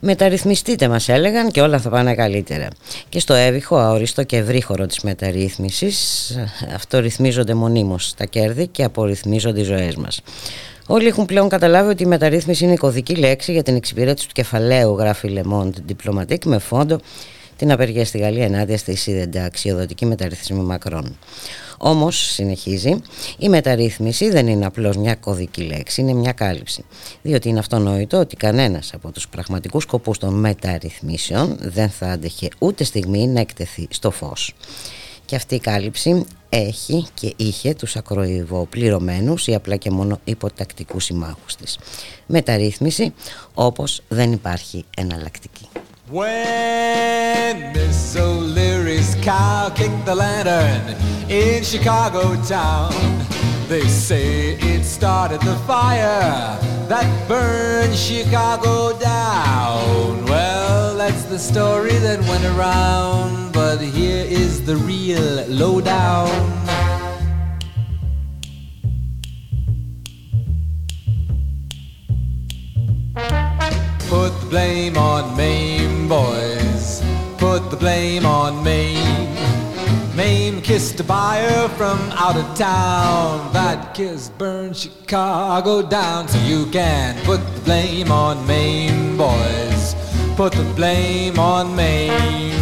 Μεταρρυθμιστείτε μας έλεγαν και όλα θα πάνε καλύτερα. Και στο έβυχο, αόριστο και ευρύχωρο της μεταρρύθμισης αυτορυθμίζονται μονίμως τα κέρδη και απορυθμίζονται οι ζωές μας. Όλοι έχουν πλέον καταλάβει ότι η μεταρρύθμιση είναι η κωδική λέξη για την εξυπηρέτηση του κεφαλαίου, γράφει Le Monde Diplomatique, με φόντο την απεργία στη Γαλλία ενάντια στη αξιοδοτική μεταρρύθμιση Μακρόν. Όμως, συνεχίζει, η μεταρρύθμιση δεν είναι απλώς μια κωδική λέξη, είναι μια κάλυψη. Διότι είναι αυτονόητο ότι κανένας από τους πραγματικούς σκοπούς των μεταρρυθμίσεων δεν θα άντεχε ούτε στιγμή να εκτεθεί στο φως. Και αυτή η κάλυψη έχει και είχε τους ακροϊβοπληρωμένους ή απλά και μόνο υποτακτικούς συμμάχους της. Μεταρρύθμιση όπως δεν υπάρχει εναλλακτική. When Miss O'Leary's cow kicked the lantern in Chicago town, they say it started the fire that burned Chicago down. Well, that's the story that went around, but here is the real lowdown. Put the blame on Maine, boys. Put the blame on Maine. Maine kissed a buyer from out of town. That kiss burned Chicago down. So you can put the blame on Maine, boys. Put the blame on Maine.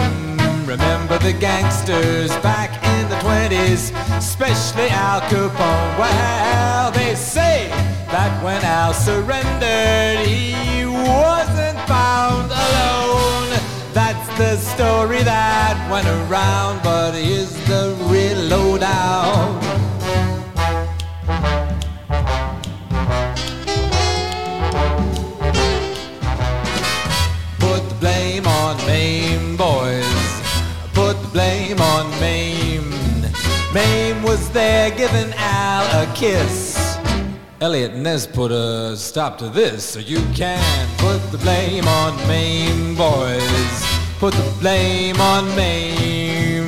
Remember the gangsters back in the 20s, especially Al Capone. Well, they say that when Al surrendered, he wasn't story that went around, but is the real lowdown. Put the blame on Maine, boys. Put the blame on Maine. Maine was there giving Al a kiss. Elliot Ness put a stop to this, so you can put the blame on Maine boys. Put the blame on me.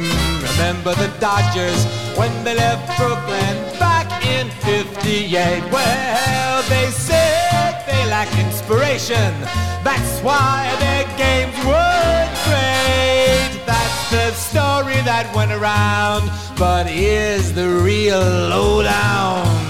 Remember the Dodgers when they left Brooklyn back in 58? Well, they said they lacked inspiration. That's why their games weren't great. That's the story that went around, but here's the real lowdown.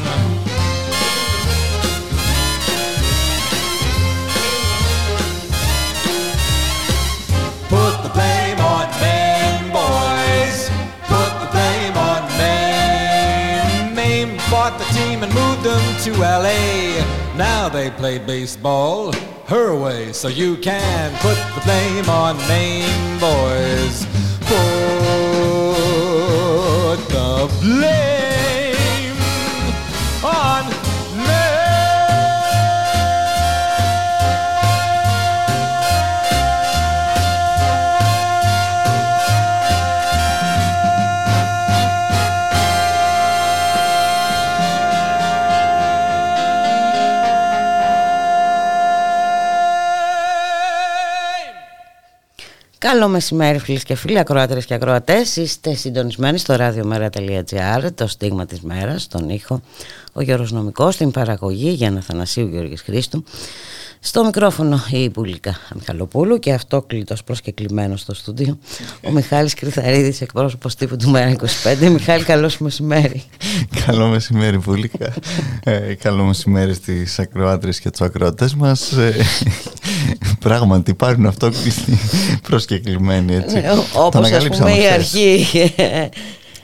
To LA. Now they play baseball her way, so you can put the blame on Maine, boys. Put Καλό μεσημέρι φίλες και φίλοι, ακροάτερες και ακροατές. Είστε συντονισμένοι στο radiomera.gr, το στίγμα της μέρας, τον ήχο, ο Γιώργος Νομικός, στην παραγωγή για Θανασίου Γιώργης Χρήστου. Στο μικρόφωνο η Πουλίκα Μιχαλοπούλου και αυτό κλειτός προσκεκλημένο στο στούντιο. Ο Μιχάλης Κρυθαρίδης εκπρόσωπος τύπου του Μέρα 25 Μιχάλη καλώς μεσημέρι. Καλό μεσημέρι Πουλίκα ε, Καλό μεσημέρι στις ακροάτρες και τους ακροατές μας. Ε, Πράγματι υπάρχουν αυτόκλειστοι προσκεκλημένοι έτσι. Ε, όπως ας πούμε η αρχή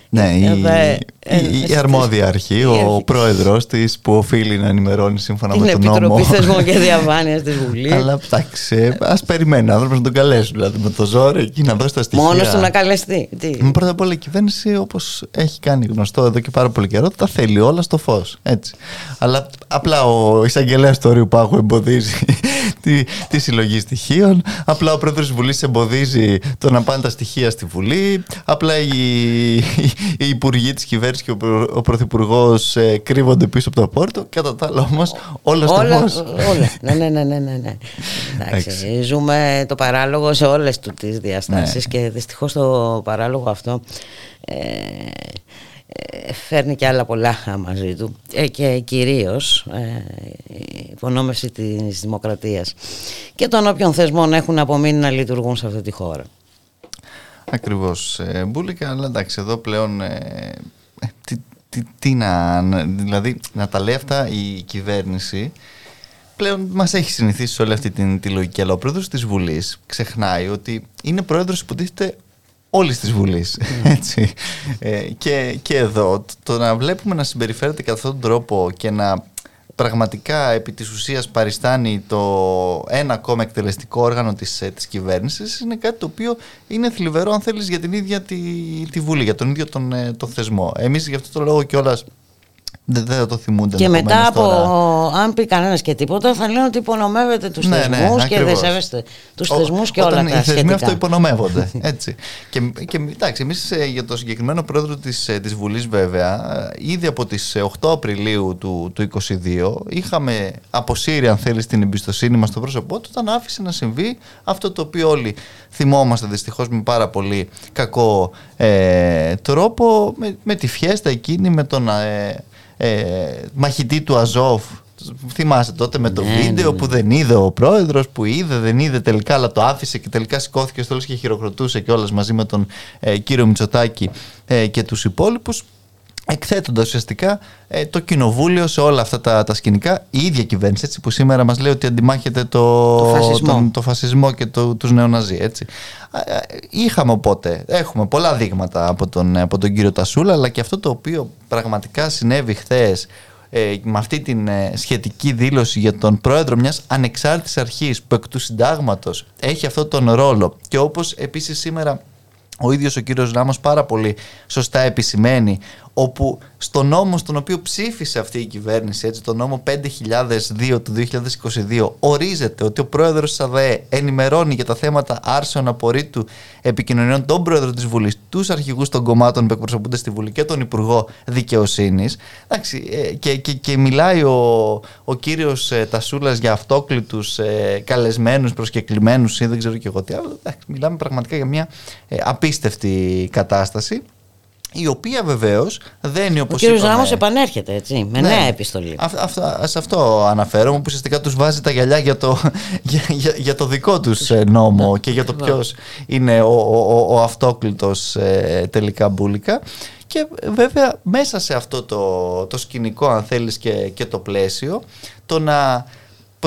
ναι, η, η, αρμόδια αρχή, ο πρόεδρος της που οφείλει να ενημερώνει σύμφωνα με τον νόμο. Την Επιτροπή Θεσμών και Διαβάνεια της Βουλής. Αλλά εντάξει, ας περιμένει άνθρωπος να τον καλέσουν. Δηλαδή με το ζόρι εκεί να δώσει τα στοιχεία. Μόνος του να καλεστεί. Τι; Πρώτα απ' όλα η κυβέρνηση, όπως έχει κάνει γνωστό εδώ και πάρα πολύ καιρό, τα θέλει όλα στο φως. Αλλά απλά ο εισαγγελέας του Ρίου Πάγου εμποδίζει τη, τη συλλογή στοιχείων. Απλά ο πρόεδρος της Βουλής εμποδίζει το να πάνε τα στοιχεία στη Βουλή. Απλά η, οι υπουργοί της κυβέρνησης και ο, ο πρωθυπουργός ε, κρύβονται πίσω από το πόρτο. Κατά τα άλλα όμως όλα στο Όλα, φως. όλα. ναι, ναι, ναι, ναι, ναι, ναι. Εντάξει, ζούμε το παράλογο σε όλες του τις διαστάσεις και δυστυχώς το παράλογο αυτό ε, ε, φέρνει και άλλα πολλά μαζί του ε, και κυρίως ε, η υπονόμευση της δημοκρατίας και των όποιων θεσμών έχουν απομείνει να λειτουργούν σε αυτή τη χώρα. Ακριβώς ε, Μπούλικα, αλλά εντάξει εδώ πλέον ε, ε, τι, τι, τι να, να- δηλαδή να τα λέει αυτά η κυβέρνηση πλέον μας έχει συνηθίσει σε όλη αυτή την, τη λογική αλλά ο πρόεδρος της Βουλής ξεχνάει ότι είναι πρόεδρος υποτίθεται όλης της Βουλής. Έτσι. Ε, και, και εδώ το, το να βλέπουμε να συμπεριφέρεται κατά αυτόν τον τρόπο και να πραγματικά επί της ουσίας παριστάνει το ένα ακόμα εκτελεστικό όργανο της, ε, της κυβέρνησης είναι κάτι το οποίο είναι θλιβερό αν θέλεις για την ίδια τη, τη Βουλή, για τον ίδιο τον, ε, τον θεσμό. Εμείς γι' αυτό το λόγο κιόλας δεν, δεν θα το θυμούνται Και μετά ενδεχομένως από, τώρα. αν πει κανένας και τίποτα, θα λένε ότι υπονομεύετε τους Ναι, ναι, θεσμούς και δεν ακριβώς. σέβεστε τους Ο- θεσμούς και όλα όταν τα οι θεσμοί σχετικά. αυτό υπονομεύονται. Έτσι. και, και εντάξει, εμείς για το συγκεκριμένο πρόεδρο της της Βουλής, βέβαια, ε, ήδη από τις 8 Απριλίου του, του 2022 είχαμε αποσύρει, αν θέλεις, την εμπιστοσύνη μας στο πρόσωπό του, όταν άφησε να συμβεί αυτό το οποίο όλοι θυμόμαστε δυστυχώς με πάρα πολύ κακό ε, τρόπο, με, με τη φιέστα εκείνη, με τον ε, ε, μαχητή του Αζόφ. Θυμάστε τότε με το Ναι, βίντεο ναι, ναι. που δεν είδε ο πρόεδρος, που είδε, δεν είδε τελικά, αλλά το άφησε και τελικά σηκώθηκε στο τέλος και χειροκροτούσε κιόλας μαζί με τον ε, κύριο Μητσοτάκη ε, και τους υπόλοιπους. Εκθέτοντας ουσιαστικά ε, το κοινοβούλιο σε όλα αυτά τα, τα σκηνικά, η ίδια κυβέρνηση έτσι, που σήμερα μας λέει ότι αντιμάχεται το, Το φασισμό. τον- το φασισμό και το, τους νεοναζί. Έτσι. Α, α, Είχαμε οπότε, έχουμε πολλά δείγματα από τον, από τον κύριο Τασούλα, αλλά και αυτό το οποίο πραγματικά συνέβη χθες ε, με αυτή την ε, σχετική δήλωση για τον πρόεδρο μιας ανεξάρτητης αρχής που εκ του συντάγματος έχει αυτό τον ρόλο και όπως επίσης σήμερα ο ίδιος ο κύριος Ράμος πάρα πολύ σωστά επισημαίνει όπου στο νόμο στον οποίο ψήφισε αυτή η κυβέρνηση, έτσι, το νόμο 5002 του 2022, ορίζεται ότι ο πρόεδρος της ΑΔΕ ενημερώνει για τα θέματα άρσεων απορρίτου επικοινωνιών τον πρόεδρο της Βουλής, τους αρχηγούς των κομμάτων που εκπροσωπούνται στη Βουλή και τον Υπουργό Δικαιοσύνης. Εντάξει, ε, και, και, και μιλάει ο, ο κύριος ε, Τασούλας για αυτόκλητους ε, καλεσμένους, προσκεκλημένους ή δεν ξέρω και εγώ τι άλλο. Εντάξει, μιλάμε πραγματικά για μια ε, απίστευτη κατάσταση η οποία βεβαίως δεν είναι Ο όπως κύριος είπαμε- Ράμος επανέρχεται έτσι, με Ναι. νέα επιστολή. Αυ- αυτά- σε αυτό αναφέρομαι που ουσιαστικά τους βάζει τα γυαλιά για το, για, για, για το δικό τους ε, νόμο και για το ποιος είναι ο, ο, ο, ο αυτόκλητος ε, τελικά μπουλικα και ε, βέβαια μέσα σε αυτό το, το σκηνικό αν θέλεις και, και το πλαίσιο το να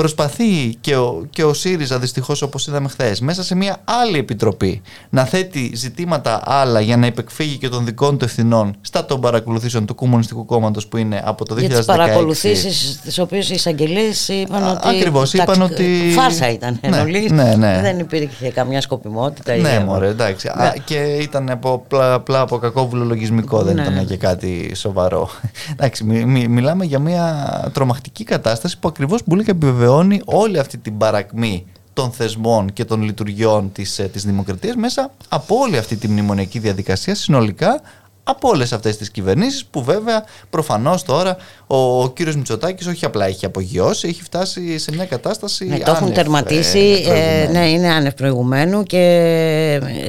προσπαθεί και ο, και ο ΣΥΡΙΖΑ δυστυχώς όπως είδαμε χθες μέσα σε μια άλλη επιτροπή να θέτει ζητήματα άλλα για να υπεκφύγει και των δικών του ευθυνών στα των παρακολουθήσεων του Κομμουνιστικού Κόμματος που είναι από το 2016 Για τις παρακολουθήσεις, τις οποίες οι εισαγγελίε είπαν Α, ότι. ακριβώς, είπαν τα- ότι- Φάρσα ήταν. Ναι, εν ολίγης. ναι, ναι. Δεν υπήρχε καμιά σκοπιμότητα. ή Ναι, αίμα. μωρέ, εντάξει. Ναι. Α, και ήταν από, απλά, απλά από κακόβουλο λογισμικό, δεν Ναι. ήταν και κάτι σοβαρό. εντάξει, μι- μι- μιλάμε για μια τρομακτική κατάσταση που ακριβώς Μπουλίκα επιβεβαιώνει όλη αυτή την παρακμή των θεσμών και των λειτουργιών της, ε, της δημοκρατίας μέσα από όλη αυτή τη μνημονιακή διαδικασία συνολικά από όλες αυτές τις κυβερνήσεις που βέβαια προφανώς τώρα ο, ο κύριος Μητσοτάκης όχι απλά έχει απογειώσει, έχει φτάσει σε μια κατάσταση. Ναι, το έχουν άνευ, τερματίσει. ε, ε, προηγουμένου. ναι, είναι άνευ προηγουμένου και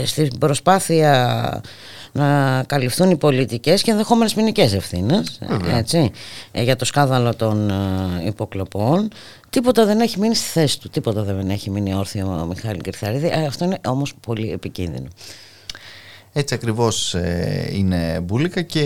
ε, στην προσπάθεια να καλυφθούν οι πολιτικές και ενδεχόμενες ποινικές ευθύνες έτσι, ε, για το σκάνδαλο των ε, υποκλοπών. Τίποτα δεν έχει μείνει στη θέση του τίποτα δεν έχει μείνει όρθιο ο Μιχάλη Κρυθαρίδη. Ε, αυτό είναι όμως πολύ επικίνδυνο Έτσι ακριβώς ε, είναι μπουλικα και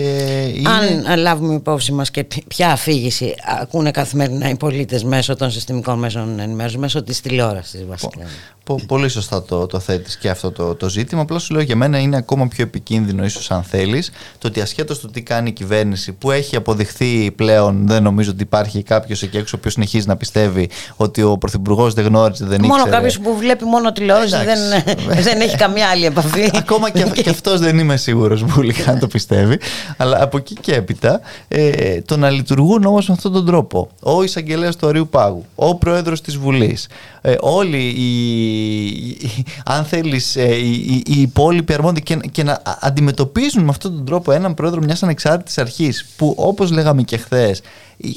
είναι... Αν ε, λάβουμε υπόψη μας και ποι- ποια αφήγηση ακούνε καθημερινά οι πολίτες μέσω των συστημικών μέσων ενημέρωσης, μέσω της τηλεόρασης βασικά. Πο- πολύ σωστά το, το θέτεις και αυτό το, το ζήτημα. Απλά σου λέω για μένα είναι ακόμα πιο επικίνδυνο, ίσως αν θέλεις, το ότι ασχέτως του τι κάνει η κυβέρνηση, που έχει αποδειχθεί πλέον, δεν νομίζω ότι υπάρχει κάποιος εκεί έξω που συνεχίζει να πιστεύει ότι ο Πρωθυπουργός δεν γνώριζε, δεν Μόνο ήξερε. κάποιος που βλέπει μόνο τηλεόραση Εντάξει. δεν, δεν έχει καμία άλλη επαφή. Ακόμα και, και αυτός δεν είμαι σίγουρος Μπούλικα αν το πιστεύει. Αλλά από εκεί και έπειτα ε, το να λειτουργούν όμως με αυτόν τον τρόπο. Ο εισαγγελέας του Αρίου Πάγου, ο πρόεδρος της Βουλής, ε, όλοι οι, αν θέλεις, ε, οι, οι υπόλοιποι αρμόδιοι και, και να αντιμετωπίζουν με αυτόν τον τρόπο έναν πρόεδρο μιας ανεξάρτητης αρχής που όπως λέγαμε και χθες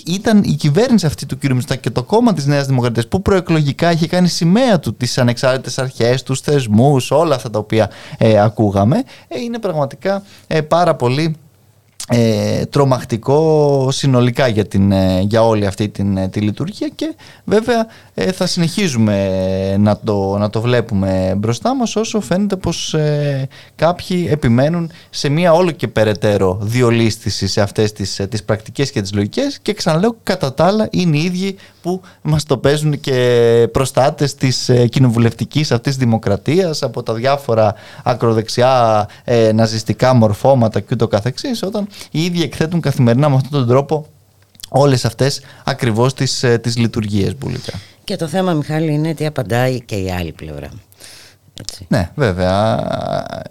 ήταν η κυβέρνηση αυτή του κ. Μητσοτάκη και το κόμμα της Νέας Δημοκρατίας που προεκλογικά είχε κάνει σημαία του τις ανεξάρτητες αρχές, τους θεσμούς, όλα αυτά τα οποία ε, ακούγαμε, ε, είναι πραγματικά ε, πάρα πολύ ε, τρομακτικό συνολικά για, την, ε, για όλη αυτή την, ε, τη λειτουργία και βέβαια ε, θα συνεχίζουμε να το, να το βλέπουμε μπροστά μας όσο φαίνεται πως κάποιοι επιμένουν σε μια όλο και περαιτέρω διολίστηση σε αυτές τις, τις πρακτικές και τις λογικές και ξαναλέω κατά τα άλλα είναι οι ίδιοι που μας το παίζουν και προστάτες της κοινοβουλευτικής αυτής δημοκρατίας από τα διάφορα ακροδεξιά ναζιστικά μορφώματα και ούτω καθεξής όταν οι ίδιοι εκθέτουν καθημερινά με αυτόν τον τρόπο όλες αυτές ακριβώς τις, ε, τις λειτουργίες μπουλικά. Και το θέμα Μιχάλη είναι τι απαντάει και η άλλη πλευρά. Έτσι. Ναι βέβαια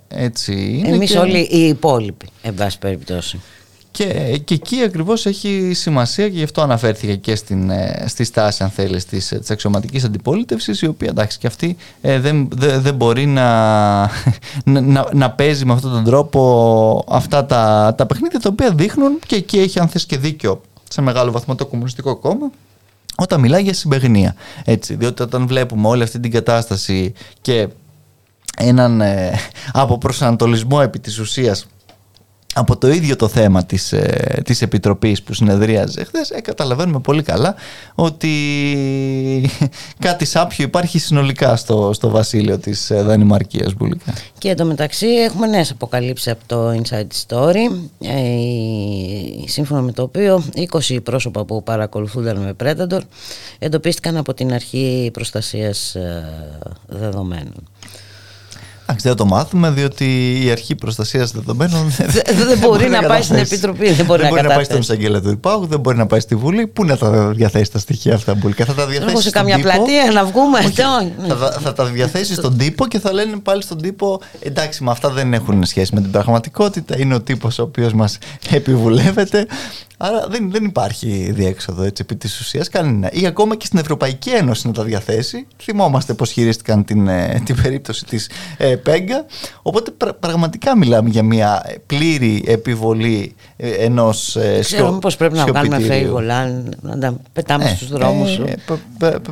έτσι είναι Εμείς όλοι οι υπόλοιποι εν πάση περιπτώσει. Και, και εκεί ακριβώς έχει σημασία και γι' αυτό αναφέρθηκε και στην, ε, στη στάση αν θέλεις της, της αξιωματικής αντιπολίτευσης η οποία εντάξει και αυτή ε, δεν, δεν, μπορεί να, να, να, παίζει με αυτόν τον τρόπο αυτά τα, τα παιχνίδια τα οποία δείχνουν και εκεί έχει αν θες και δίκιο σε μεγάλο βαθμό το Κομμουνιστικό Κόμμα όταν μιλάει για συμπεγνία. Έτσι, διότι όταν βλέπουμε όλη αυτή την κατάσταση και έναν ε, αποπροσανατολισμό επί της ουσίας από το ίδιο το θέμα της, ε, της Επιτροπής που συνεδρίαζε χθες, ε, καταλαβαίνουμε πολύ καλά ότι κάτι σάπιο υπάρχει συνολικά στο, στο βασίλειο της ε, Δανημαρκίας Μπουλικά. Και εντωμεταξύ έχουμε νέες αποκαλύψεις από το Inside Story ε, σύμφωνα με το οποίο 20 πρόσωπα που παρακολουθούνταν με Predator εντοπίστηκαν από την αρχή προστασίας ε, δεδομένων. Εντάξει, δεν το μάθουμε, διότι η αρχή προστασίας δεδομένων δεν μπορεί να πάει στην Επιτροπή. Δεν μπορεί να πάει στον εισαγγελέα του ΙΠΑΟΚ, δεν μπορεί να πάει στη Βουλή. Πού να τα διαθέσει τα στοιχεία αυτά, Μπουλικά. Θα τα διαθέσει. σε καμιά πλατεία να βγούμε. Θα τα διαθέσει στον τύπο και θα λένε πάλι στον τύπο εντάξει, με αυτά δεν έχουν σχέση με την πραγματικότητα. Είναι ο τύπος ο οποίος μας επιβουλεύεται. Άρα δεν, δεν υπάρχει διέξοδο έτσι, επί της ουσίας κανένα. Ή ακόμα και στην Ευρωπαϊκή Ένωση να τα διαθέσει. Θυμόμαστε πώς χειρίστηκαν την, ε, την περίπτωση της ε, Πέγκα. Οπότε πραγματικά μιλάμε για μια πλήρη επιβολή ε, ενός ε, Ξέρω μήπως πρέπει να βγάλουμε φέγγολα, να τα πετάμε ε, στους δρόμους ε,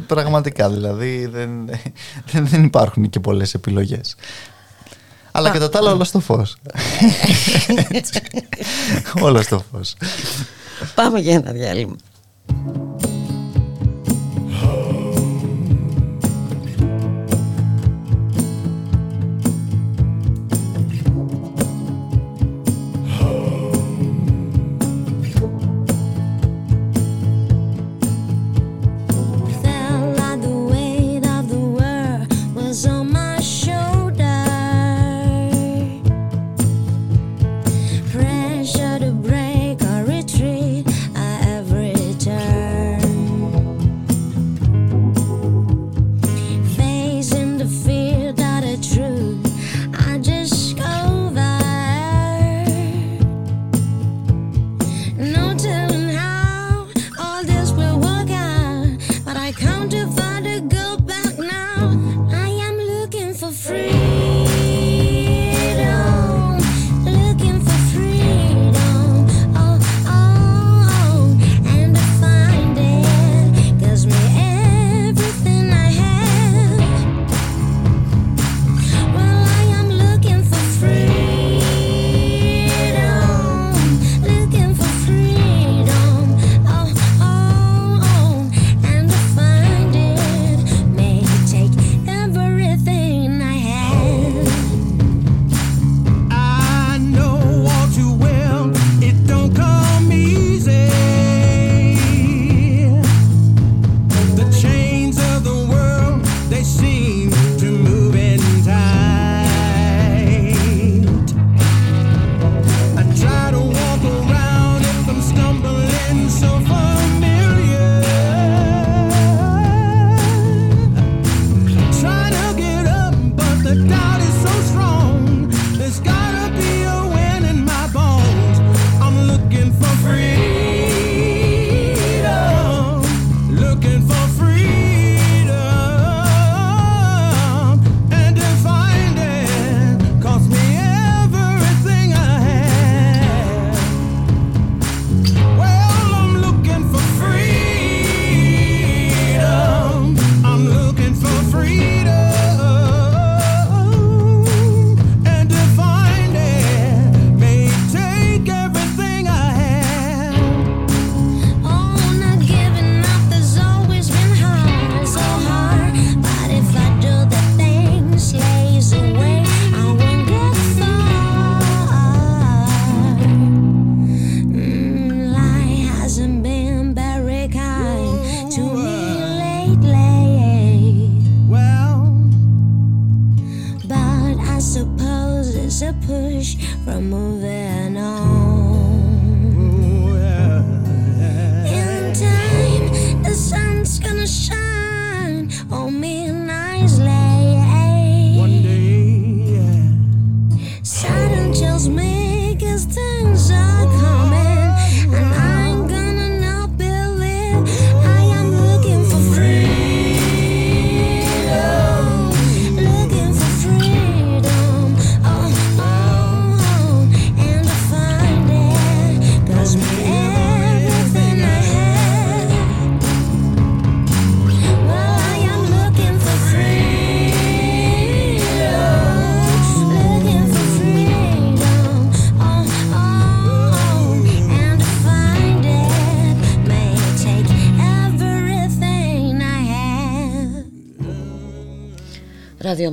πραγματικά δηλαδή δεν, δεν υπάρχουν και πολλές επιλογές. Αλλά κατά τα άλλα όλα στο φως. όλα στο φως. Πάμε για ένα διάλειμμα.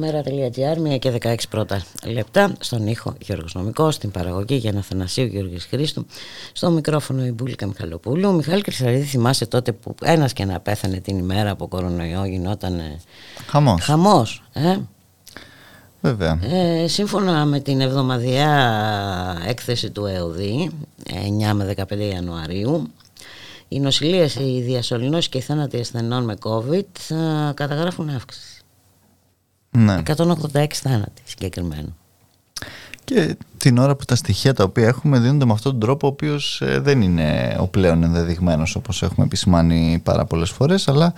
Ραδιομέρα.gr, 1 και 16 πρώτα λεπτά. Στον ήχο Γιώργος Νομικός, στην παραγωγή για Θανασίου Γιώργης Χρήστου. Στο μικρόφωνο η Μπούλικα Μιχαλοπούλου. Μιχάλη Κρυσαρίδη, θυμάσαι τότε που ένας και να πέθανε την ημέρα από κορονοϊό γινόταν. Χαμός. Χαμός, ε; Βέβαια. Ε, σύμφωνα με την εβδομαδιαία έκθεση του ΕΟΔΗ, 9 με 15 Ιανουαρίου, οι νοσηλίες, οι διασωληνώσεις και οι θάνατοι ασθενών με COVID θα καταγράφουν αύξηση. Ναι. 186 θάνατοι συγκεκριμένο. Και την ώρα που τα στοιχεία τα οποία έχουμε δίνονται με αυτόν τον τρόπο, ο οποίος δεν είναι ο πλέον ενδεδειγμένος όπως έχουμε επισημάνει πάρα πολλές φορές, αλλά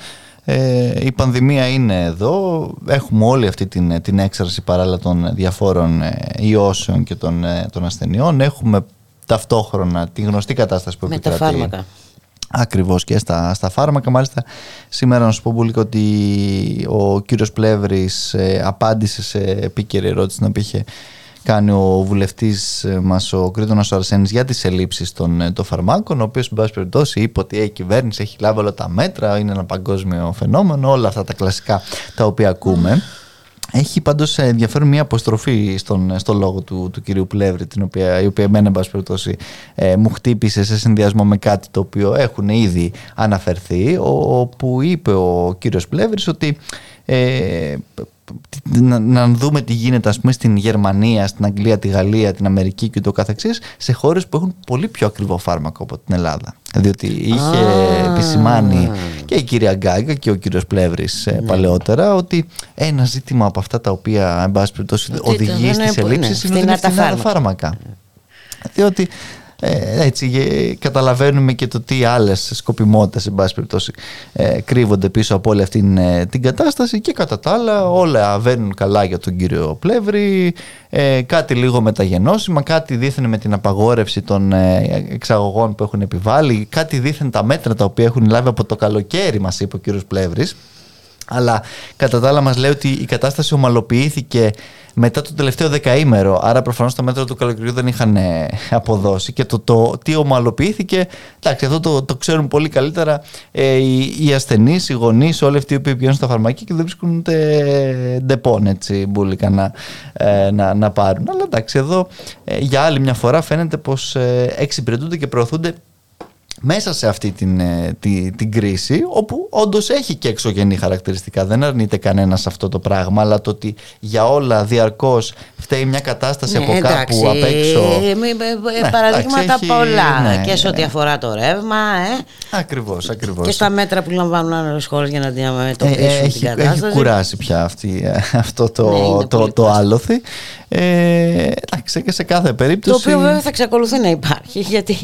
ε, η πανδημία είναι εδώ. Έχουμε όλη αυτή την, την έξαρση παράλληλα των διαφόρων ε, ιώσεων και των, ε, των ασθενειών. Έχουμε ταυτόχρονα τη γνωστή κατάσταση που Με επικρατεί. τα φάρμακα. Ακριβώς και στα, στα φάρμακα. Μάλιστα σήμερα να σου πω πολύ ότι ο κύριος Πλεύρης ε, απάντησε σε επίκαιρη ερώτηση την οποία είχε κάνει ο βουλευτής ε, μας ο Κρήτονας ο Αρσένης για τις ελλείψεις των, ε, των φαρμάκων ο οποίος εν πάση περιπτώσει είπε ότι «Ε, η κυβέρνηση έχει λάβει όλα τα μέτρα, είναι ένα παγκόσμιο φαινόμενο, όλα αυτά τα κλασικά τα οποία ακούμε. Έχει πάντως ενδιαφέρον μια αποστροφή στον, στο λόγο του, του κυρίου Πλεύρη την οποία, η οποία εμένα εν πάση περιπτώσει ε, μου χτύπησε σε συνδυασμό με κάτι το οποίο έχουν ήδη αναφερθεί όπου είπε ο κύριος Πλεύρης ότι ε, να, να δούμε τι γίνεται ας πούμε στην Γερμανία, στην Αγγλία, τη Γαλλία, την Αμερική και το καθεξής σε χώρες που έχουν πολύ πιο ακριβό φάρμακο από την Ελλάδα. Διότι είχε Α. επισημάνει και η κυρία Γκάγκα και ο κύριος Πλεύρης ε, παλαιότερα ότι ένα ζήτημα από αυτά τα οποία εν πάση περιπτώσει Ότι οδηγεί δεν στις είναι- ελλείψεις ναι, είναι ότι είναι φθηνά τα φθηνά τα φάρμακα. φάρμακα. Διότι ε, έτσι ε, καταλαβαίνουμε και το τι άλλες σκοπιμότητες εν πάση περιπτώσει ε, κρύβονται πίσω από όλη αυτή την, ε, την κατάσταση και κατά τα άλλα όλα βαίνουν καλά για τον κύριο Πλεύρη ε, κάτι λίγο μεταγενώσιμα κάτι δίθεν με την απαγόρευση των ε, εξαγωγών που έχουν επιβάλει κάτι δίθεν τα μέτρα τα οποία έχουν λάβει από το καλοκαίρι μας είπε ο κύριος Πλεύρης αλλά κατά τα άλλα μας λέει ότι η κατάσταση ομαλοποιήθηκε μετά το τελευταίο δεκαήμερο. Άρα προφανώς τα μέτρα του καλοκαιριού δεν είχαν ε, αποδώσει. Και το, το τι ομαλοποιήθηκε, εντάξει, αυτό το, το ξέρουν πολύ καλύτερα ε, οι, οι ασθενείς, οι γονείς, όλοι αυτοί οι οποίοι πηγαίνουν στα φαρμακεία και δεν βρίσκουν ούτε Depon έτσι μπουλικα να, ε, να, να πάρουν. Αλλά εντάξει, εδώ ε, για άλλη μια φορά φαίνεται πως ε, εξυπηρετούνται και προωθούνται μέσα σε αυτή την, ε, τη, την κρίση όπου όντως έχει και εξωγενή χαρακτηριστικά δεν αρνείται κανένας αυτό το πράγμα αλλά το ότι για όλα διαρκώς φταίει μια κατάσταση από κάπου απ' έξω ε, μη- ε, ε, Ναι, παραδείγματα εντάξει, έχει- πολλά ναι, και σε ό,τι ναι. αφορά το ρεύμα ε, ακριβώς, ακριβώς. και στα μέτρα που λαμβάνουν άλλες χώρες για να Ε, αντιμετωπίσουν ε, την έχει, κατάσταση. έχει κουράσει πια αυτή, ε, αυτό το, Ναι, είναι το, πολύ το κουραστικό. άλοθη ε, εντάξει, και σε κάθε Το περίπτωση οποίο βέβαια θα εξακολουθεί να υπάρχει γιατί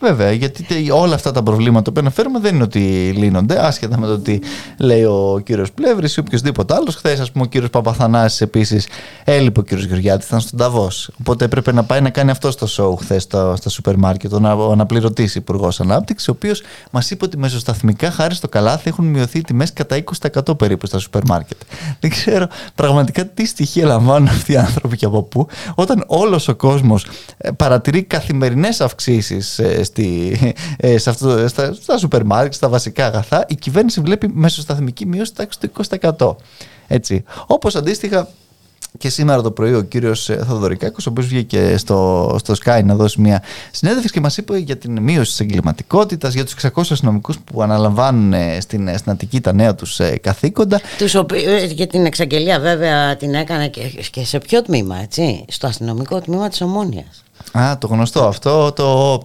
Βέβαια, γιατί τε- όλα αυτά τα προβλήματα που αναφέρουμε δεν είναι ότι λύνονται, άσχετα με το ότι λέει ο κύριος Πλεύρης ή οποιοδήποτε άλλος. Χθες, ας πούμε, ο κύριος Παπαθανάσης επίσης έλειπε ο κύριος Γεωργιάτης, ήταν στον Ταβός. Οπότε έπρεπε να πάει να κάνει αυτό το show χθες στα, στα σούπερ μάρκετ, ο, να- ο αναπληρωτής υπουργός Ανάπτυξης, ο οποίος μας είπε ότι μεσοσταθμικά χάρη στο καλάθι έχουν μειωθεί οι τιμές κατά 20% περίπου στα σούπερ μάρκετ. Δεν ξέρω πραγματικά τι στοιχεία λαμβάνουν αυτοί οι άνθρωποι και από πού, όταν όλος ο κόσμος παρατηρεί καθημερινές αυξήσεις στη, ε, σε αυτό, στα, στα σούπερ μάρκετ, στα βασικά αγαθά, η κυβέρνηση βλέπει μεσοσταθμική μείωση τάξη του 20%. Έτσι. Όπως αντίστοιχα και σήμερα το πρωί ο κύριος Θοδωρικάκος, ο οποίος βγήκε στο, στο Sky να δώσει μια συνέντευξη και μας είπε για την μείωση της εγκληματικότητας, για τους 600 αστυνομικούς που αναλαμβάνουν ε, στην, στην Αττική τα νέα τους ε, καθήκοντα. τους οποίου- και την εξαγγελία βέβαια την έκανε και, και σε ποιο τμήμα έτσι στο αστυνομικό τμήμα της Ομόνιας Α, το γνωστό αυτό, το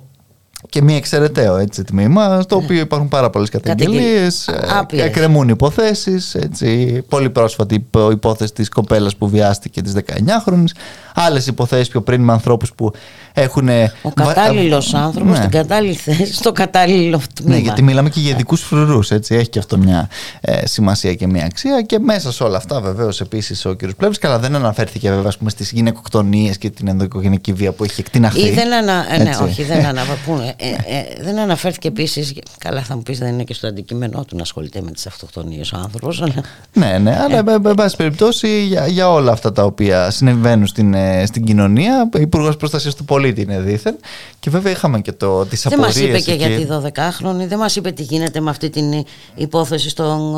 και μη εξαιρεταίο έτσι, τμήμα, στο οποίο υπάρχουν πάρα πολλές καταγγελίες, Καταγγελ- ε, άπειρες. εκκρεμούν υποθέσεις, έτσι, πολύ πρόσφατη υπο- υπόθεση της κοπέλας που βιάστηκε της 19χρονης, άλλες υποθέσεις πιο πριν με ανθρώπους που έχουν... ο κατάλληλος άνθρωπος Ναι. στην κατάλληλη θέση στο κατάλληλο τμήμα Ναι, γιατί μιλάμε και για ειδικούς φρουρούς, έτσι. Έχει και αυτό μια ε, σημασία και μια αξία. Και μέσα σε όλα αυτά, βεβαίως, επίσης ο κ. Πλεύρης, καλά, δεν αναφέρθηκε βέβαια στις γυναικοκτονίες και την ενδοοικογενειακή βία που έχει εκτιναχθεί. Ή δεν ανα... ε, ναι, Έτσι. όχι, δεν ανα... πού- ε, ε, δεν αναφέρθηκε επίσης. Καλά, θα μου πεις δεν είναι και στο αντικείμενό του να ασχολείται με τις αυτοκτονίες ο άνθρωπος. Ναι, ναι, αλλά ε. εν πάση περιπτώσει για, για, όλα αυτά τα οποία συνεβαίνουν στην, ε, στην κοινωνία, ο Υπουργός Προστασίας του Πολίτη είναι δίθεν. Και βέβαια είχαμε και το, τις δεν μας είπε και για τη 12χρονη, δεν μας είπε τι γίνεται με αυτή την υπόθεση στον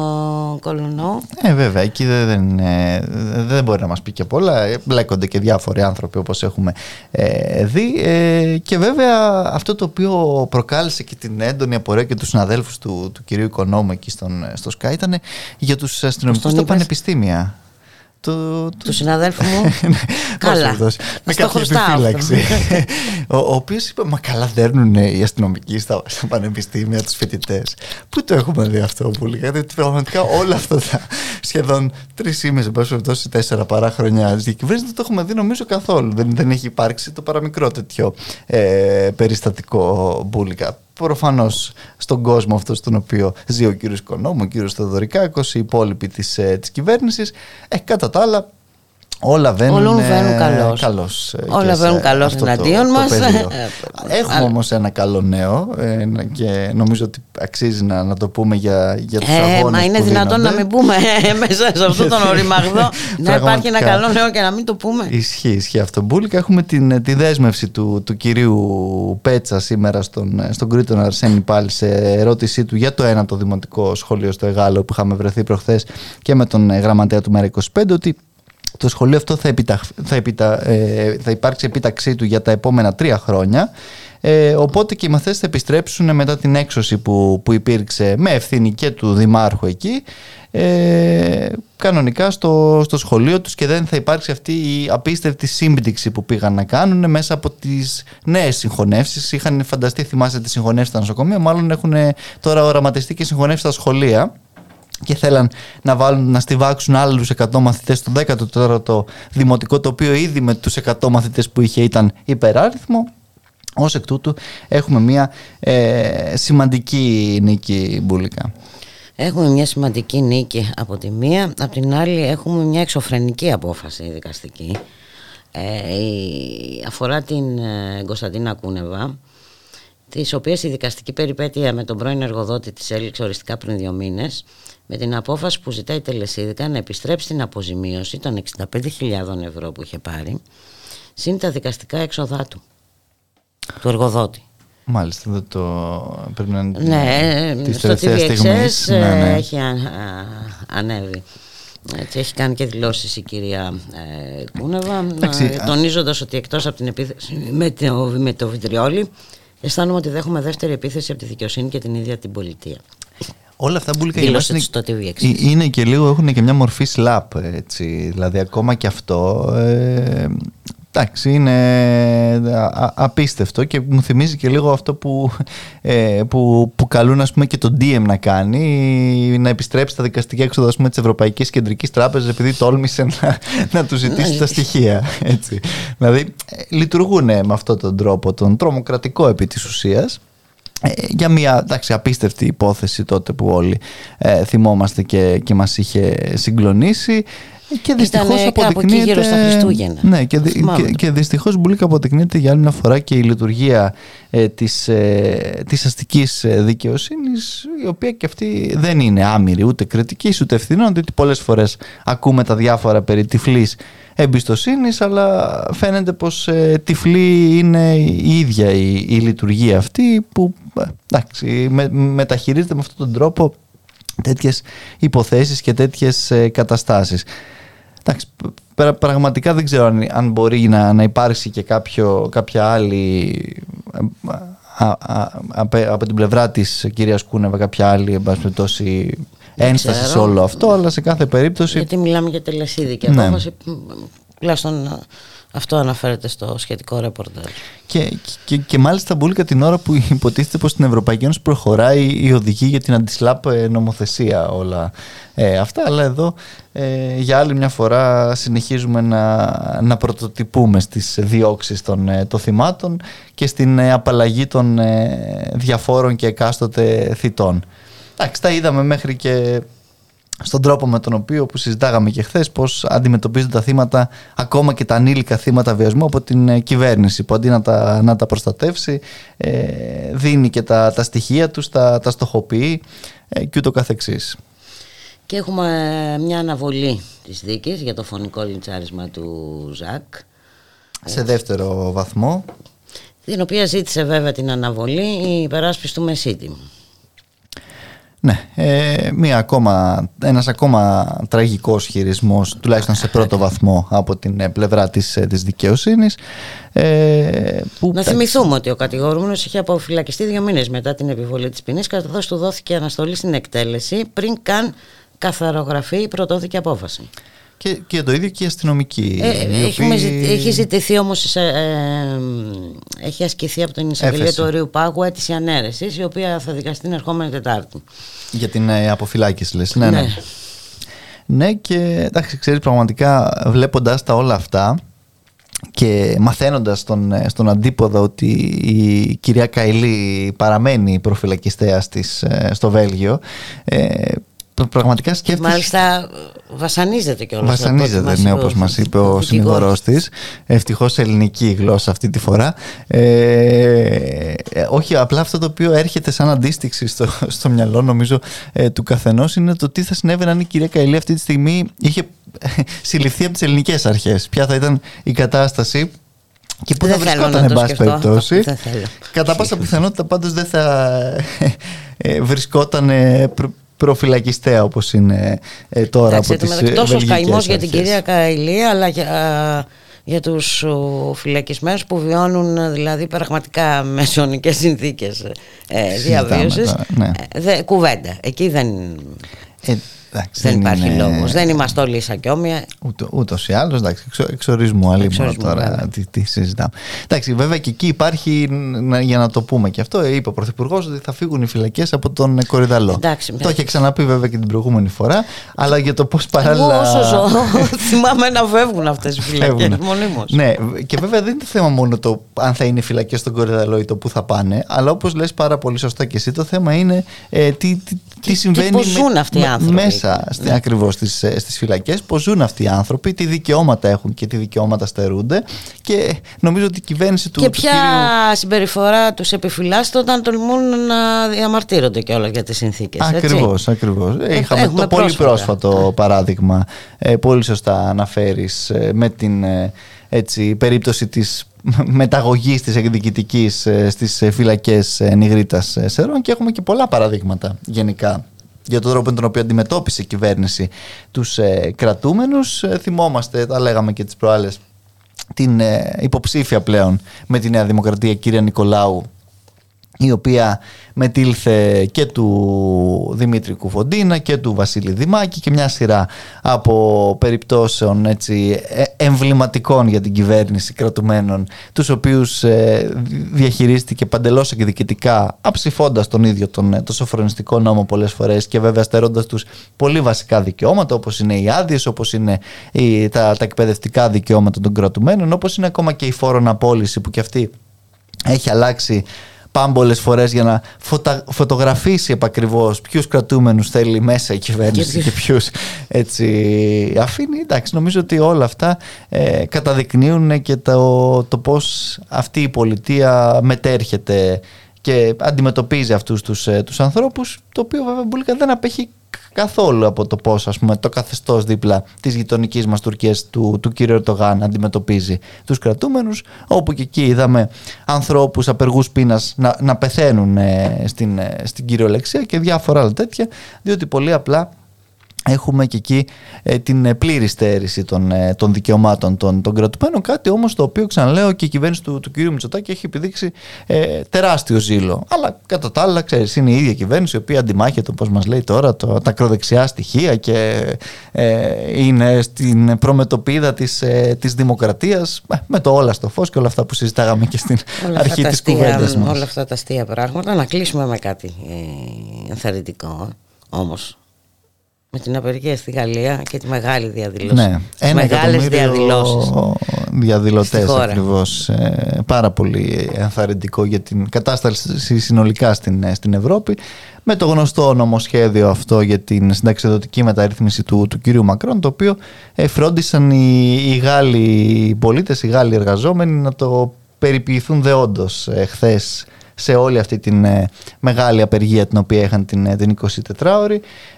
Κολονό. Ε, βέβαια, εκεί δεν, δεν, δεν μπορεί να μας πει και πολλά. Μπλέκονται και διάφοροι άνθρωποι όπως έχουμε ε, δει. Ε, και βέβαια αυτό το οποίο προκάλεσε και την έντονη απορία και τους συναδέλφους του, του κυρίου Οικονόμου εκεί στον, στο ΣΚΑ ήταν για τους αστυνομικούς στα πανεπιστήμια του, του συναδέλφου μου. Ναι, καλά. Με κάποια επιφύλαξη. ο, ο οποίος είπε: Μα καλά δέρνουν οι αστυνομικοί στα, πανεπιστήμια τους φοιτητές. Πού το έχουμε δει αυτό που λέγατε. Πραγματικά όλα αυτά τα σχεδόν τρεις ήμε, εν πάση περιπτώσει τέσσερα παρά χρονιά τη δεν το έχουμε δει νομίζω καθόλου. Δεν, δεν έχει υπάρξει το παραμικρό τέτοιο ε, περιστατικό μπουλικά προφανώς στον κόσμο αυτό στον οποίο ζει ο κύριος Κονόμου, ο κύριος Θεοδωρικάκος, οι υπόλοιποι της της ε, κυβέρνησης. Ε, κατά τα άλλα, Όλα βαίνουν, καλώς. καλώς ε, Όλα βαίνουν καλώς εναντίον μας. Έχουμε όμως ένα καλό νέο ε, και νομίζω ότι αξίζει να, να το πούμε για, για τους ε, αγώνες Μα είναι δυνατόν να μην πούμε μέσα σε αυτόν τον οριμαγδό να υπάρχει ένα καλό νέο και να μην το πούμε. Ισχύει, ισχύει αυτό. Μπούλικα έχουμε την, τη δέσμευση του, του κυρίου Πέτσα σήμερα στον, στον Κρήτον Αρσένη πάλι σε ερώτησή του για το ένα το δημοτικό σχολείο στο Εγάλο που είχαμε βρεθεί προχθές και με τον γραμματέα του ΜΕΡΑ25 ότι το σχολείο αυτό θα, θα, επιτα, ε, θα υπάρξει επίταξή του για τα επόμενα τρία χρόνια. Ε, οπότε και οι μαθές θα επιστρέψουν μετά την έξωση που, που υπήρξε με ευθύνη και του Δημάρχου εκεί ε, κανονικά στο, στο σχολείο τους και δεν θα υπάρξει αυτή η απίστευτη σύμπτυξη που πήγαν να κάνουν μέσα από τις νέες συγχωνεύσεις. Είχαν φανταστεί, θυμάστε τις συγχωνεύσεις στα νοσοκομεία, μάλλον έχουν τώρα οραματιστεί και συγχωνεύσεις στα σχολεία και θέλαν να, βάλουν, να στηβάξουν άλλους 100 μαθητές στο 14ο δημοτικό το οποίο ήδη με τους 100 μαθητές που είχε ήταν υπεράριθμο. Ως εκ τούτου έχουμε μια ε, σημαντική νίκη μπουλικά. Έχουμε μια σημαντική νίκη από τη μία, από την άλλη έχουμε μια εξωφρενική απόφαση δικαστική. Ε, αφορά την ε, Κωνσταντίνα Κούνεβα της οποίας η δικαστική περιπέτεια με τον πρώην εργοδότη της έληξε οριστικά πριν δύο μήνες με την απόφαση που ζητάει η Τελεσίδικα να επιστρέψει την αποζημίωση των 65.000 ευρώ που είχε πάρει συν τα δικαστικά έξοδά του, του εργοδότη. Μάλιστα, δεν το πρέπει να είναι ναι, στο TVXS ναι, ναι. έχει ανέβει. Έτσι, έχει κάνει και δηλώσεις η κυρία ε, Κούνεβα ε, τονίζοντας ότι εκτός από την επίθεση με το, με το βιτριόλι αισθάνομαι ότι δέχομαι δεύτερη επίθεση από τη δικαιοσύνη και την ίδια την πολιτεία. Όλα αυτά που είναι, είναι και λίγο έχουν και μια μορφή slap έτσι. Δηλαδή ακόμα και αυτό ε, εντάξει είναι απίστευτο και μου θυμίζει και λίγο αυτό που, ε, που, που καλούν ας πούμε και το DM να κάνει να επιστρέψει τα δικαστικά έξοδα ας πούμε, της Ευρωπαϊκής Κεντρικής Τράπεζας επειδή τόλμησε να, να του ζητήσει τα στοιχεία έτσι. Δηλαδή ε, λειτουργούν με αυτόν τον τρόπο τον τρομοκρατικό επί της ουσίας ε, για μια εντάξει, απίστευτη υπόθεση τότε που όλοι ε, θυμόμαστε και, και μας είχε συγκλονίσει και δυστυχώς αποδεικνύεται. Γύρω στα Χριστούγεννα. Ναι, και, και, και δυστυχώς Μπουλίκα αποδεικνύεται για άλλη μια φορά και η λειτουργία ε, της, ε, της αστικής δικαιοσύνης η οποία και αυτή δεν είναι άμυρη ούτε κριτικής ούτε ευθυνών διότι πολλές φορές ακούμε τα διάφορα περί τυφλής εμπιστοσύνης, αλλά φαίνεται πως ε, τυφλή είναι η ίδια η, η λειτουργία αυτή που ε, εντάξει, με, μεταχειρίζεται με αυτόν τον τρόπο τέτοιες υποθέσεις και τέτοιες ε, καταστάσεις. Εντάξει, πραγματικά δεν ξέρω αν, αν μπορεί να, να υπάρξει και κάποιο, κάποια άλλη από την πλευρά της κυρίας Κούνεβα κάποια άλλη εμπασπιτώση ένσταση σε όλο αυτό, αλλά σε κάθε περίπτωση. Γιατί μιλάμε για τελεσίδικη ναι. απόφαση. Τουλάχιστον ε, αυτό αναφέρεται στο σχετικό ρεπορτάζ. Και, και, και μάλιστα πολύ την ώρα που υποτίθεται πως στην Ευρωπαϊκή Ένωση προχωράει η οδηγία για την αντισλάπ ε, νομοθεσία όλα ε, αυτά, αλλά εδώ ε, για άλλη μια φορά συνεχίζουμε να, να πρωτοτυπούμε στις διώξεις των, ε, των θυμάτων και στην απαλλαγή των διαφόρων και εκάστοτε θητών. Εντάξει, τα είδαμε μέχρι και στον τρόπο με τον οποίο που συζητάγαμε και χθες πώς αντιμετωπίζουν τα θύματα ακόμα και τα ανήλικα θύματα βιασμού από την ε, κυβέρνηση που αντί να τα, να τα προστατεύσει ε, δίνει και τα, τα στοιχεία τους, τα, τα στοχοποιεί ε, και ούτω καθεξής. Και έχουμε μια αναβολή της δίκης για το φωνικό λιντσάρισμα του Ζακ. Σε δεύτερο βαθμό. Την οποία ζήτησε βέβαια την αναβολή η υπεράσπιση του Μεσίτη. Ναι, ε, μία ακόμα, ένας ακόμα τραγικός χειρισμός, τουλάχιστον σε πρώτο βαθμό από την ε, πλευρά της, ε, της δικαιοσύνης. Ε, που... Να θυμηθούμε ότι ο κατηγορούμενος είχε αποφυλακιστεί δύο μήνες μετά την επιβολή της ποινής καθώς του δόθηκε αναστολή στην εκτέλεση πριν καν καθαρογραφεί η πρωτόθηκε απόφαση. Και, και το ίδιο και η αστυνομική. Ε, έχει, έχει ζητηθεί όμως, ε, ε, έχει ασκηθεί από την εισαγγελία του Ορίου Πάγου αίτηση ανέρεσης, η οποία θα δικαστεί την ερχόμενη Τετάρτη. Για την ε, αποφυλάκηση, λες. Ναι, ναι. ναι. ναι και εντάξει, ξέρεις πραγματικά βλέποντας τα όλα αυτά και μαθαίνοντας στον, ε, στον αντίποδο ότι η κυρία Καηλή παραμένει προφυλακιστέας της, στο Βέλγιο ε, πραγματικά σκέφτεσαι. Μάλιστα βασανίζεται κιόλας. Βασανίζεται, ναι, όπως μας είπε ο συνηγορός της. Ευτυχώς ελληνική γλώσσα αυτή τη φορά. Ε, ε, όχι, απλά αυτό το οποίο έρχεται σαν αντίστοιξη στο, στο μυαλό, νομίζω, ε, του καθενός είναι το τι θα συνέβαινε αν η κυρία Καηλή αυτή τη στιγμή είχε συλληφθεί από τις ελληνικές αρχές. Ποια θα ήταν η κατάσταση και πού θα βρισκόταν, εν πάση περιπτώσει. Κατά πάσα πιθανότητα πάντως δεν θα ε, βρισκόταν προφυλακιστέα όπως είναι ε, τώρα από τις ε, Τόσο καημός για την κυρία Καηλή αλλά για, για τους φυλακισμένους που βιώνουν δηλαδή πραγματικά μεσονικές συνθήκες ε, διαβίωσης ναι. ε, κουβέντα εκεί δεν ε, Εντάξει, δεν, δεν υπάρχει είναι... λόγος. Δεν είμαστε όλοι όμοια. Ούτω, ούτως ή άλλως, εντάξει, εξο, εξορισμού άλλη μόνο τώρα τι, τι, συζητάμε. Εντάξει, βέβαια και εκεί υπάρχει, για να το πούμε και αυτό, είπε ο Πρωθυπουργός ότι θα φύγουν οι φυλακές από τον Κορυδαλό. Εντάξει, το είχε ξαναπεί βέβαια και την προηγούμενη φορά, αλλά για το πώς παράλληλα. Εγώ όσο ζω, θυμάμαι να φεύγουν αυτές οι φυλακές. Ναι, και βέβαια δεν είναι θέμα μόνο το αν θα είναι φυλακές στον Κορυδαλό ή το πού θα πάνε, αλλά όπως λες πάρα πολύ σωστά και εσύ, το θέμα είναι ε, τι, τι, τι συμβαίνει και ζουν αυτοί οι άνθρωποι. μέσα ναι. ακριβώς στις, ε, στις φυλακές, πώς ζουν αυτοί οι άνθρωποι, τι δικαιώματα έχουν και τι δικαιώματα στερούνται και νομίζω ότι η κυβέρνηση του Και ποια κύριου... συμπεριφορά τους επιφυλάσσεται όταν τολμούν να διαμαρτύρονται και όλα για τις συνθήκες. Ακριβώς, ακριβώς. Ε, είχαμε το πολύ πρόσφατο ναι. παράδειγμα, ε, πολύ σωστά αναφέρεις, με την έτσι, περίπτωση της μεταγωγής της εκδικητικής στις φυλακές Νιγρίτας Σερών και έχουμε και πολλά παραδείγματα γενικά για τον τρόπο με τον οποίο αντιμετώπισε η κυβέρνηση τους ε, κρατούμενους. Ε, θυμόμαστε, τα λέγαμε και τις προάλλες, την ε, υποψήφια πλέον με τη Νέα Δημοκρατία κυρία Νικολάου η οποία μετήλθε και του Δημήτρη Κουφοντίνα και του Βασίλη Δημάκη και μια σειρά από περιπτώσεων έτσι, ε, εμβληματικών για την κυβέρνηση κρατουμένων τους οποίους ε, διαχειρίστηκε παντελώς εκδικητικά αψηφώντας τον ίδιο τον, ε, το σοφρονιστικό νόμο πολλές φορές και βέβαια στερώντας τους πολύ βασικά δικαιώματα όπως είναι οι άδειες, όπως είναι οι, τα, τα εκπαιδευτικά δικαιώματα των κρατουμένων όπως είναι ακόμα και η φόρον απόλυση που και αυτή έχει αλλάξει πάμπολες φορές για να φωτα... φωτογραφίσει επακριβώς ποιους κρατούμενους θέλει μέσα η κυβέρνηση και, ποιους έτσι αφήνει. Εντάξει, νομίζω ότι όλα αυτά ε, καταδεικνύουν και το, το πώς αυτή η πολιτεία μετέρχεται και αντιμετωπίζει αυτούς τους, ε, τους ανθρώπους το οποίο βέβαια Μπουλίκα δεν απέχει καθόλου από το πώς ας πούμε, το καθεστώς δίπλα της γειτονικής μας Τουρκίας του, του κ. Ερτογάν αντιμετωπίζει τους κρατούμενους όπου και εκεί είδαμε ανθρώπους απεργούς πείνας να, να πεθαίνουν ε, στην, ε, στην κυριολεξία και διάφορα άλλα τέτοια διότι πολύ απλά έχουμε και εκεί ε, την ε, πλήρη στέρηση των, ε, των δικαιωμάτων των, των κρατουμένων, κάτι όμως το οποίο ξαναλέω και η κυβέρνηση του, του κ. Μητσοτάκη έχει επιδείξει ε, τεράστιο ζήλο. Αλλά κατά τα άλλα, ξέρεις, είναι η ίδια κυβέρνηση η οποία αντιμάχεται, όπως μας λέει τώρα, το, τα ακροδεξιά στοιχεία και είναι στην προμετωπίδα της, της δημοκρατίας με το όλα στο φως και όλα αυτά που συζητάγαμε και στην όλα αρχή της κουβέντας μας. Όλα αυτά τα αστεία πράγματα. Να κλείσουμε με κάτι ενθαρρυντικό όμως με την απεργία στη Γαλλία και τη μεγάλη διαδηλώση. Ναι, ένα μεγάλες διαδηλώσεις. διαδηλωτές ακριβώς ε, πάρα πολύ ενθαρρυντικό για την κατάσταση συνολικά στην, ε, στην Ευρώπη με το γνωστό νομοσχέδιο αυτό για την συνταξιδοτική μεταρρύθμιση του, του κύριου Μακρόν το οποίο ε, φρόντισαν οι, οι Γάλλοι πολίτες, οι Γάλλοι εργαζόμενοι να το περιποιηθούν δεόντως ε, χθες σε όλη αυτή την ε, μεγάλη απεργία την οποία είχαν την, ε, την 24ωρη.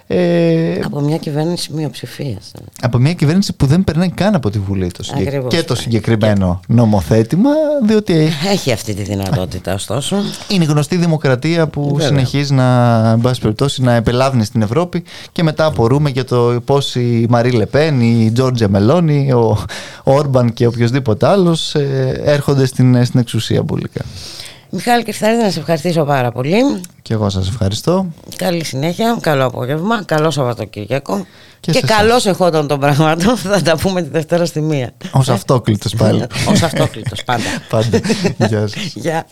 Ε, από μια κυβέρνηση μειοψηφίας. Ε. Από μια κυβέρνηση που δεν περνάει καν από τη Βουλή το και το συγκεκριμένο νομοθέτημα, διότι. Έχει αυτή τη δυνατότητα, ωστόσο. Είναι γνωστή δημοκρατία που συνεχίζει να, περιπτώσει, να επελάβνει στην Ευρώπη και μετά απορούμε για το πώς η Μαρή Λεπέν, η Τζόρτζια Μελώνη, ο Όρμπαν και οποιοδήποτε άλλος έρχονται στην, στην εξουσία μπουλικά. Μιχάλη Κρυσταρίδη, να σε ευχαριστήσω πάρα πολύ. Και εγώ σας ευχαριστώ. Καλή συνέχεια, καλό απόγευμα, καλό Σαββατοκύριακο. Και, και καλώ εχόταν των πραγμάτων. Θα τα πούμε τη Δευτέρα στη μία. Ω αυτόκλητος πάλι. Ω αυτόκλητος, πάντα. πάντα. Γεια σας. Γεια.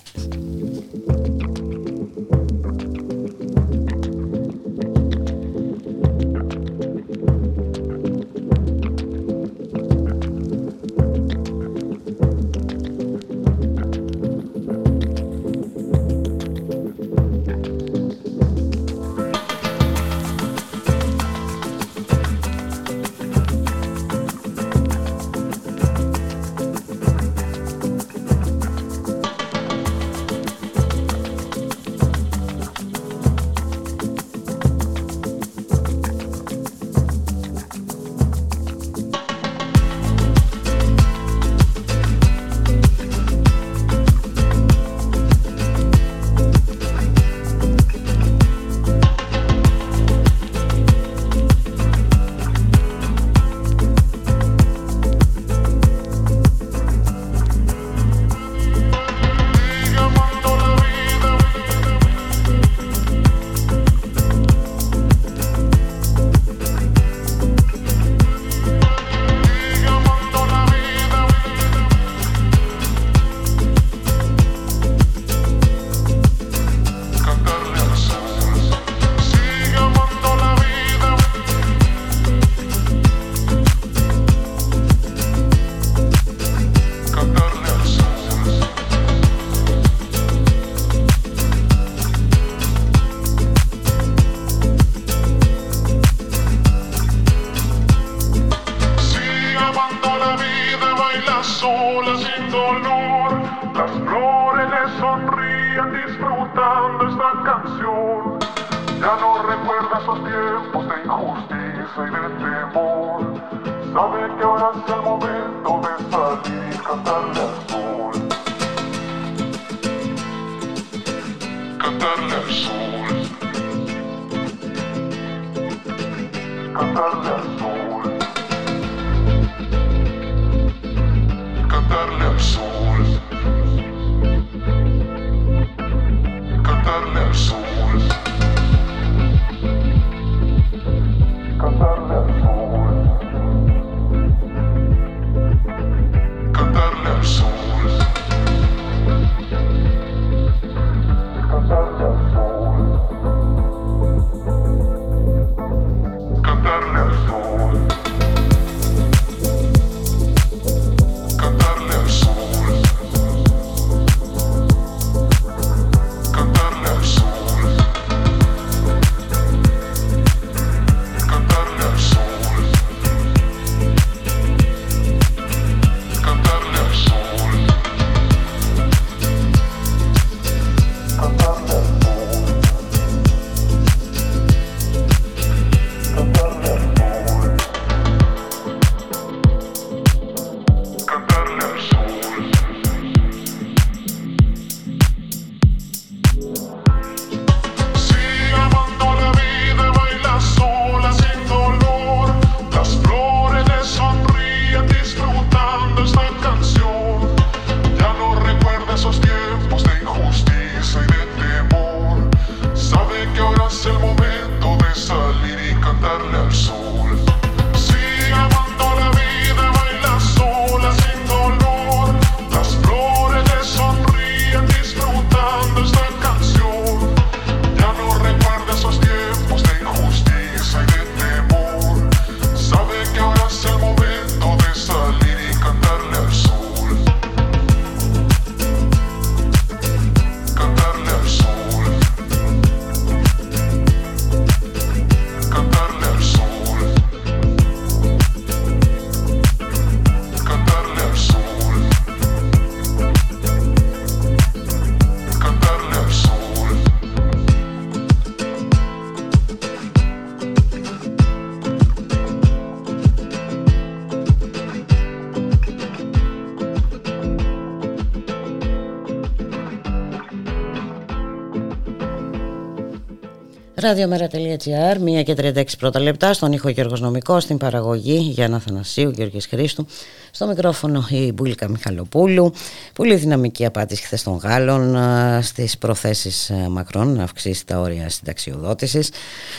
Ραδιομέρα.gr, 1 και 36 πρώτα λεπτά, στον ήχο Γιώργος Νομικός, στην παραγωγή Γιάννα Θανασίου, Γιώργης Χρήστου, στο μικρόφωνο η Μπούλικα Μιχαλοπούλου. Πολύ δυναμική απάντηση χθες των Γάλλων στις προθέσεις Μακρόν να αυξήσει τα όρια συνταξιοδότησης.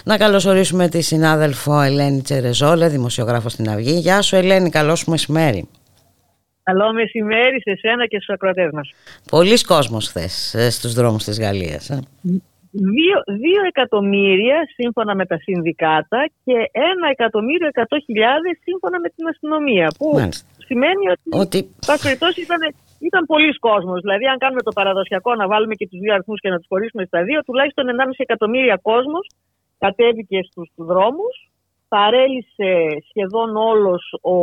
Να καλωσορίσουμε τη συνάδελφο Ελένη Τσερεζόλε, δημοσιογράφο στην Αυγή. Γεια σου Ελένη, καλό σου μεσημέρι. Καλό μεσημέρι σε σένα και στους ακροατές μας. Πολλοί κόσμος χθες ε, στους δρόμους της Γαλλίας. Ε. Δύο, δύο εκατομμύρια σύμφωνα με τα συνδικάτα και ένα εκατομμύριο εκατό χιλιάδες σύμφωνα με την αστυνομία. Που σημαίνει ότι, ότι... περιπτώσει ήταν, ήταν πολλοί κόσμος. Δηλαδή αν κάνουμε το παραδοσιακό να βάλουμε και τους δύο αριθμούς και να τους χωρίσουμε στα δύο, τουλάχιστον 1,5 εκατομμύρια κόσμος κατέβηκε στους δρόμους παρέλυσε σχεδόν όλος ο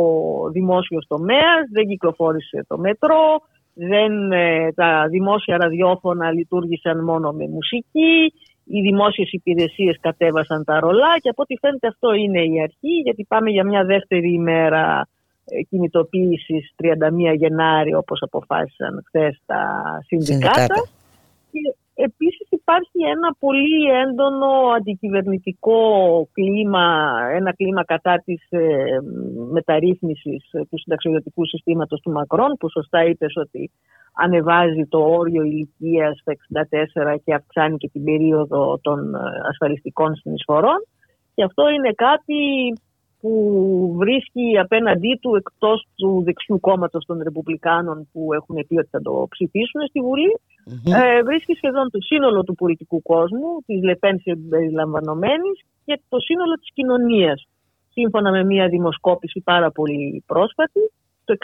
δημόσιος τομέας, δεν κυκλοφόρησε το μετρό, δεν, ε, τα δημόσια ραδιόφωνα λειτουργήσαν μόνο με μουσική, οι δημόσιες υπηρεσίες κατέβασαν τα ρολά και από ό,τι φαίνεται αυτό είναι η αρχή γιατί πάμε για μια δεύτερη ημέρα ε, κινητοποίησης 31 Γενάρη όπως αποφάσισαν χθες τα συνδικάτα. Επίσης υπάρχει ένα πολύ έντονο αντικυβερνητικό κλίμα, ένα κλίμα κατά της ε, μεταρρύθμισης του συνταξιοδοτικού συστήματος του Μακρόν που σωστά είπε ότι ανεβάζει το όριο ηλικίας στα 64 και αυξάνει και την περίοδο των ε, ασφαλιστικών συνεισφορών. Και αυτό είναι κάτι που βρίσκει απέναντί του εκτός του δεξιού κόμματος των Ρεπουμπλικάνων που έχουν πει ότι θα το ψηφίσουν στη βουλη ε, βρίσκει σχεδόν το σύνολο του πολιτικού κόσμου, της Λεπέν συμπεριλαμβανομένης και το σύνολο της κοινωνίας. Σύμφωνα με μια δημοσκόπηση πάρα πολύ πρόσφατη, το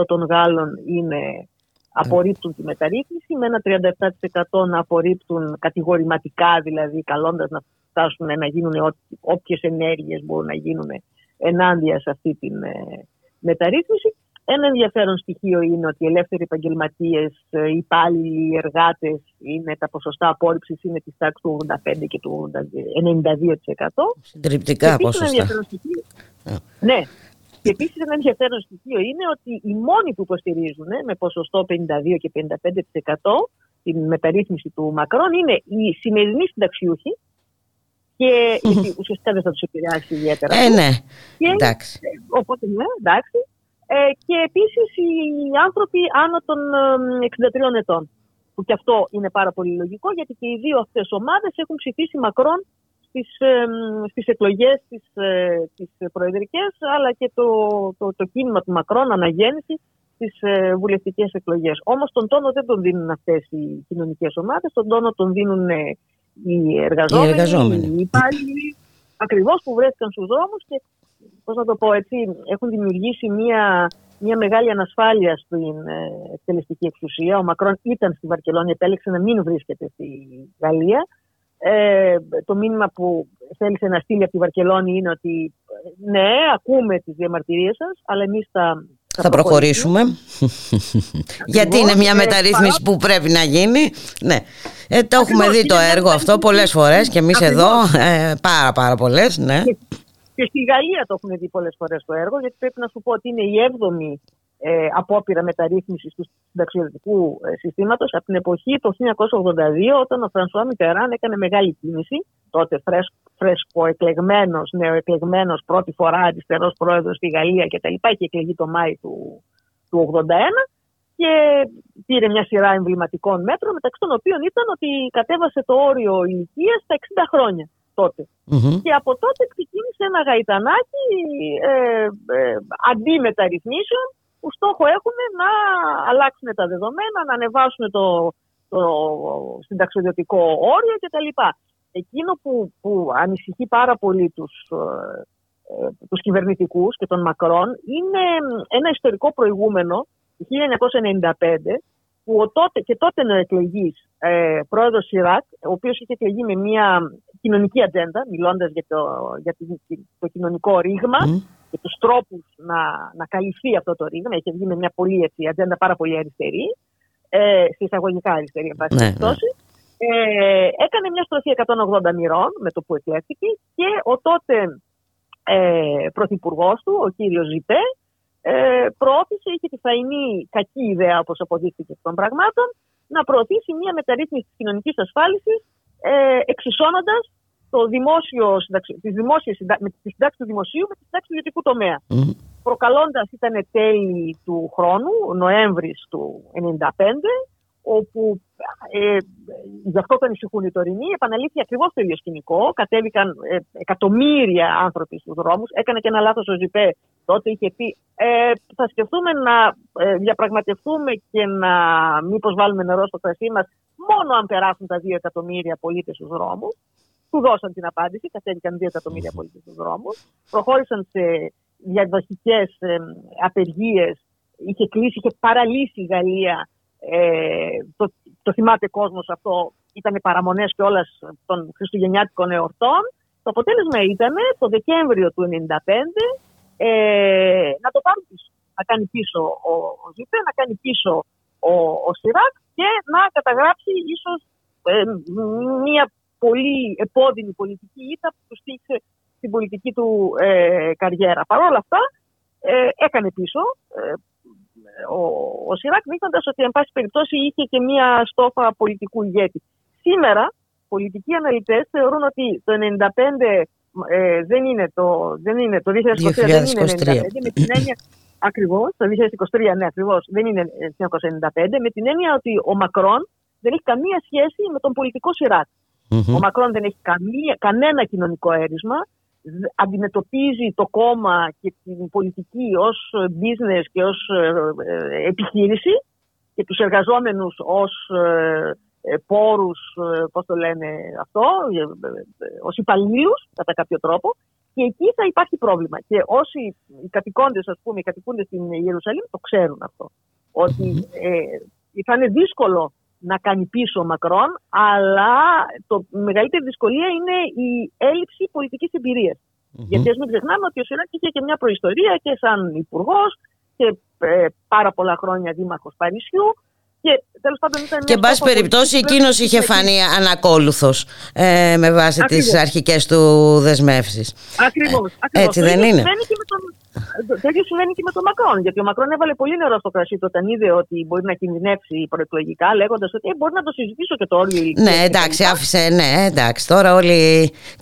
66% των Γάλλων είναι απορρίπτουν τη μεταρρύθμιση, με ένα 37% να απορρίπτουν κατηγορηματικά, δηλαδή καλώντας να φτάσουν να γίνουν όποιες ενέργειες μπορούν να γίνουν ενάντια σε αυτή τη ε, μεταρρύθμιση. Ένα ενδιαφέρον στοιχείο είναι ότι οι ελεύθεροι επαγγελματίες, ε, οι υπάλληλοι, οι εργάτες, είναι τα ποσοστά απόρριψης είναι της τάξης του 85 και του 92%. Συντριπτικά ποσοστά. Ναι. Και επίσης ένα ενδιαφέρον στοιχείο είναι ότι οι μόνοι που υποστηρίζουν με ποσοστό 52 και 55% την μεταρρύθμιση του Μακρόν είναι οι σημερινοί συνταξιούχοι, και γιατί ουσιαστικά δεν θα τους επηρεάσει ιδιαίτερα. Ε, ναι. Και, εντάξει. Οπότε, ναι, εντάξει. Ε, και επίσης οι άνθρωποι άνω των 63 ετών. Που και αυτό είναι πάρα πολύ λογικό, γιατί και οι δύο αυτές ομάδες έχουν ψηφίσει Μακρόν στις, ε, στις εκλογές τις, ε, τις προεδρικές αλλά και το, το, το κίνημα του Μακρόν αναγέννηση στις ε, βουλευτικές εκλογές. Όμως τον τόνο δεν τον δίνουν αυτές οι κοινωνικές ομάδες, τον τόνο τον δίνουν ε, οι εργαζόμενοι, οι, εργαζόμενοι. οι υπάλληλοι, ακριβώς που βρέθηκαν στους δρόμους και πώς να το πω έτσι, έχουν δημιουργήσει μια, μια μεγάλη ανασφάλεια στην ε, εκτελεστική εξουσία. Ο Μακρόν ήταν στη Βαρκελόνη, επέλεξε να μην βρίσκεται στη Γαλλία. Ε, το μήνυμα που θέλησε να στείλει από τη Βαρκελόνη είναι ότι ναι, ακούμε τις διαμαρτυρίες σας, αλλά εμείς θα θα προχωρήσουμε. Γιατί είναι μια μεταρρύθμιση που πρέπει να γίνει. Ναι. Ε, το έχουμε δει το έργο αυτό πολλές φορές και εμείς εδώ ε, πάρα πάρα πολλές. Ναι. Και στη Γαλλία το έχουμε δει πολλές φορές το έργο γιατί πρέπει να σου πω ότι είναι η έβδομη ε, απόπειρα μεταρρύθμισης του συνταξιοδοτικού ε, συστήματος από την εποχή το 1982 όταν ο Φρανσουά Μιτεράν έκανε μεγάλη κίνηση τότε φρέσκο, φρέσκο εκλεγμένος, νεοεκλεγμένος πρώτη φορά αριστερός πρόεδρος στη Γαλλία και τα λοιπά, είχε εκλεγεί το Μάη του, του 81 και πήρε μια σειρά εμβληματικών μέτρων μεταξύ των οποίων ήταν ότι κατέβασε το όριο ηλικίας στα 60 χρόνια τότε. Και από τότε ξεκίνησε ένα γαϊτανάκι ε, ε, αντί μεταρρυθμίσεων που στόχο έχουν να αλλάξουν τα δεδομένα, να ανεβάσουν το, το συνταξιδιωτικό όριο κτλ. Εκείνο που, που ανησυχεί πάρα πολύ τους, ε, ε, τους κυβερνητικούς και τον Μακρόν είναι ένα ιστορικό προηγούμενο το 1995 που ο τότε, και τότε είναι εκλεγής ε, πρόεδρος Σιράκ, ο οποίος είχε εκλεγεί με μια κοινωνική ατζέντα, μιλώντας για, το, για το κοινωνικό ρήγμα mm. και τους τρόπους να, να καλυφθεί αυτό το ρήγμα. Είχε βγει με μια πολύ έτσι, ατζέντα πάρα πολύ αριστερή, ε, σε εισαγωγικά αριστερή, εν πάση ναι, ναι. Ε, έκανε μια στροφή 180 μοιρών με το που εκλέχθηκε και ο τότε ε, πρωθυπουργός του, ο κύριος Ζητέ, ε, προώθησε, είχε τη φαϊνή κακή ιδέα όπως αποδείχθηκε των πραγμάτων, να προωθήσει μια μεταρρύθμιση της κοινωνικής ασφάλισης ε, εξισώνοντας το δημόσιο, τις δημόσιες, με τη συντάξη του δημοσίου με τη συντάξη του ιδιωτικού τομέα. Mm. Προκαλώντας ήταν τέλη του χρόνου, Νοέμβρης του 1995, όπου ε, γι' αυτό το ανησυχούν οι τωρινοί, επαναλήφθη ακριβώς το ίδιο σκηνικό. Κατέβηκαν ε, εκατομμύρια άνθρωποι στους δρόμους. Έκανε και ένα λάθος ο Ζιπέ. Τότε είχε πει: ε, Θα σκεφτούμε να ε, διαπραγματευτούμε και να μήπως βάλουμε νερό στο κρασί μας μόνο αν περάσουν τα δύο εκατομμύρια πολίτες στους δρόμους. Του δώσαν την απάντηση. Κατέβηκαν δύο εκατομμύρια πολίτες στους δρόμους. Προχώρησαν σε διαδοχικές ε, απεργίες. Είχε κλείσει, είχε παραλύσει η Γαλλία ε, το, το θυμάται κόσμος αυτό, ήταν παραμονές και όλα των Χριστουγεννιάτικων εορτών. Το αποτέλεσμα ήταν το Δεκέμβριο του 1995 ε, να το πάρει πίσω. Να κάνει πίσω ο, ο Ζιπέ, να κάνει πίσω ο, ο Σιράκ και να καταγράψει ίσως ε, μια πολύ επώδυνη πολιτική ήττα που τους στοίχισε στην πολιτική του ε, καριέρα. Παρ' όλα αυτά, ε, έκανε πίσω, ε, ο, ο Σιράκ δείχνοντας ότι, εν πάση περιπτώσει, είχε και μία στόφα πολιτικού ηγέτη. Σήμερα, πολιτικοί αναλυτές θεωρούν ότι το 1995 ε, δεν είναι το, δεν είναι, το 2023, δεν είναι 1995, με την έννοια ακριβώς, το 2023 ναι ακριβώς, δεν είναι 1995, με την έννοια ότι ο Μακρόν δεν έχει καμία σχέση με τον πολιτικό Ο Μακρόν δεν έχει καμία, κανένα κοινωνικό έρισμα, αντιμετωπίζει το κόμμα και την πολιτική ως business και ως ε, ε, επιχείρηση και τους εργαζόμενους ως ε, πόρους, πώς το λένε αυτό, ως υπαλλήλους κατά κάποιο τρόπο και εκεί θα υπάρχει πρόβλημα. Και όσοι οι κατοικώντες, ας πούμε, οι κατοικούντες στην Ιερουσαλήμ το ξέρουν αυτό. Ότι θα είναι δύσκολο να κάνει πίσω ο Μακρόν, αλλά το μεγαλύτερη δυσκολία είναι η έλλειψη πολιτικής Γιατί ας μην ξεχνάμε ότι ο Σιράκ είχε και μια προϊστορία και σαν υπουργός και ε, πάρα πολλά χρόνια δήμαρχος Παρισιού και τέλος πάντων ήταν. Και εν πάση περιπτώσει, εκείνος είχε φανεί ανακόλουθος ε, με βάση τις αρχικές του δεσμεύσεις. Ακριβώς. Ε, έτσι δεν είναι. Το ίδιο συμβαίνει και με τον Μακρόν. Γιατί ο Μακρόν έβαλε πολύ νερό στο κρασί του όταν είδε ότι μπορεί να κινδυνεύσει προεκλογικά, λέγοντας ότι ε, μπορεί να το συζητήσω και το όριο Ναι, εντάξει, άφησε. Ναι, εντάξει. Τώρα όλοι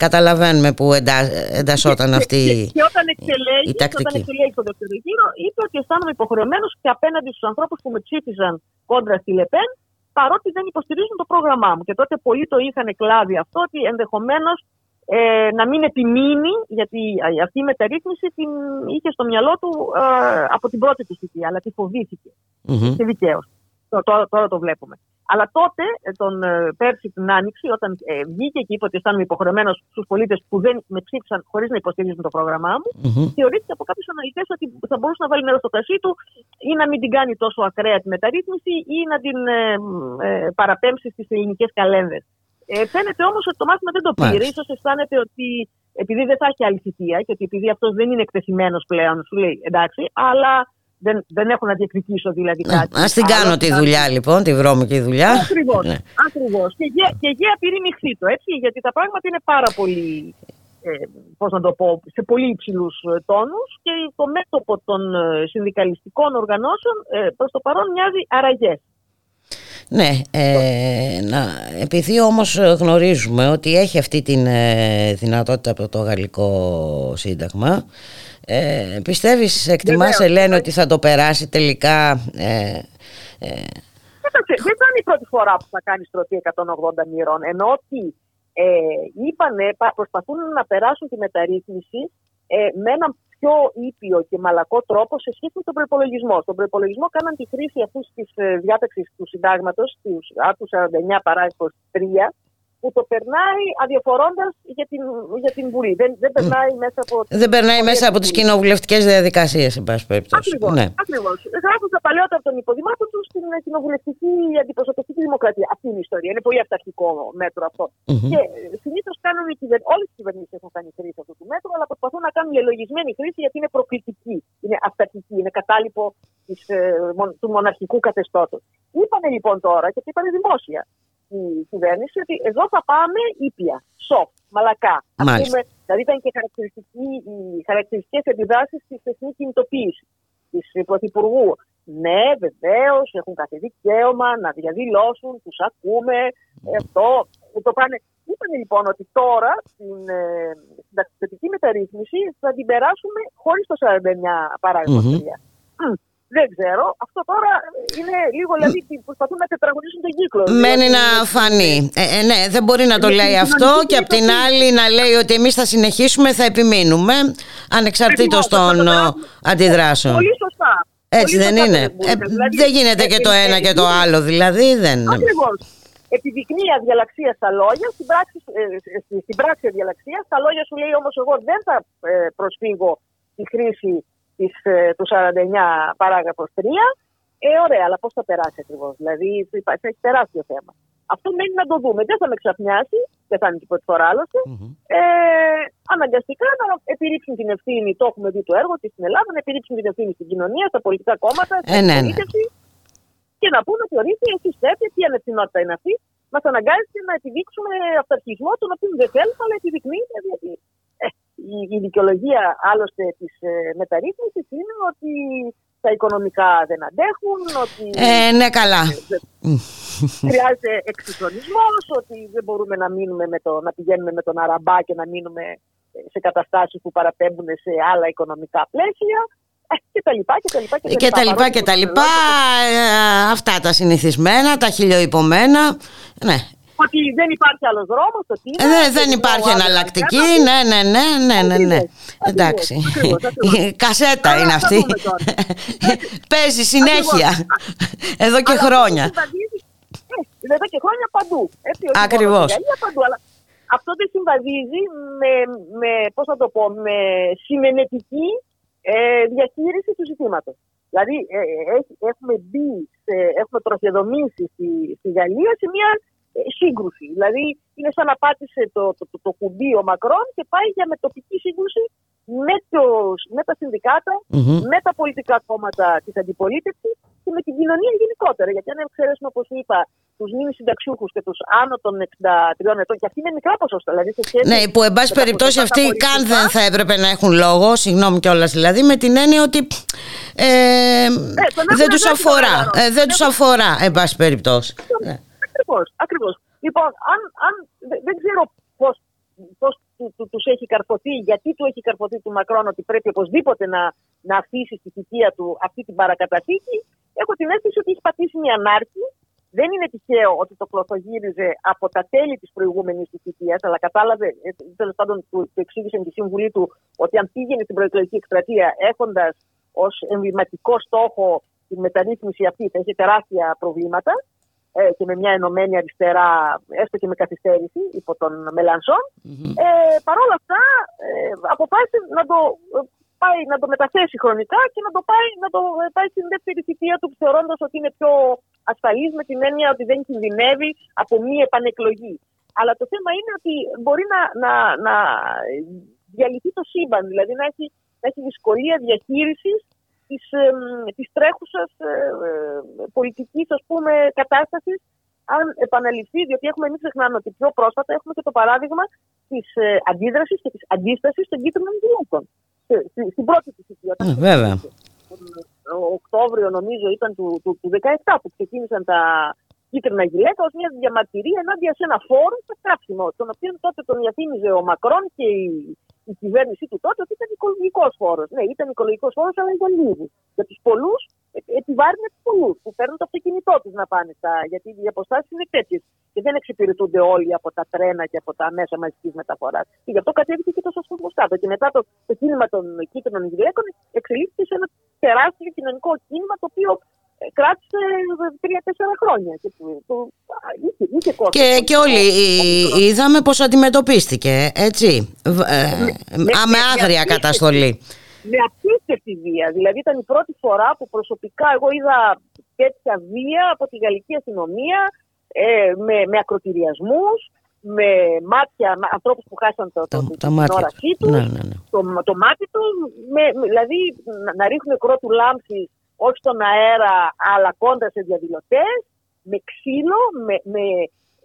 καταλαβαίνουμε που εντά, εντασσόταν αυτή και, και, και όταν εξελέγει, η τακτική. Όταν εξελέγει το δεύτερο γύρο, είπε ότι αισθάνομαι υποχρεωμένος και απέναντι στους ανθρώπους που με ψήφισαν κόντρα στη Λεπέν, παρότι δεν υποστηρίζουν το πρόγραμμά μου. Και τότε πολλοί το είχαν κλάδει αυτό, ότι ενδεχομένως ε, να μην επιμείνει, γιατί αυτή η μεταρρύθμιση την είχε στο μυαλό του ε, από την πρώτη του θητεία, αλλά τη φοβήθηκε. Mm-hmm. Και δικαίω. Τώρα, τώρα το βλέπουμε. Αλλά τότε, ε, τον ε, πέρσι την Άνοιξη, όταν ε, βγήκε και είπε ότι αισθάνομαι υποχρεωμένος στους πολίτες που δεν με ψήφισαν χωρίς να υποστηρίζουν το πρόγραμμά μου, mm-hmm. θεωρήθηκε από κάποιους αναλυτές ότι θα μπορούσε να βάλει νερό στο κρασί του ή να μην την κάνει τόσο ακραία τη μεταρρύθμιση ή να την ε, ε, παραπέμψει στις ελληνικές καλένδες. Ε, φαίνεται όμως ότι το μάθημα δεν το πήρε. σω αισθάνεται ότι επειδή δεν θα έχει άλλη θητεία και ότι επειδή αυτός δεν είναι εκτεθειμένος πλέον, σου λέει εντάξει, αλλά δεν, δεν έχω να διεκδικήσω δηλαδή κάτι. Α την κάνω τη δουλειά λοιπόν, τη βρώμικη δουλειά. Ακριβώς. Ναι. Ακριβώς. Και, γε, και γε το έτσι, γιατί τα πράγματα είναι πάρα πολύ. Ε, πώς να το πω, σε πολύ υψηλούς ε, τόνους και το μέτωπο των ε, συνδικαλιστικών οργανώσεων ε, προς το παρόν μοιάζει αραγές. Ναι, ε, να, επειδή όμως γνωρίζουμε ότι έχει αυτή τη ε, δυνατότητα από το γαλλικό σύνταγμα ε, πιστεύεις, εκτιμάς Ελένη ότι θα το περάσει τελικά ε, ε, δεν ήταν η πρώτη φορά που θα κάνεις στροφή 180 μοίρων ενώ ότι ε, είπανε, προσπαθούν να περάσουν τη μεταρρύθμιση ε, με έναν πιο ήπιο και μαλακό τρόπο σε σχέση με τον προπολογισμό. Στον προπολογισμό κάναν τη χρήση αυτής της ε, διάταξης του συντάγματος, τους άρθρου 49 παράγραφο 3, που το περνάει αδιαφορώντας για την, για την Βουλή. Δεν, δεν περνάει μέσα από. Δεν περνάει μέσα από τις κοινοβουλευτικές διαδικασίες, εν πάση περιπτώσει. Ακριβώς. Ναι. Γράφουν τα παλαιότερα των υποδημάτων τους στην κοινοβουλευτική αντιπροσωπευτική δημοκρατία. Αυτή είναι η ιστορία. Είναι πολύ αυταρχικό μέτρο αυτό. Mm-hmm. Και συνήθως κάνουν οι κυβερνήσει. Όλες οι κυβερνήσεις έχουν κάνει χρήση αυτού του μέτρου, αλλά προσπαθούν να κάνουν λελογισμένη χρήση γιατί είναι προκλητική. Είναι αυταρχική. Είναι κατάλοιπο της, ε, του μοναρχικού καθεστώτος. Είπανε λοιπόν τώρα και το είπανε δημόσια η κυβέρνηση ότι εδώ θα πάμε ήπια, soft, μαλακά. Πούμε, δηλαδή ήταν και οι χαρακτηριστικές επιδράσεις της εθνικής κινητοποίησης της Πρωθυπουργού. Ναι, βεβαίως, έχουν κάθε δικαίωμα να διαδηλώσουν, τους ακούμε. Αυτό το πάνε. Είπαν λοιπόν ότι τώρα στην ε, μεταρρύθμιση θα την περάσουμε χωρίς το 49 παράγραφο mm-hmm. Δεν ξέρω. Αυτό τώρα είναι λίγο, δηλαδή προσπαθούν να τετραγωνίσουν τον κύκλο. Μένει να φανεί. Ε, ε, ναι, δεν μπορεί να το λέει αυτό και απ' την άλλη να λέει ότι εμείς θα συνεχίσουμε, θα επιμείνουμε, ανεξαρτήτως των αντιδράσεων. Πολύ σωστά. Έτσι δεν είναι. Ε, δηλαδή, δεν γίνεται και το ένα και το άλλο, δηλαδή δεν. Ακριβώς. Επιδεικνύει αδιαλαξία στα λόγια, στην πράξη, στην πράξη αδιαλαξίας. Στα λόγια σου λέει όμως εγώ δεν θα προσφύγω τη χρήση της, ε, του 49 παράγραφος 3. Ε, ωραία, αλλά πώς θα περάσει ακριβώς. Δηλαδή θα έχει τεράστιο θέμα. Αυτό μένει να το δούμε. Δεν θα με ξαφνιάσει, δεν θα είναι την πρώτη φορά άλλωστε. Mm-hmm. Ε, αναγκαστικά να επιρρύψουν την ευθύνη, το έχουμε δει το έργο της στην Ελλάδα, να επιρρύψουν την ευθύνη στην κοινωνία, στα πολιτικά κόμματα, στην ε, ναι, ναι. και να πούνε ότι ορίστε, εσείς θέλετε, τι ανευθυνότητα είναι αυτή. Μας αναγκάζεται να επιδείξουμε αυταρχισμό, τον οποίο δεν θέλουμε, αλλά επιδεικνύεται. Δηλαδή, η, η δικαιολογία άλλωστε της ε, μεταρρύθμισης είναι ότι τα οικονομικά δεν αντέχουν, ότι. Ε, ναι, καλά. Χρειάζεται εξυγχρονισμός, ότι δεν μπορούμε να, μείνουμε με το, να πηγαίνουμε με τον αραμπά και να μείνουμε σε καταστάσεις που παραπέμπουν σε άλλα οικονομικά πλαίσια ε, και τα λοιπά και τα λοιπά και τα λοιπά. Και τα λοιπά και τα λοιπά, ε, αυτά τα συνηθισμένα, τα χιλιοϊπωμένα. Ναι, ότι δεν υπάρχει άλλος δρόμος. Ε, δεν υπάρχει εναλλακτική. Ναι, ναι, ναι, ναι, ναι, ναι. Εντάξει. Η κασέτα είναι αυτή. Παίζει συνέχεια. Εδώ και χρόνια. Ε, εδώ και χρόνια παντού. Ακριβώς. αυτό δεν συμβαδίζει με, με, πώς θα το πω, με συνενετική ε, διαχείριση του ζητήματο. Δηλαδή, ε, ε έχουμε μπει, σε, έχουμε τροχεδομήσει στη, στη Γαλλία σε μια ε, σύγκρουση. Δηλαδή είναι σαν να πάτησε το, το, το, το κουμπί ο Μακρόν και πάει για μετοπική σύγκρουση με, το, με τα συνδικατα με τα πολιτικά κόμματα της αντιπολίτευσης και με την κοινωνία γενικότερα. Γιατί αν εξαιρέσουμε, όπως είπα, τους μήνυ συνταξιούχους και τους άνω των 63 ετών, και αυτή είναι μικρά ποσοστά. Δηλαδή σε σχέση ναι, που εν πάση περιπτώσει αυτοί καν δεν θα έπρεπε να έχουν λόγο, συγγνώμη κιόλας δηλαδή, με την έννοια ότι ε, ε, δεν τους αφορά. Ε, δεν τους αφορά, εν πάση περιπτώσει. Ναι. Ακριβώς. Λοιπόν, αν, αν, δεν ξέρω πώς πώς του, του, τους έχει καρποθεί, γιατί του έχει καρποθεί του Μακρόν ότι πρέπει οπωσδήποτε να, να αφήσει στη θητεία του αυτή την παρακαταθήκη. Έχω την αίσθηση ότι έχει πατήσει μια ανάρκη. Δεν είναι τυχαίο ότι το κλωθογύριζε από τα τέλη της προηγούμενης θητείας, αλλά κατάλαβε, ε, τέλος πάντων του, του εξήγησε τη συμβουλή του, ότι αν πήγαινε στην προεκλογική εκστρατεία έχοντας ως εμβληματικό στόχο τη μεταρρύθμιση αυτή, θα είχε τεράστια προβλήματα ε, και με μια ενωμένη αριστερά, έστω και με καθυστέρηση υπό τον μελανσον Ε, Παρ' όλα αυτά, ε, αποφάσισε να το, ε, πάει, να το μεταθέσει χρονικά και να το πάει, να το ε, πάει στην δεύτερη θητεία του, θεωρώντας ότι είναι πιο ασφαλής με την έννοια ότι δεν κινδυνεύει από μία επανεκλογή. Αλλά το θέμα είναι ότι μπορεί να, να, να διαλυθεί το σύμπαν, δηλαδή να έχει, να έχει δυσκολία διαχείρισης της, της τρέχουσας ε, ε, πολιτικής ας πούμε, κατάστασης αν επαναληφθεί, διότι έχουμε μην ξεχνάμε ότι πιο πρόσφατα έχουμε και το παράδειγμα της ε, αντίδρασης και της αντίστασης των κίτρινων γυναίκων. Στην πρώτη της θητεία. Ε, βέβαια. Τον Οκτώβριο, νομίζω, ήταν του, του, του 17 που ξεκίνησαν τα κίτρινα γυλαίκα ως μια διαμαρτυρία ενάντια σε ένα φόρο στα κράψιμο, τον οποίο τότε τον διαφήμιζε ο Μακρόν και η η κυβέρνησή του τότε ότι ήταν οικολογικός φόρο. Ναι, ήταν οικολογικός φόρο, αλλά για λίγου. Για τους πολλούς, ε, επιβάρυνε τους πολλούς που παίρνουν το αυτοκίνητό τους να πάνε στα. Γιατί οι αποστάσεις είναι τέτοιες. Και δεν εξυπηρετούνται όλοι από τα τρένα και από τα μέσα μαζικής μεταφοράς. Και γι' αυτό κατέβηκε και το σωστό κάτω. Και μετά το, το κίνημα των κίτρινων γυναίκων εξελίχθηκε σε ένα τεράστιο κοινωνικό κίνημα το οποίο ε, κράτησε τρία-τέσσερα χρόνια. Και, το, είχε, είχε και, και όλοι είδαμε πώς αντιμετωπίστηκε, έτσι, ε, με, άγρια καταστολή. Με απίστευτη βία. Δηλαδή ήταν η πρώτη φορά που προσωπικά εγώ είδα τέτοια βία από τη γαλλική αστυνομία ε, με, με ακροτηριασμούς, με μάτια, ανθρώπους που χάσαν το, το, το, την όρασή τους, ναι, ναι, ναι. Το, το μάτι τους, με, δηλαδή να, να ρίχνουν κρότου λάμψη όχι στον αέρα, αλλά κοντά σε διαδηλωτές, με ξύλο, με, με,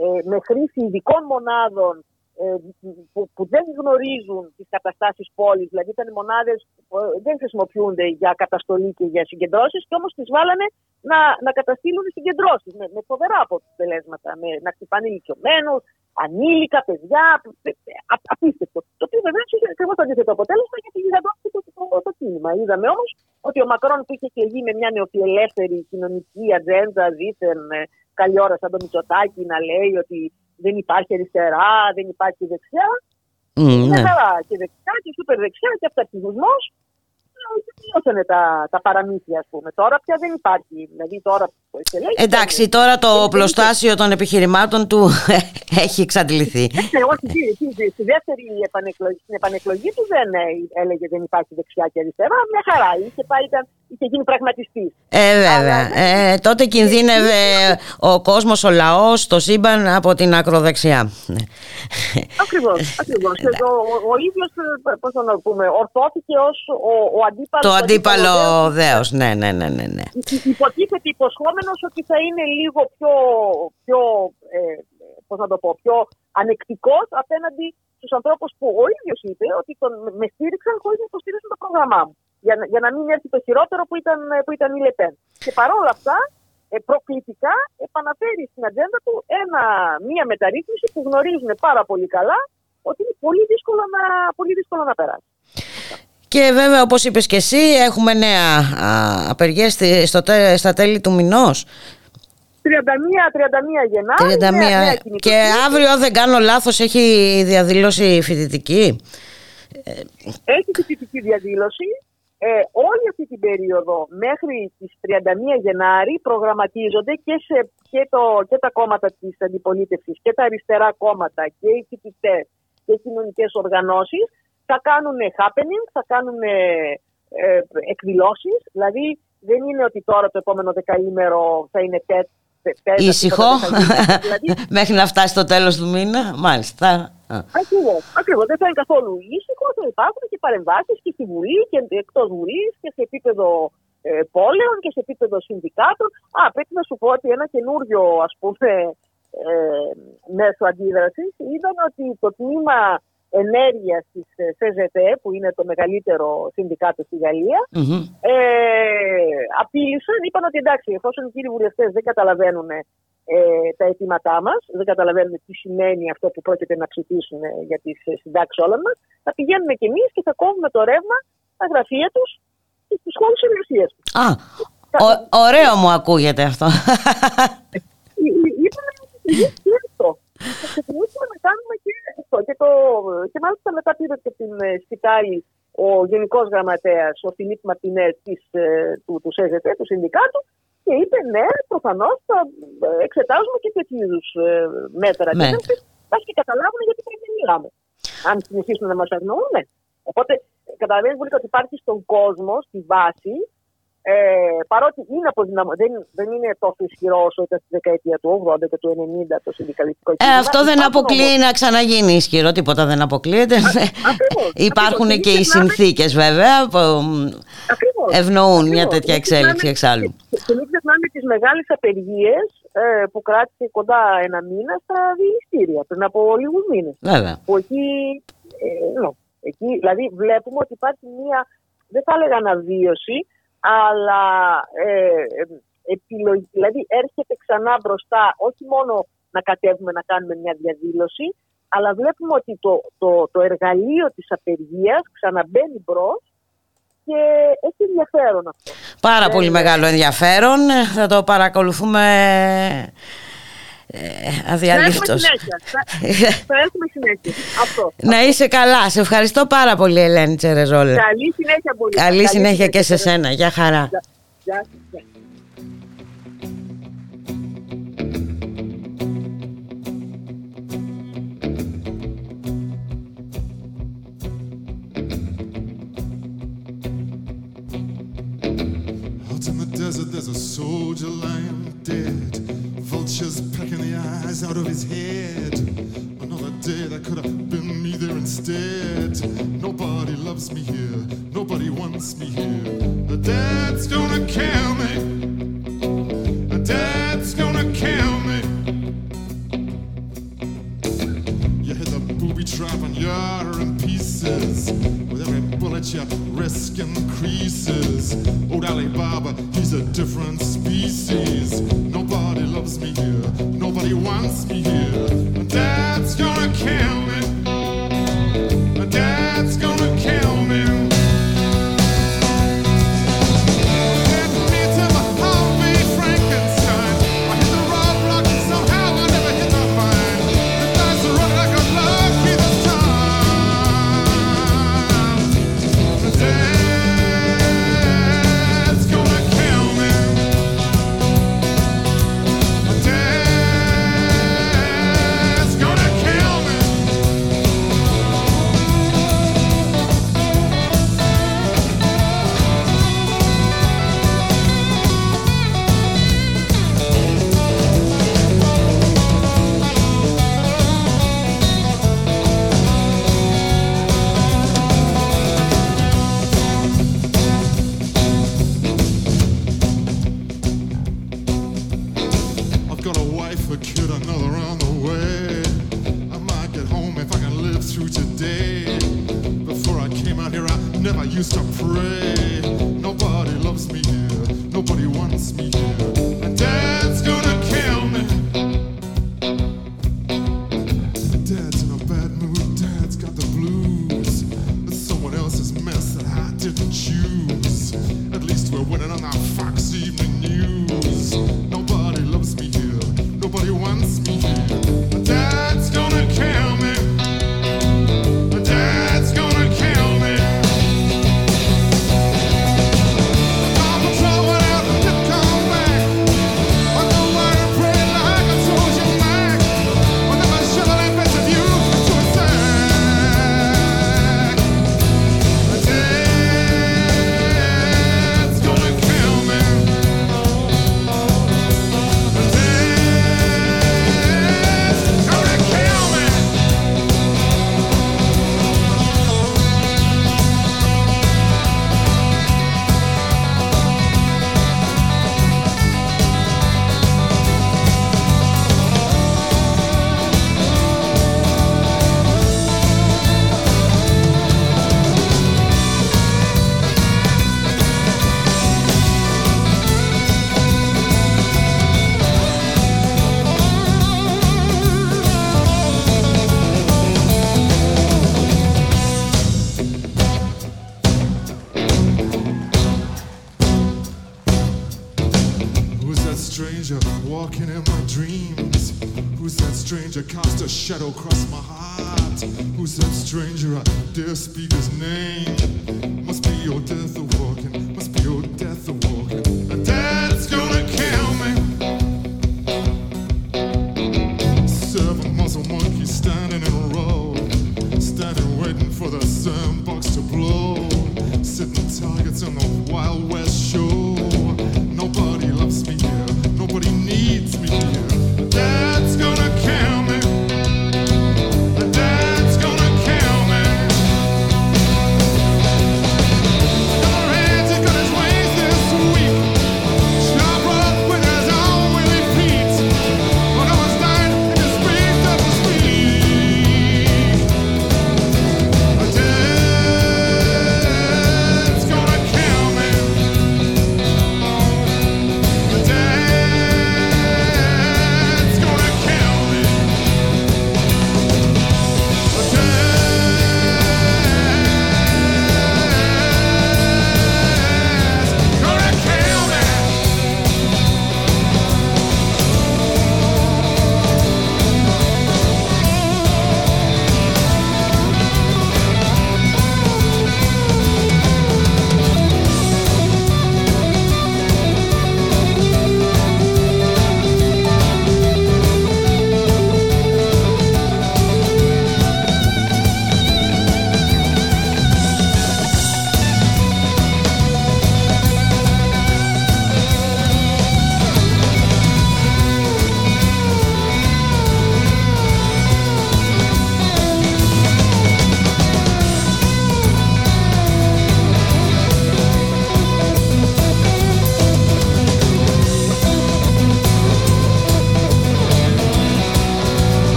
ε, με χρήση ειδικών μονάδων ε, που, που δεν γνωρίζουν τις καταστάσεις πόλης, δηλαδή ήταν μονάδες που ε, δεν χρησιμοποιούνται για καταστολή και για συγκεντρώσεις και όμως τις βάλανε να, να καταστήλουν συγκεντρώσεις με, με φοβερά αποτελέσματα, με, να χτυπάνε ηλικιωμένους, ανήλικα, παιδιά, απίστευτο. Το οποίο βεβαίως είχε ακριβώς το αντίθετο αποτέλεσμα γιατί γιγαντώθηκε το, το, το, το κίνημα. Είδαμε όμως ότι ο Μακρόν που είχε εκλεγεί με μια νεοφιλελεύθερη κοινωνική ατζέντα, δίθεν καλή ώρα σαν το Μητσοτάκι να λέει ότι δεν υπάρχει αριστερά, δεν υπάρχει δεξιά. Mm, ναι. και δεξιά και σούπερ δεξιά και αυταρχισμός τελειώσανε τα, τα παραμύθια, α πούμε. Τώρα πια δεν υπάρχει. Δηλαδή τώρα Εντάξει, τώρα το πλωστάσιο των επιχειρημάτων του έχει εξαντληθεί. Ναι, όχι, στη δεύτερη επανεκλογή, στην επανεκλογή του δεν ε, έλεγε δεν υπάρχει δεξιά και αριστερά. Μια χαρά. Είχε, πάει, ήταν, είχε γίνει πραγματιστή. Ε, βέβαια. Ε, τότε κινδύνευε ο κόσμο, ο λαό, το σύμπαν από την ακροδεξιά. Ακριβώ. Ακριβώς. ο, ο ίδιο, πώ να πούμε, ορθώθηκε ω ο, ο αντίπαλο. Το αντίπαλο δέο. Ναι, ναι, ναι. ναι, ναι. Υποτίθεται υποσχόμενο ότι θα είναι λίγο πιο, πιο, ε, πώς να το πω, πιο ανεκτικός απέναντι στους ανθρώπους που ο ίδιος είπε ότι τον, με στήριξαν χωρίς να υποστήριξαν το πρόγραμμά μου. Για, για να μην έρθει το χειρότερο που ήταν, που ήταν η Λεπέν. Και παρόλα αυτά, ε, προκλητικά επαναφέρει στην ατζέντα του ένα, μία μεταρρύθμιση που γνωρίζουν πάρα πολύ καλά ότι είναι πολύ δύσκολο να, πολύ δύσκολο να περάσει. Και βέβαια όπως είπες και εσύ έχουμε νέα απεργίες στο, στα τέλη του μηνός. 31, 31 Γενάρη. 31. Νέα, νέα και αύριο δεν κάνω λάθος έχει διαδήλωση φοιτητική. Έχει φοιτητική διαδήλωση. Ε, όλη αυτή την περίοδο μέχρι τις 31 Γενάρη προγραμματίζονται και, σε, και, το, και τα κόμματα της αντιπολίτευσης και τα αριστερά κόμματα και οι φοιτητές και οι κοινωνικές οργανώσεις θα κάνουν happening, θα κάνουν ε, εκδηλώσεις. Δηλαδή δεν είναι ότι τώρα το επόμενο δεκαήμερο θα είναι τέτοιο. Ήσυχο, δηλαδή, μέχρι να φτάσει το τέλος του μήνα, μάλιστα. Ακριβώς, ακριβώς. Δεν θα είναι καθόλου ήσυχο, θα υπάρχουν και παρεμβάσεις και στη Βουλή και εκτός Βουλής και σε επίπεδο ε, πόλεων και σε επίπεδο συνδικάτων. Α, πρέπει να σου πω ότι ένα καινούριο ας πούμε ε, μέσο αντίδρασης ήταν ότι το τμήμα ενέργεια τη ΣΕΖΕΤΕ, που είναι το μεγαλύτερο συνδικάτο στη γαλλια mm-hmm. ε, απείλησαν, είπαν ότι εντάξει, εφόσον οι κύριοι βουλευτέ δεν καταλαβαίνουν ε, τα αιτήματά μα, δεν καταλαβαίνουν τι σημαίνει αυτό που πρόκειται να ψηφίσουν για τι συντάξει όλων μα, θα πηγαίνουμε κι εμεί και θα κόβουμε το ρεύμα στα γραφεία του και στι χώρε εργασία του. Α, ωραίο μου ακούγεται αυτό. Είπαμε ότι αυτό. Θα ξεκινήσουμε να κάνουμε και αυτό. Και, το, και μάλιστα μετά πήρε και την ε, σκητάλη ο Γενικός Γραμματέας, ο Φιλίπ Μαρτινέ ε, του, του ΣΕΖΕΤΕ, του Συνδικάτου, και είπε ναι, προφανώς θα ε, εξετάζουμε και τέτοιου είδους μέτρα. Ναι. Και και καταλάβουν γιατί πρέπει να μιλάμε. Αν συνεχίσουν να μας αγνοούν. Οπότε καταλαβαίνεις πολύ ότι υπάρχει στον κόσμο, στη βάση, ε, παρότι είναι δεν, δεν είναι τόσο ισχυρό όσο ήταν στη δεκαετία του 80 και του 90 το συνδικαλιστικό ε, κίνημα. αυτό δεν αποκλείει να ξαναγίνει ισχυρό, τίποτα δεν αποκλείεται. Υπάρχουν και οι συνθήκες βέβαια που ευνοούν μια τέτοια εξέλιξη εξάλλου. Και μην ξεχνάμε τις μεγάλες απεργίες ε, που κράτησε κοντά ένα μήνα στα διηγητήρια πριν από λίγους μήνες. Που εκεί, ε, εκεί, δηλαδή βλέπουμε ότι υπάρχει μια, δεν θα έλεγα αναβίωση, αλλά ε, επιλογή, δηλαδή έρχεται ξανά μπροστά όχι μόνο να κατέβουμε να κάνουμε μια διαδήλωση, αλλά βλέπουμε ότι το, το, το εργαλείο της απεργίας ξαναμπαίνει μπρος και έχει ενδιαφέρον αυτό. Πάρα πολύ ε, μεγάλο ενδιαφέρον. Θα το παρακολουθούμε ε, αδιαλείπτος. Θα έχουμε συνέχεια. Αυτό. Να είσαι καλά. Σε ευχαριστώ πάρα πολύ Ελένη Τσερεζόλα. Καλή συνέχεια πολύ. Καλή, Καλή συνέχεια και σε σένα. Γεια χαρά. Γεια. Out in the desert, there's a soldier lying dead. vultures pecking the eyes out of his head. Another day that could have been me there instead. Nobody loves me here, nobody wants me here. The dad's gonna kill me. The dad's gonna kill me. You hit the booby trap and you're in pieces that your risk increases. Oh, Old Alibaba, he's a different species. Nobody loves me here, nobody wants me here. Dad's gonna kill me. Dad's gonna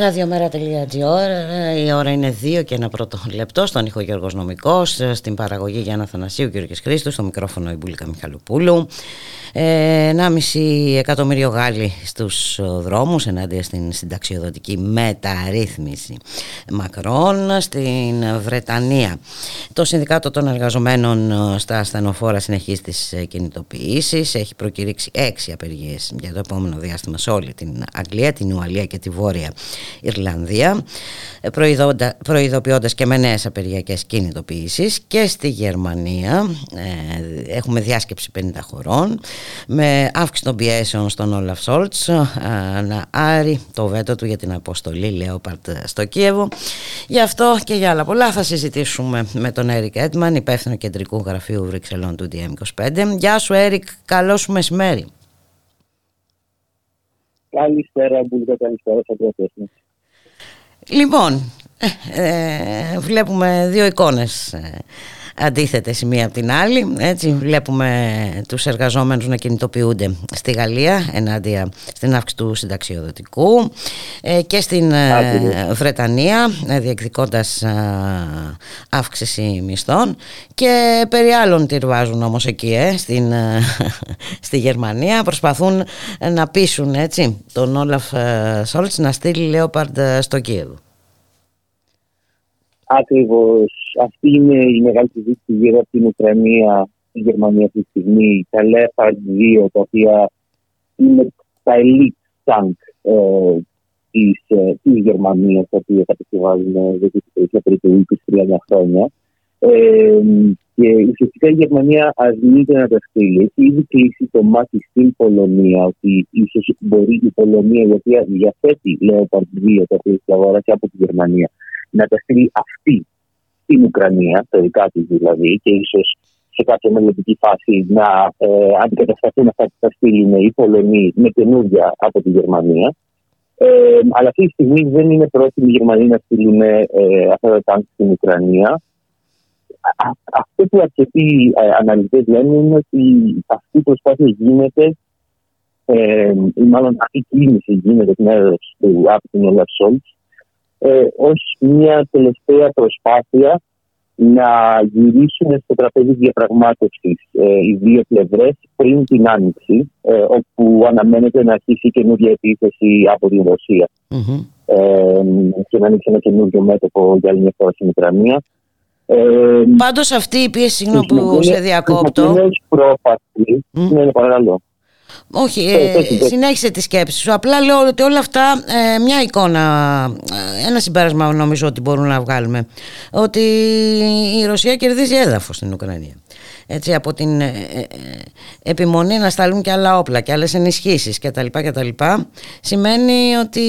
Ραδιομέρα.gr, η ώρα είναι 2 και ένα πρώτο λεπτό. Στον ήχο Γιώργος Νομικός, στην παραγωγή Γιάννα Θανασίου, Γιώργης Χρήστου, στο μικρόφωνο η Μπουλίκα Μιχαλοπούλου. 1,5 εκατομμύριο Γάλλοι στους δρόμους ενάντια στην συνταξιοδοτική μεταρρύθμιση Μακρόν στην Βρετανία. Το Συνδικάτο των Εργαζομένων στα ασθενοφόρα συνεχίζει τις κινητοποιήσεις. Έχει προκηρύξει έξι απεργίες για το επόμενο διάστημα σε όλη την Αγγλία, την Ουαλία και τη Βόρεια Ιρλανδία προειδοποιώντας και με νέες απεργιακές κινητοποιήσεις και στη Γερμανία ε, έχουμε διάσκεψη 50 χωρών με αύξηση των πιέσεων στον Όλαφ Σολτς να άρει το βέτο του για την αποστολή Leopard στο Κίεβο. Γι' αυτό και για άλλα πολλά θα συζητήσουμε με τον Έρικ Έντμαν, υπεύθυνο κεντρικού γραφείου Βρυξελλών του DiEM25. Γεια σου Έρικ, καλό σου μεσημέρι. Καλησπέρα, Μπουλγα, καλησπέρα σας. Λοιπόν, ε, ε, βλέπουμε δύο εικόνες ε, αντίθετες η μία από την άλλη. Έτσι βλέπουμε τους εργαζόμενους να κινητοποιούνται στη Γαλλία ενάντια στην αύξηση του συνταξιοδοτικού ε, και στην ε, Βρετανία ε, διεκδικώντας αύξηση μισθών και περί άλλων τυρβάζουν όμως εκεί στην, στη Γερμανία προσπαθούν να πείσουν έτσι, τον Όλαφ Σόλτς να στείλει Λέοπαρντ στο Κίεβο. Ακριβώς αυτή είναι η μεγάλη συζήτηση γύρω από την Ουκρανία, η Γερμανία αυτή τη στιγμή. Τα Leopard 2, τα οποία είναι τα elite tank ε, της, ε, της Γερμανίας, τα οποία κατασκευάζουν εδώ και περίπου 20-30 χρόνια. Ε, και ουσιαστικά η Γερμανία αρνείται να τα στείλει. Έχει ήδη κλείσει το μάτι στην Πολωνία ότι ίσως μπορεί η Πολωνία, η οποία διαθέτει Leopard 2, τα οποία έχει αγοράσει από τη Γερμανία, να τα στείλει αυτή στην Ουκρανία, τα δικά τη δηλαδή, και ίσως σε κάποια μελλοντική φάση να ε, αντικατασταθούν αυτά που θα στείλουν οι Πολωνοί με καινούργια από τη Γερμανία. Ε, αλλά αυτή τη στιγμή δεν είναι πρόθυμοι οι Γερμανοί να στείλουν ε, αυτά τα τάγκ στην Ουκρανία. Αυτό που αρκετοί ε, αναλυτές λένε είναι ότι αυτή η προσπάθεια γίνεται, ε, ή μάλλον αυτή η κίνηση γίνεται εκ μέρους του από την Όλαφ Σόλτς, ε, ως μια τελευταία προσπάθεια να γυρίσουν στο τραπέζι διαπραγμάτευσης ε, οι δύο πλευρές πριν την άνοιξη, ε, όπου αναμένεται να αρχίσει καινούργια επίθεση από την Ρωσία. Mm-hmm. Ε, και να ανοίξει ένα καινούργιο μέτωπο για άλλη μια φορά στην Ουκρανία. Ε, Πάντως αυτή η πίεση, συγγνώμη που σε διακόπτω. Είναι πρόφαση. Mm. Ναι, παρακαλώ. Όχι, ε, ε συνέχισε τη σκέψη σου. Απλά λέω ότι όλα αυτά ε, μια εικόνα, ε, ένα συμπέρασμα νομίζω ότι μπορούμε να βγάλουμε. Ότι η Ρωσία κερδίζει έδαφος στην Ουκρανία. Έτσι, από την επιμονή να σταλούν και άλλα όπλα και άλλες ενισχύσεις κτλ. κτλ σημαίνει ότι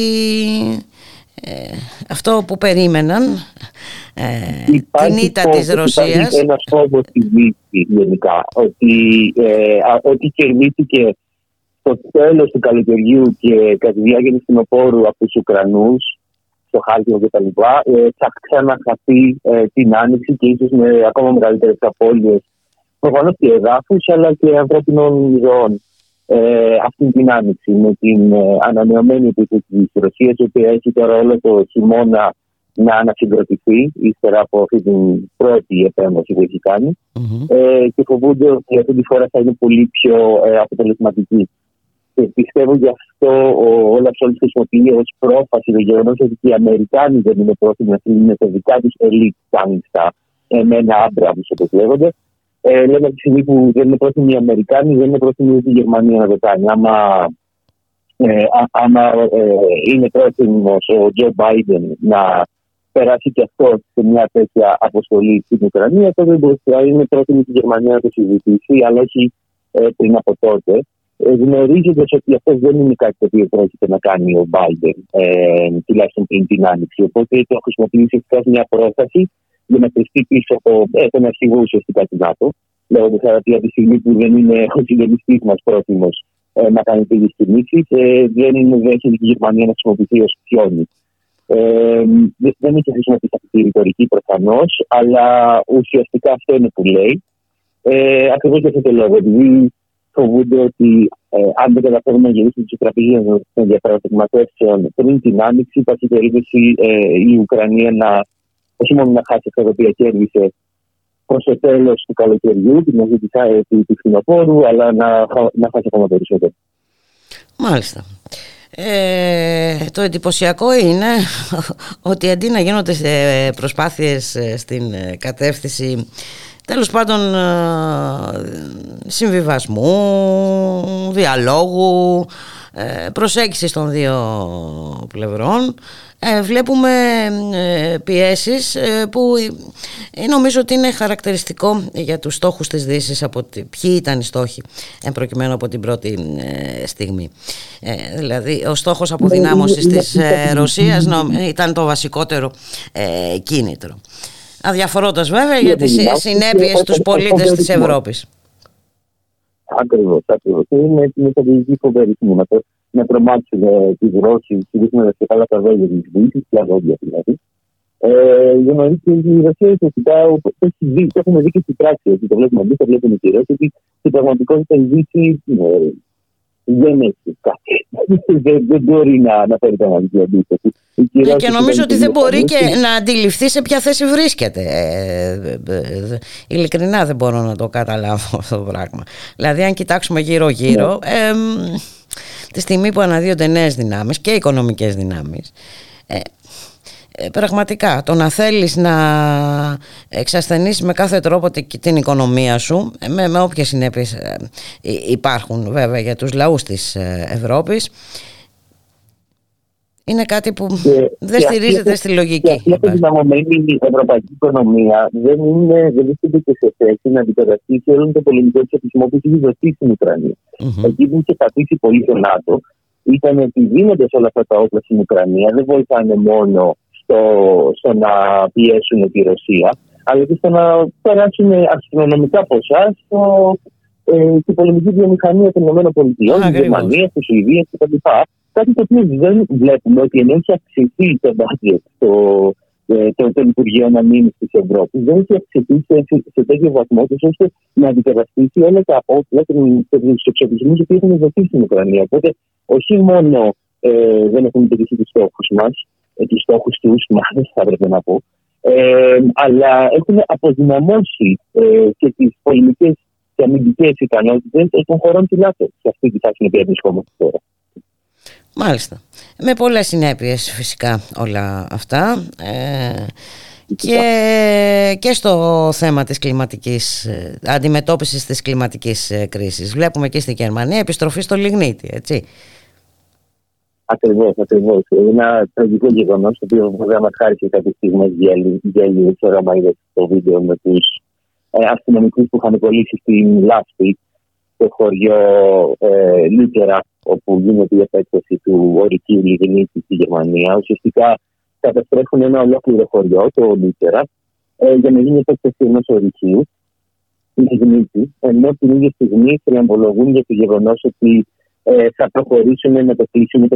αυτό που περίμεναν την ήττα της Ρωσίας υπάρχει ένας φόβος στη Δύση γενικά ότι, ότι κερδίθηκε στο τέλος του καλοκαιριού και κατά τη διάρκεια του φθινοπόρου από τους Ουκρανούς, στο Χάρκινο κτλ., ε, θα ξαναχαθεί ε, την άνοιξη και ίσως με ακόμα μεγαλύτερες απώλειες προφανώς και εδάφους αλλά και ανθρώπινων ζώων. Ε, αυτή την άνοιξη με την ε, ανανεωμένη επίθεση της Ρωσίας, η οποία έχει τώρα όλο το χειμώνα να ανασυγκροτηθεί ύστερα από αυτή την πρώτη επέμβαση που έχει ε, και φοβούνται ότι αυτή τη φορά θα είναι πολύ πιο ε, αποτελεσματική. Και πιστεύω γι' αυτό ο Όλαφ Σόλτ χρησιμοποιεί ως πρόφαση το γεγονό ότι οι Αμερικάνοι δεν είναι πρόθυμοι να στείλουν τα δικά τους ελίτ στα εμένα άντρα, όπως λέγονται. Ε, λέμε από τη στιγμή που δεν είναι πρόθυμοι οι Αμερικάνοι, δεν είναι πρόθυμοι ούτε η Γερμανία να το κάνει. Άμα, ε, άμα ε, είναι πρόθυμος ο Τζο Μπάιντεν να περάσει και αυτός σε μια τέτοια αποστολή στην Ουκρανία, τότε θα είναι πρόθυμη η Γερμανία να το συζητήσει, αλλά όχι ε, πριν από τότε. Ε, γνωρίζοντας ότι αυτό δεν είναι κάτι το οποίο πρόκειται να κάνει ο Biden, ε, τουλάχιστον πριν την άνοιξη. Οπότε το χρησιμοποιήσει ως μια πρόσταση για να κρυφτεί πίσω από ε, τον αρχηγό ουσιαστικά του ΝΑΤΟ. Λέγοντας ότι από τη στιγμή που δεν είναι ο συντονιστής μας πρόθυμος ε, να κάνει τέτοιες κινήσεις, ε, δεν είναι δέχεται η Γερμανία να χρησιμοποιηθεί ως πιόνι. Ε, δεν έχει χρησιμοποιήσει αυτή τη ρητορική προφανώς, αλλά ουσιαστικά αυτό είναι που λέει. Ε, Ακριβώς για αυτό το λόγο. Επειδή φοβούνται ότι ε, αν δεν καταφέρουν να γυρίσουν τις τραπεζίε των διαπραγματεύσεων πριν την άνοιξη, υπάρχει περίπτωση ε, η Ουκρανία να όχι μόνο να χάσει αυτά τα οποία κέρδισε προς το τέλος του καλοκαιριού, την αρχή του, του φθινοπόρου, αλλά να, να χάσει ακόμα περισσότερο. Μάλιστα. Ε, το εντυπωσιακό είναι ότι αντί να γίνονται προσπάθειες ε, στην ε, κατεύθυνση τέλος πάντων ε, συμβιβασμού, διαλόγου, προσέγγισης των δύο πλευρών. Ε, βλέπουμε ε, πιέσεις ε, που νομίζω ότι είναι χαρακτηριστικό για τους στόχους της Δύσης από ποιοι ήταν οι στόχοι προκειμένου από την πρώτη στιγμή. Δηλαδή ο στόχος αποδυνάμωσης της Ρωσίας ήταν το βασικότερο κίνητρο αδιαφορώντας βέβαια για τις συνέπειες στους πολίτες της Ευρώπης Ακριβώς, ακριβώς. Είναι μια στρατηγική φοβερή να τρομάξουν τις Ρώσοι, δείχνοντα και καλά τα δόντια τη Δύση, τα δόντια δηλαδή. Ε, για να δείτε η Ρωσία ουσιαστικά το έχουμε δει και στην πράξη. Ότι το βλέπουμε εμείς, το βλέπουμε και οι Ρώσοι, ότι στην πραγματικότητα η Δύση ε, δεν έχει κάτι. δεν, δεν μπορεί να, να φέρει τον αντίθεση. Ναι, και νομίζω ότι δεν μπορεί και να αντιληφθεί σε ποια θέση βρίσκεται. Ε, ε, ε, ειλικρινά δεν μπορώ να το καταλάβω αυτό το πράγμα. Δηλαδή, αν κοιτάξουμε γύρω-γύρω. Ναι τη στιγμή που αναδύονται νέες δυνάμεις και οικονομικές δυνάμεις ε, ε, πραγματικά το να θέλεις να εξασθενείς με κάθε τρόπο την οικονομία σου με, με όποιες συνέπειες ε, υπάρχουν βέβαια για τους λαούς της Ευρώπης είναι κάτι που δεν στηρίζεται στη λογική. Και αυτή η δυναμωμένη ευρωπαϊκή οικονομία δεν, είναι, δεν βρίσκεται και σε θέση να αντικαταστήσει όλο το πολιτικό εξοπλισμό που έχει δοθεί στην Ουκρανία. Mm-hmm. Εκεί που είχε πατήσει πολύ το ΝΑΤΟ ήταν ότι δίνοντας όλα αυτά τα όπλα στην Ουκρανία δεν βοηθάνε μόνο στο, στο να πιέσουν τη Ρωσία, αλλά και στο να περάσουν αστρονομικά ποσά στο, ε, στην πολεμική βιομηχανία των ΗΠΑ, τη Γερμανία, τη Σουηδία κτλ. Κάτι το οποίο δεν βλέπουμε ότι ενώ έχει αυξηθεί το budget το, ε, το, το Υπουργείο Αμήνη της Ευρώπης, δεν έχει αυξηθεί σε, σε τέτοιο βαθμό ώστε να αντικαταστήσει όλα τα απόφυγα και του εξοπλισμού που έχουν δοθεί στην Ουκρανία. Οπότε, όχι μόνο ε, δεν έχουμε επιτυχεί τους στόχους μας, ε, τους στόχους τους, μάλλον θα έπρεπε να πω, ε, αλλά έχουν αποδυναμώσει ε, και τις πολιτικέ και αμυντικές ικανότητες των χωρών του ΝΑΤΟ σε αυτή τη φάση στην οποία βρισκόμαστε τώρα. Μάλιστα. Με πολλές συνέπειες φυσικά όλα αυτά ε, και, και στο θέμα της κλιματικής ε, αντιμετώπισης της κλιματικής ε, κρίσης. Βλέπουμε και στη Γερμανία επιστροφή στο λιγνίτη, έτσι. Ακριβώς, ακριβώς. Είναι ένα τραγικό γεγονός το οποίο βέβαια μας χάρισε κάποιες στιγμές γέλιο. Ξέρω αν είδες το βίντεο με τους ε, αστυνομικούς που είχαν κολλήσει στην Λάσπη, στο χωριό ε, Λούκερα, όπου γίνεται η επέκταση του ορικίου λιγνίτη στη Γερμανία. Ουσιαστικά καταστρέφουν ένα ολόκληρο χωριό, το Λούκερα, ε, για να γίνει επέκταση ενός ορικίου λιγνίτη, ενώ την ίδια στιγμή θριαμβολογούν για το γεγονός ότι ε, θα προχωρήσουν με το κλείσιμο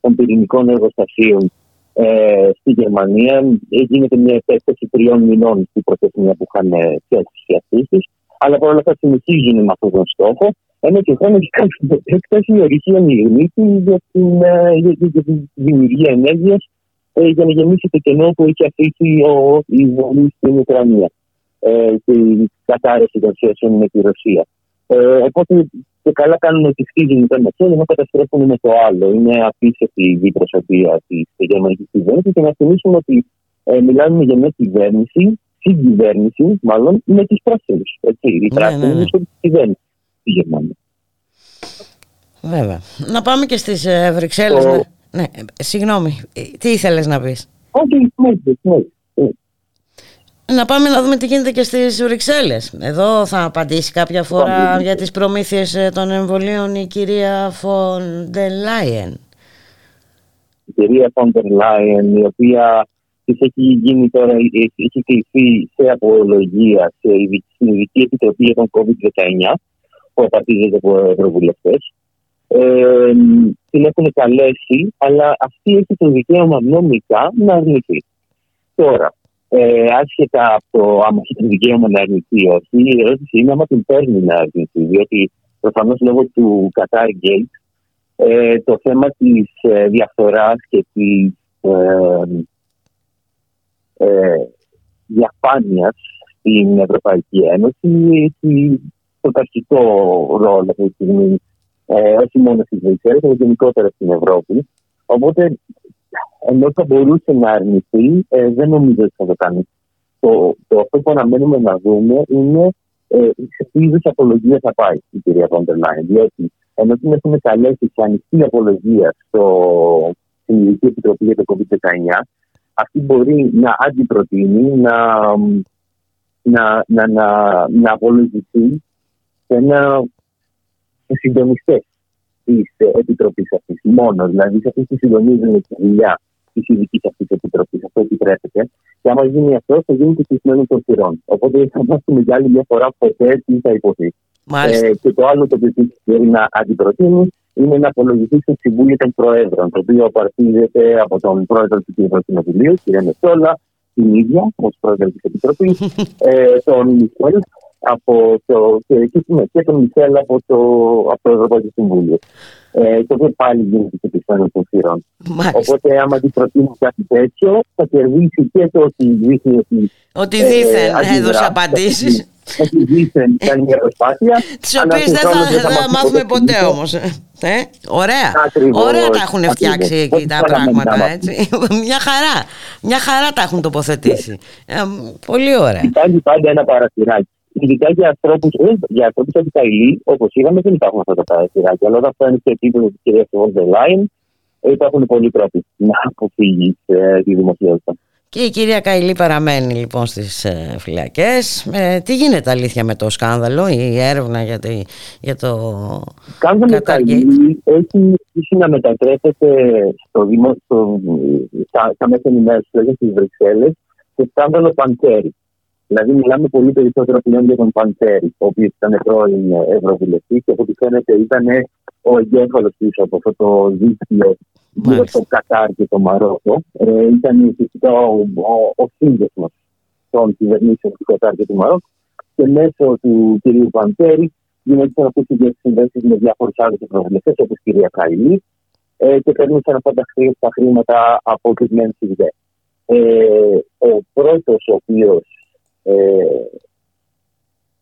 των πυρηνικών εργοστασίων ε, στη Γερμανία. Γίνεται μια επέκταση τριών μηνών στην προθεσμία που είχαν θέσει οι αυτοί αλλά παρόλα αυτά συνεχίζουν με αυτόν τον στόχο. Ένα και χρόνο έχει κάνει την επέκταση ορυχείων λιγνίτη για, την, ε, για, για, τη δημιουργία ενέργειας ε, για να γεμίσει το κενό που έχει αφήσει ο, η βολή στην Ουκρανία ε, και η κατάρρευση των σχέσεων με τη Ρωσία. Ε, οπότε και καλά κάνουν ότι χτίζουν το ένα χέρι, να καταστρέφουν με το άλλο. Είναι απίστευτη η προσωπία τη γερμανικής κυβέρνησης και να θυμίσουμε ότι ε, μιλάμε για μια κυβέρνηση στην κυβέρνηση, μάλλον με τι πράσινους. Οι ναι, πράσινοι ναι, ναι. είναι στην κυβέρνηση στη Γερμανία. Βέβαια. Να πάμε και στις ε, Βρυξέλλες. Το... Ναι, ε, συγγνώμη, ε, τι ήθελες να πεις; Όχι, ναι, να πάμε να δούμε τι γίνεται και στις Βρυξέλλες. Εδώ θα απαντήσει κάποια φορά για τις προμήθειες των εμβολίων η κυρία Φοντερ Λάιεν. Η κυρία Φοντερ Λάιεν, η οποία τη έχει γίνει τώρα, έχει κληθεί σε απολογία σε ειδική επιτροπή για τον COVID-19 που απαρτίζεται από ευρωβουλευτές. Ε, την έχουν καλέσει, αλλά αυτή έχει το δικαίωμα νομικά να αρνηθεί. Τώρα, ε, άσχετα από το άμα έχει το δικαίωμα να αρνηθεί ή όχι, η ερώτηση είναι άμα την παίρνει να αρνηθεί. Διότι προφανώς λόγω του Qatar Gate, ε, το θέμα της ε, διαφθοράς και της ε, ε, διαφάνειας στην Ευρωπαϊκή Ένωση έχει πρωταρχικό ρόλο αυτή τη στιγμή, ε, όχι μόνο στις Βρυξέλλες, αλλά γενικότερα στην Ευρώπη. Οπότε, ενώ θα μπορούσε να αρνηθεί, ε, δεν νομίζω ότι θα το κάνει. Το, το αυτό που αναμένουμε να δούμε είναι ε, σε τι είδους απολογία θα πάει η κυρία Βόντερ Λάιν. Διότι ενώ την έχουμε καλέσει σε ανοιχτή απολογία στο, στην Ειδική Επιτροπή για το COVID-19, αυτή μπορεί να αντιπροτείνει, να, να, να, να, να απολογηθεί σε ένα συντονιστές της Επιτροπής αυτής. Μόνο δηλαδή σε αυτούς που συντονίζουν τη δουλειά της ειδικής αυτής επιτροπής. Αυτό επιτρέπεται. Και άμα γίνει αυτό, θα γίνει και κλεισμένο των θυρών. Οπότε θα μάθουμε για άλλη μια φορά ποτέ τι θα υποθεί. Ε, και το άλλο το οποίο θέλει να αντιπροτείνει είναι να απολογηθεί στο Συμβούλιο των Προέδρων, το οποίο απαρτίζεται από τον πρόεδρο του Κοινοβουλίου, Κοινοβουλίου, κ. Μεσόλα, την ίδια ως πρόεδρο της Επιτροπής, ε, τον Μισελ από το, και, και τον Μισελ από το, από το Ευρωπαϊκό Συμβούλιο. Ε, το οποίο πάλι γίνεται και πιστώνει των θυρών. Οπότε, άμα την προτείνει κάτι τέτοιο, θα κερδίσει και το ότι δείχνει ότι. Ότι δίθεν ε, έδωσε απαντήσεις. Ότι δίθεν κάνει μια προσπάθεια. Τις οποίες δεν θα, θα μάθουμε ποτέ όμως. Ε, ωραία. Ακριβώς, ωραία τα έχουν φτιάξει εκεί τα πράγματα. Έτσι. μια χαρά. Μια χαρά τα έχουν τοποθετήσει. Ε, πολύ ωραία. Υπάρχει πάντα ένα παραθυράκι. Ειδικά για ανθρώπους ε, για ανθρώπους σαν τα υλή, όπως είδαμε, δεν υπάρχουν αυτά τα παραθυράκια. Αλλά όταν φτάνει στο επίπεδο της κυρίας Βόντερ Λάιν, υπάρχουν πολλοί τρόποι να αποφύγει τη δημοσιότητα. Και η κυρία Καηλή παραμένει λοιπόν στις ε, φυλακές. Ε, τι γίνεται αλήθεια με το σκάνδαλο, η έρευνα για, τη, για το σκάνδαλο Καηλή έχει αρχίσει να μετατρέπεται στο δημο, στο, στα, στα μέσα ενημέρωσης, δηλαδή στις Βρυξέλλες, σε σκάνδαλο Παντέρη. Δηλαδή, μιλάμε πολύ περισσότερο πλέον για τον Παντέρη, ο οποίος ήταν πρώην Ευρωβουλευτής και από ό,τι φαίνεται ήταν ο εγκέφαλος πίσω από αυτό το δίκτυο γύρω στο Κατάρ και το Μαρόκο. Ε, ήταν ουσιαστικά ο, ο, ο σύνδεσμος των κυβερνήσεων του Κατάρ και του Μαρόκο και μέσω του κ. Παντέρη γινόταν αυτέ οι διασυνδέσεις με διάφορους άλλους ευρωβουλευτές, όπως η κυρία Καηλή, ε, και παίρνονταν αυτά τα χρήματα από ορισμένε ιδέε. Ε, ο πρώτος ο οποίος ε,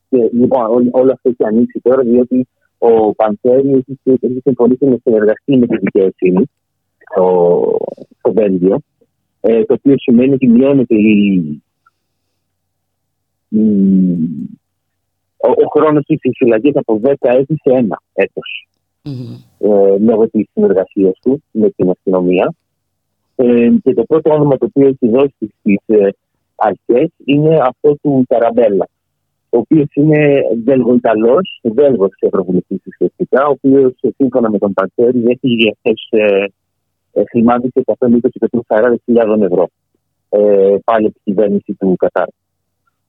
και, λοιπόν, όλο αυτό έχει ανοίξει τώρα, διότι ο Παντσέρη έχει συμφωνήσει να συνεργαστεί με τη δικαιοσύνη στο, στο Βέλγιο, ε, το οποίο σημαίνει ότι μειώνεται η, η, ο, ο χρόνος της φυλακή από 10 έτη σε ένα έτος. Mm-hmm. Ε, λόγω της συνεργασίας του με την αστυνομία. Ε, και το πρώτο όνομα το οποίο έχει δώσει στι ε, αρχές είναι αυτό του Ταραμπέλα, ο οποίος είναι Βέλγο-Ιταλό, Βέλγος Ευρωβουλευτής ουσιαστικά, ο οποίος σύμφωνα με τον Πατέρη έχει για αυτέ ε, χρημάτισε 120-140.000 ευρώ. Ε, πάλι από την κυβέρνηση του Κατάρ.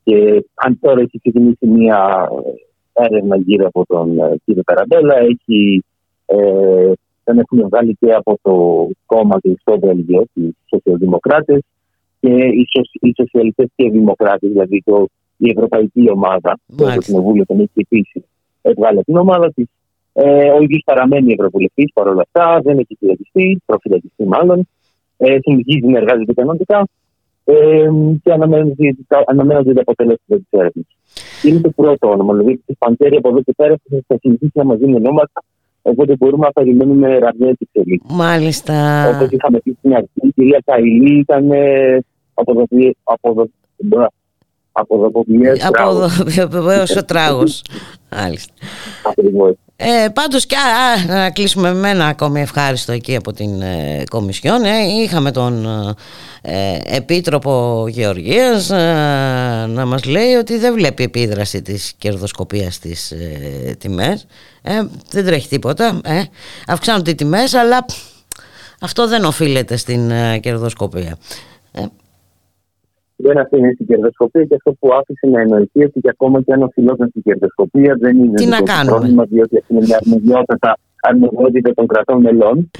Και αν τώρα έχει ξεκινήσει μια έρευνα γύρω από τον ε, κύριο Ταραμπέλα, έχει, ε, τον έχουν βγάλει και από το κόμμα του στο Βέλγιο, τους Σοσιαλδημοκράτες, και οι, οι σοσιαλιστές και οι δημοκράτες, δηλαδή το, η ευρωπαϊκή ομάδα, το Κοινοβούλιο τον έχει επίση έβγαλε την ομάδα της. Ε, ο ίδιος παραμένει ευρωβουλευτής παρόλα αυτά, δεν έχει φυλακιστεί, προφυλακιστεί μάλλον. Ε, συνεχίζει να εργάζεται κανονικά ε, και αναμένονται τα αποτελέσματα της έρευνας. Είναι το πρώτο όνομα. Δηλαδή, της Παντέρη από εδώ και πέρα θα συνεχίσει να μας δίνει ονόματα Οπότε μπορούμε να περιμένουμε ραβιέ εξελίξει. Μάλιστα. Όπως είχαμε πει στην αρχή, η κυρία Καηλή ήταν αποδοτοποιημένη. Αποδοτοποιημένη ο τράγος. Μάλιστα. Ακριβώς. Ε, πάντως και α, να κλείσουμε με ένα ακόμη ευχάριστο εκεί από την ε, Κομισιόν ε, είχαμε τον ε, Επίτροπο Γεωργίας ε, να μας λέει ότι δεν βλέπει επίδραση της κερδοσκοπίας στις ε, τιμές δεν τρέχει τίποτα αυξάνονται οι τιμές αλλά αυτό δεν οφείλεται στην κερδοσκοπία δεν αφήνει στην κερδοσκοπία και αυτό που άφησε να εννοηθεί ότι και ακόμα και αν οφειλόταν στην κερδοσκοπία δεν είναι Τι να κάνουμε; πρόβλημα, διότι αυτή είναι μια αρμοδιότητα, αρμοδιότητα των κρατών μελών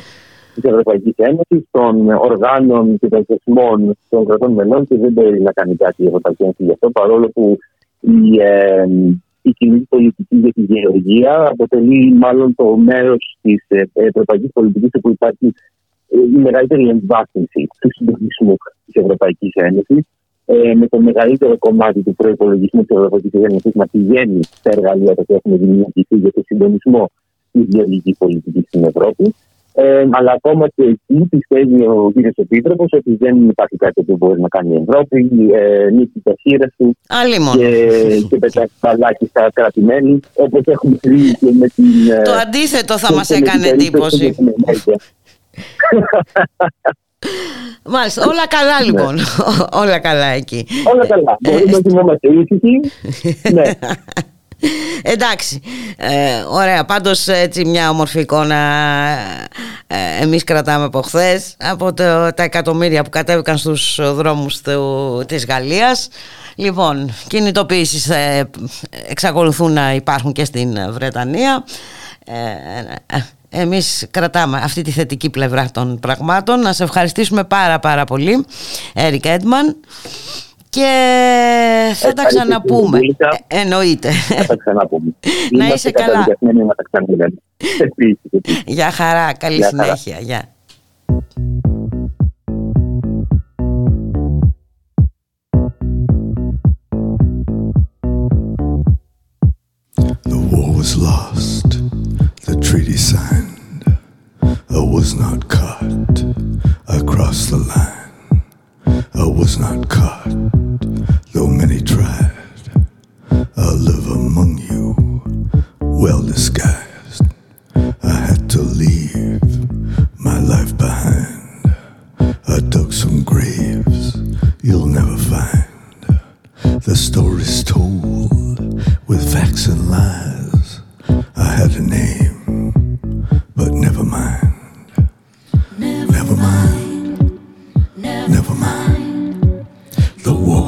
της Ευρωπαϊκής Ένωσης, των οργάνων και των θεσμών των κρατών μελών και δεν μπορεί να κάνει κάτι η Ευρωπαϊκή Ένωση γι' αυτό, παρόλο που η, ε, η κοινή πολιτική για τη γεωργία. Αποτελεί μάλλον το μέρος της ε, ευρωπαϊκής πολιτικής όπου υπάρχει ε, η μεγαλύτερη εμβάθυνση του συντονισμού της Ευρωπαϊκής Ένωσης. Ε, με το μεγαλύτερο κομμάτι του προπολογισμού της Ευρωπαϊκής Ένωσης να πηγαίνει στα εργαλεία που έχουμε δημιουργηθεί για το συντονισμό της γεωργικής πολιτικής στην Ευρώπη. Ε, αλλά ακόμα και εκεί πιστεύει ο κ. Επίτροπος ότι δεν υπάρχει κάτι που μπορεί να κάνει η Ευρώπη. Ε, νίκη τα χείρα του και, και πετάει μπαλάκι στα κράτη-μέλη, όπως έχουμε δει και με την. Το αντίθετο θα μας έκανε εντύπωση. Μάλιστα, όλα καλά ναι. λοιπόν. όλα καλά εκεί. Όλα καλά. Μπορούμε να θυμόμαστε ήσυχοι. Ναι. Εντάξει, ε, ωραία, πάντως έτσι μια όμορφη εικόνα ε, εμείς κρατάμε από χθες από το, τα εκατομμύρια που κατέβηκαν στους δρόμους του, της Γαλλίας λοιπόν, κινητοποιήσεις ε, εξακολουθούν να υπάρχουν και στην Βρετανία ε, ε, εμείς κρατάμε αυτή τη θετική πλευρά των πραγμάτων να σε ευχαριστήσουμε πάρα πάρα πολύ Έρικ Έντμαν και θα τα ξαναπούμε. Ε, εννοείται. Θα τα ξαναπούμε. να είσαι καλά. Να τα ξαναπούμε. Γεια χαρά. Καλή συνέχεια. Γεια. The war was lost, the treaty signed, I was not caught across the line. I was not caught, though many tried. I live among you, well disguised. I had to leave my life behind. I dug some graves you'll never find. The story's told with facts and lies. I had a name, but never mind.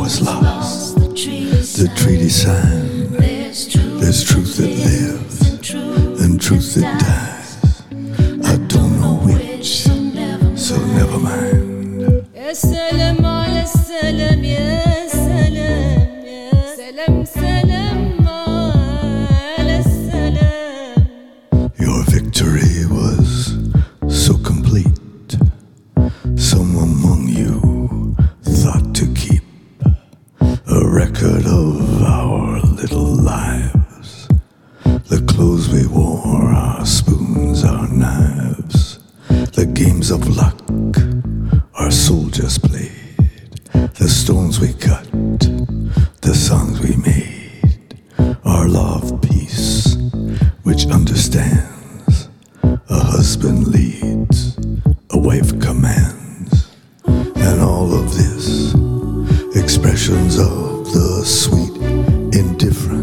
Was lost. The treaty signed. There's truth that lives and truth that dies. I don't know which, so never mind. Spoons, our knives, the games of luck our soldiers played, the stones we cut, the songs we made, our love peace, which understands. A husband leads, a wife commands, and all of this expressions of the sweet indifference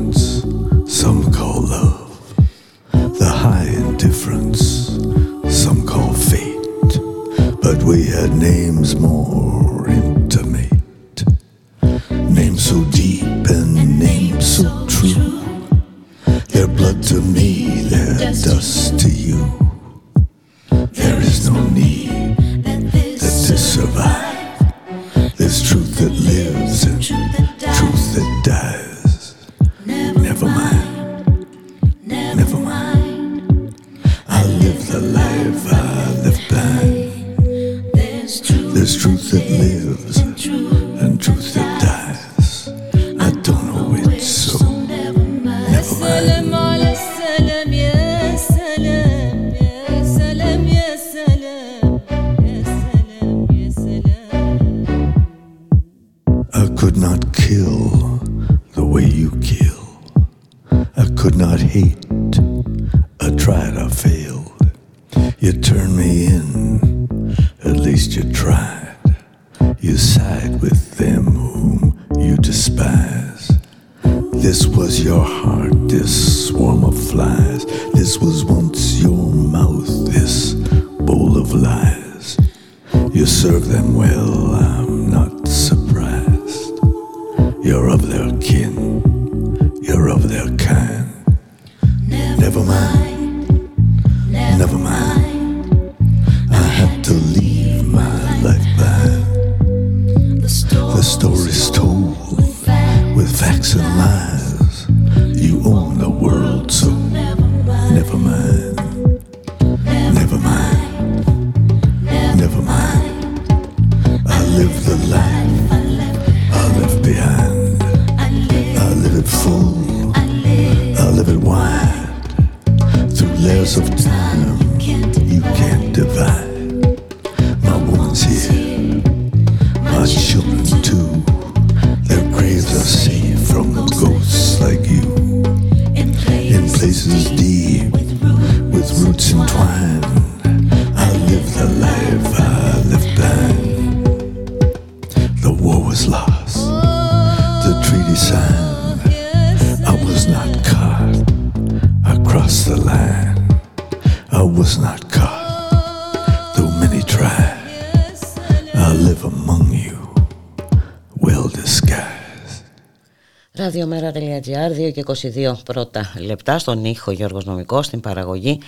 Ραδιομέρα.gr 2 και 22 πρώτα λεπτά στον ήχο Γιώργος Νομικός στην παραγωγή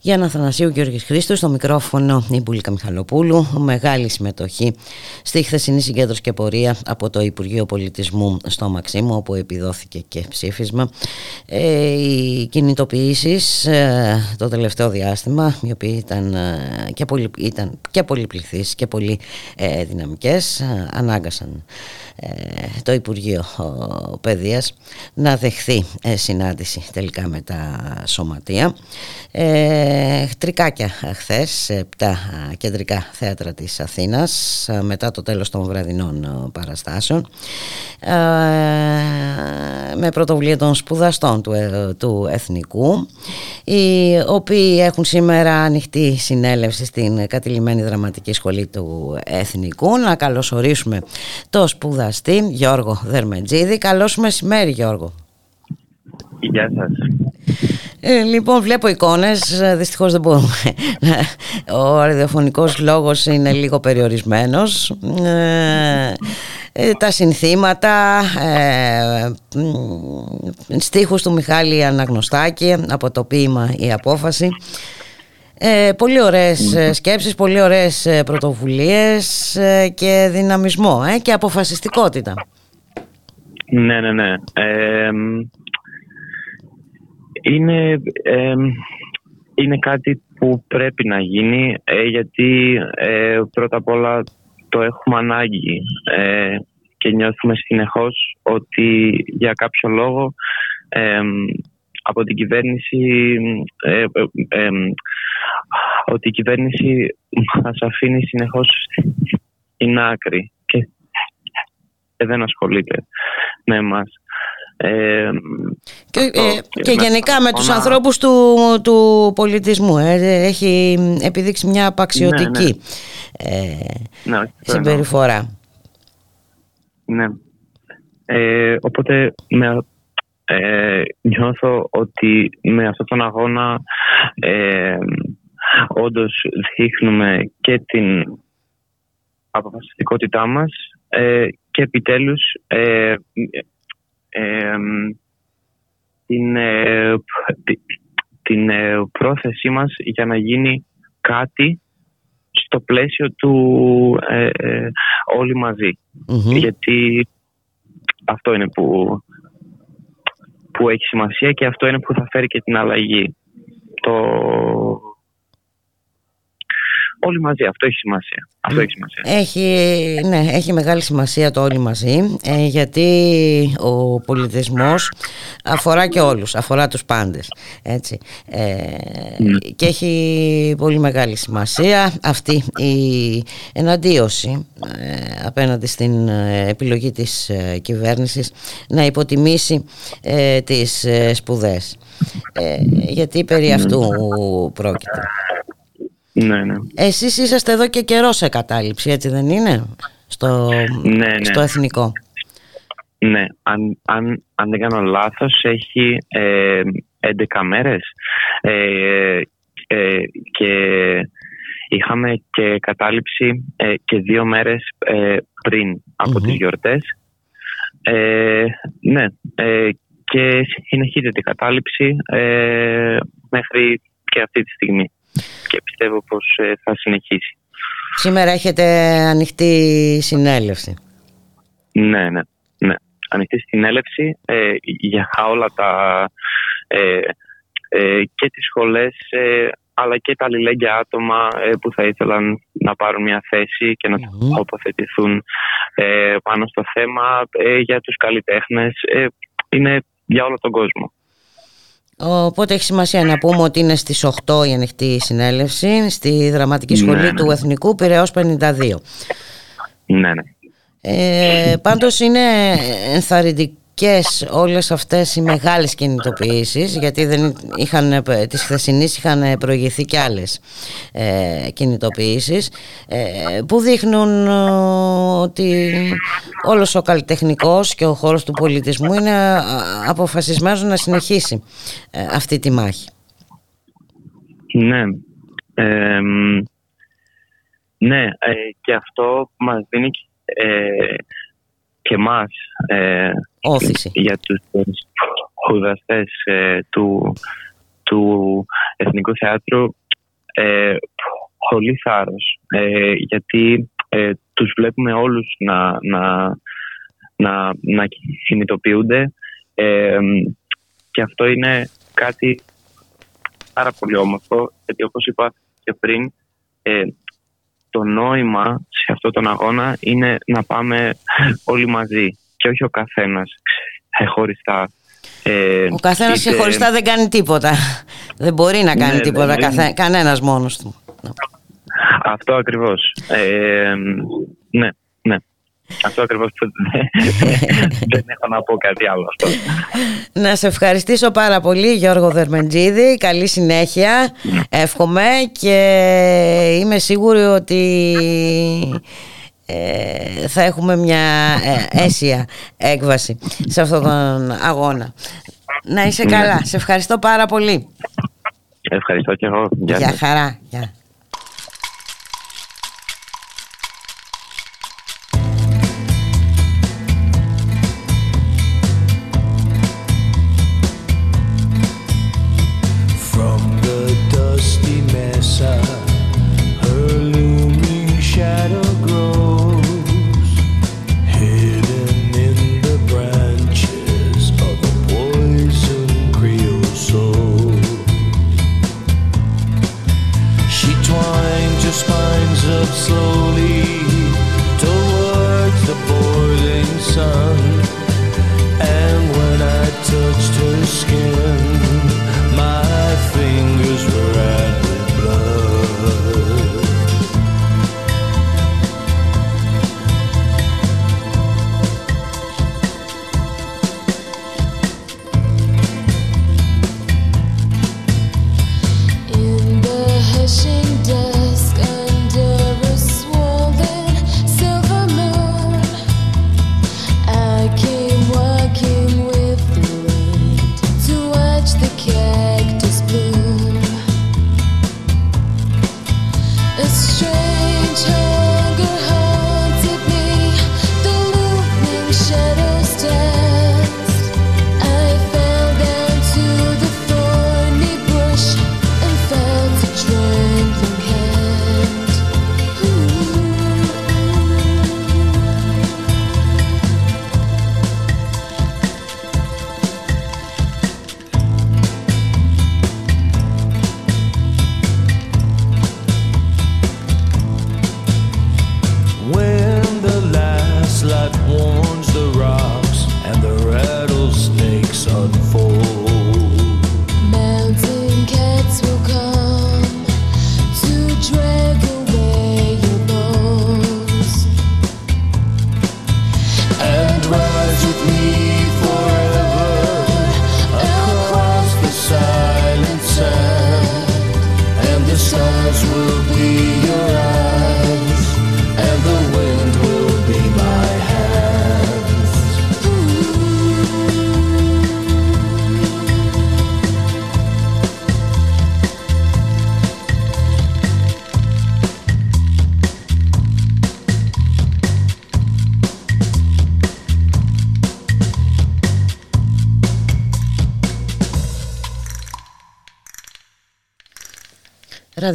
Γιάννα Θανασίου Γιώργης Χρήστος στο μικρόφωνο η Μπουλίκα Μιχαλοπούλου. Μεγάλη συμμετοχή στη χθεσινή συγκέντρωση και πορεία από το Υπουργείο Πολιτισμού στο Μαξίμου όπου επιδόθηκε και ψήφισμα ε, οι κινητοποιήσεις ε, το τελευταίο διάστημα οι οποίοι ήταν, ε, και, πολύ, ήταν και πολυπληθείς και πολύ ε, δυναμικές ε, ανάγκασαν ε, το Υπουργείο Παιδείας να δεχθεί συνάντηση τελικά με τα σωματεία. Ε, τρικάκια χθες σε 7 κεντρικά θέατρα της Αθήνας μετά το τέλος των βραδινών παραστάσεων. Ε, με πρωτοβουλία των σπουδαστών του, ε, του Εθνικού οι οποίοι έχουν σήμερα ανοιχτή συνέλευση στην κατηλημένη δραματική σχολή του Εθνικού. Να καλωσορίσουμε το σπουδαστή Γιώργο Δερμετζίδη. Καλώς μεσημέρι Γιώργο. Γεια σας ε, λοιπόν, βλέπω εικόνες, δυστυχώς δεν μπορούμε. Ο ραδιοφωνικός λόγος είναι λίγο περιορισμένος. Ε, ε, τα συνθήματα, ε, στίχους του Μιχάλη Αναγνωστάκη από το ποίημα «Η Απόφαση». Ε, πολύ ωραίες σκέψεις, πολύ ωραίες πρωτοβουλίες και δυναμισμό ε, και αποφασιστικότητα. Ναι, ναι, ναι. Ε, είναι, είναι κάτι που πρέπει να γίνει ε, γιατί ε, πρώτα απ' όλα το έχουμε ανάγκη ε, και νιώθουμε συνεχώς ότι για κάποιο λόγο από την κυβέρνηση ότι η κυβέρνηση μας αφήνει συνεχώς στην άκρη και δεν ασχολείται με εμάς. Ε, και, ε, και γενικά με τους ανθρώπους του, του πολιτισμού ε, έχει επιδείξει μια απαξιωτική ναι, ναι. Ε, συμπεριφορά. Ναι. Οπότε με, νιώθω ότι με αυτόν τον αγώνα ε, όντως δείχνουμε και την αποφασιστικότητά μας και επιτέλους την, ε, την ε, πρόθεσή μας για να γίνει κάτι στο πλαίσιο του ε, όλοι Γιατί αυτό είναι που, που έχει σημασία και αυτό είναι που θα φέρει και την αλλαγή. Το, όλοι μαζί. Αυτό έχει σημασία. Αυτό έχει, σημασία. Έχει, ναι, έχει μεγάλη σημασία το όλοι μαζί ε, γιατί ο πολιτισμός αφορά και όλους, αφορά τους πάντες. Έτσι. Ε, ναι. Και έχει πολύ μεγάλη σημασία αυτή η εναντίωση ε, απέναντι στην επιλογή της κυβέρνησης να υποτιμήσει τις σπουδές. γιατί περί αυτού πρόκειται. Ναι, ναι. Εσείς είσαστε εδώ και καιρός σε κατάληψη, έτσι δεν είναι, στο, ναι, ναι. στο εθνικό. Ναι, αν, αν, αν δεν κάνω λάθος έχει ε, 11 μέρες ε, ε, και είχαμε και κατάληψη ε, και δύο μέρες ε, πριν από mm τις γιορτές. ναι, και συνεχίζεται η κατάληψη μέχρι και αυτή τη στιγμή και πιστεύω πως ε, θα συνεχίσει. Σήμερα έχετε ανοιχτή συνέλευση. Ναι, ναι, ναι. Ανοιχτή συνέλευση ε, για όλα τα, ε, και τις σχολές αλλά και τα αλληλέγγυα άτομα που θα ήθελαν να πάρουν μια θέση και να τοποθετηθούν πάνω στο θέμα για τους καλλιτέχνες. Είναι για όλο τον κόσμο. Οπότε έχει σημασία να πούμε ότι είναι στις 8 η ανοιχτή συνέλευση στη Δραματική Σχολή ναι, ναι. του Εθνικού Πυραιός 52. Ναι, ναι. Ε, πάντως είναι ενθαρρυντικές όλες αυτές οι μεγάλες κινητοποιήσεις γιατί δεν είχαν, τις χθεσινής είχαν προηγηθεί και άλλες ε, κινητοποιήσεις ε, που δείχνουν ότι όλος ο καλλιτεχνικός και ο χώρος του πολιτισμού είναι αποφασισμένος να συνεχίσει ε, αυτή τη μάχη. Ναι. ναι, ε, και αυτό μας δίνει ε, και μας ε, Όθηση. για τους σπουδαστές ε, του, του Εθνικού Θεάτρου ε, πολύ θάρρος ε, γιατί ε, τους βλέπουμε όλους να, να, να, να κινητοποιούνται και αυτό είναι κάτι πάρα πολύ όμορφο γιατί όπως είπα και πριν το νόημα σε αυτόν τον αγώνα είναι να πάμε όλοι μαζί και όχι ο καθένας χωριστά. Ε, ο καθένας είτε... χωριστά δεν κάνει τίποτα. Δεν μπορεί να κάνει ναι, τίποτα ναι, καθέ... κανένας μόνος του. Αυτό ακριβώς. Ε, ναι, ναι. Αυτό ακριβώς που δεν έχω να πω κάτι άλλο αυτό. Να σε ευχαριστήσω πάρα πολύ Γιώργο Δερμεντζίδη Καλή συνέχεια Εύχομαι και είμαι σίγουρη ότι ε, θα έχουμε μια ε, αίσια έκβαση σε αυτόν τον αγώνα. Να είσαι ναι. καλά. Σε ευχαριστώ πάρα πολύ. Ευχαριστώ και εγώ. Γεια χαρά. Γεια. slowly towards the boiling sun. And when I touched her skin, my fingers.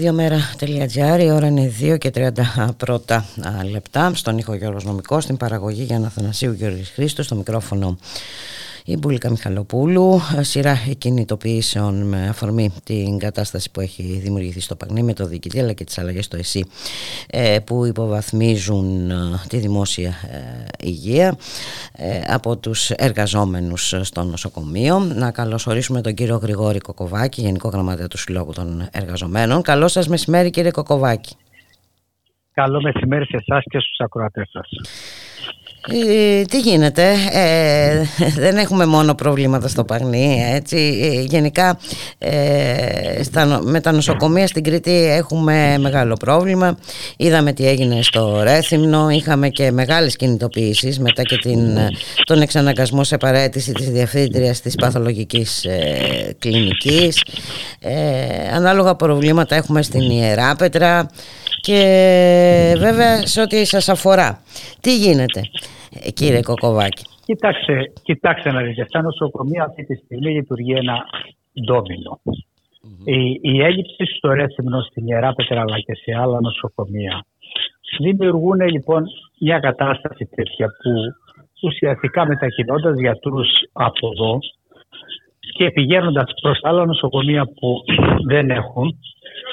Ραδιομέρα.gr Η ώρα είναι 2 και 30 πρώτα λεπτά. Στον ήχο Γιώργος Νομικός Στην παραγωγή για Αθανασίου Γιώργης Χρήστος Στο μικρόφωνο η Μπουλίκα Μιχαλοπούλου, σειρά κινητοποιήσεων με αφορμή την κατάσταση που έχει δημιουργηθεί στο Παγνί με το διοικητή αλλά και τις αλλαγές στο ΕΣΥ ε, που υποβαθμίζουν ε, τη δημόσια ε, υγεία από τους εργαζόμενους στο νοσοκομείο. Να καλωσορίσουμε τον κύριο Γρηγόρη Κοκοβάκη, Γενικό Γραμματέα του Συλλόγου των Εργαζομένων. Καλό σας μεσημέρι κύριε Κοκοβάκη. Καλό μεσημέρι σε εσάς και στους ακροατές σας. Ε, τι γίνεται, ε, δεν έχουμε μόνο προβλήματα στο Παγνί, έτσι. Ε, γενικά ε, στα, με τα νοσοκομεία στην Κρήτη έχουμε μεγάλο πρόβλημα. Είδαμε τι έγινε στο Ρέθυμνο, είχαμε και μεγάλες κινητοποιήσεις μετά και την, τον εξαναγκασμό σε παρέτηση της διευθύντριας της παθολογικής ε, κλινικής. ανάλογα προβλήματα έχουμε στην Ιεράπετρα και βέβαια σε ό,τι σας αφορά. Τι γίνεται κύριε Κοκοβάκη; Κοιτάξτε, κοιτάξτε να δείτε, στα νοσοκομεία αυτή τη στιγμή λειτουργεί ένα ντόμινο. Η, η έλλειψη στο Ρέθυμνο, στην Ιερά Πέτρα αλλά και σε άλλα νοσοκομεία δημιουργούν λοιπόν μια κατάσταση τέτοια που ουσιαστικά μετακινώντας γιατρούς από εδώ και πηγαίνοντας προς άλλα νοσοκομεία που δεν έχουν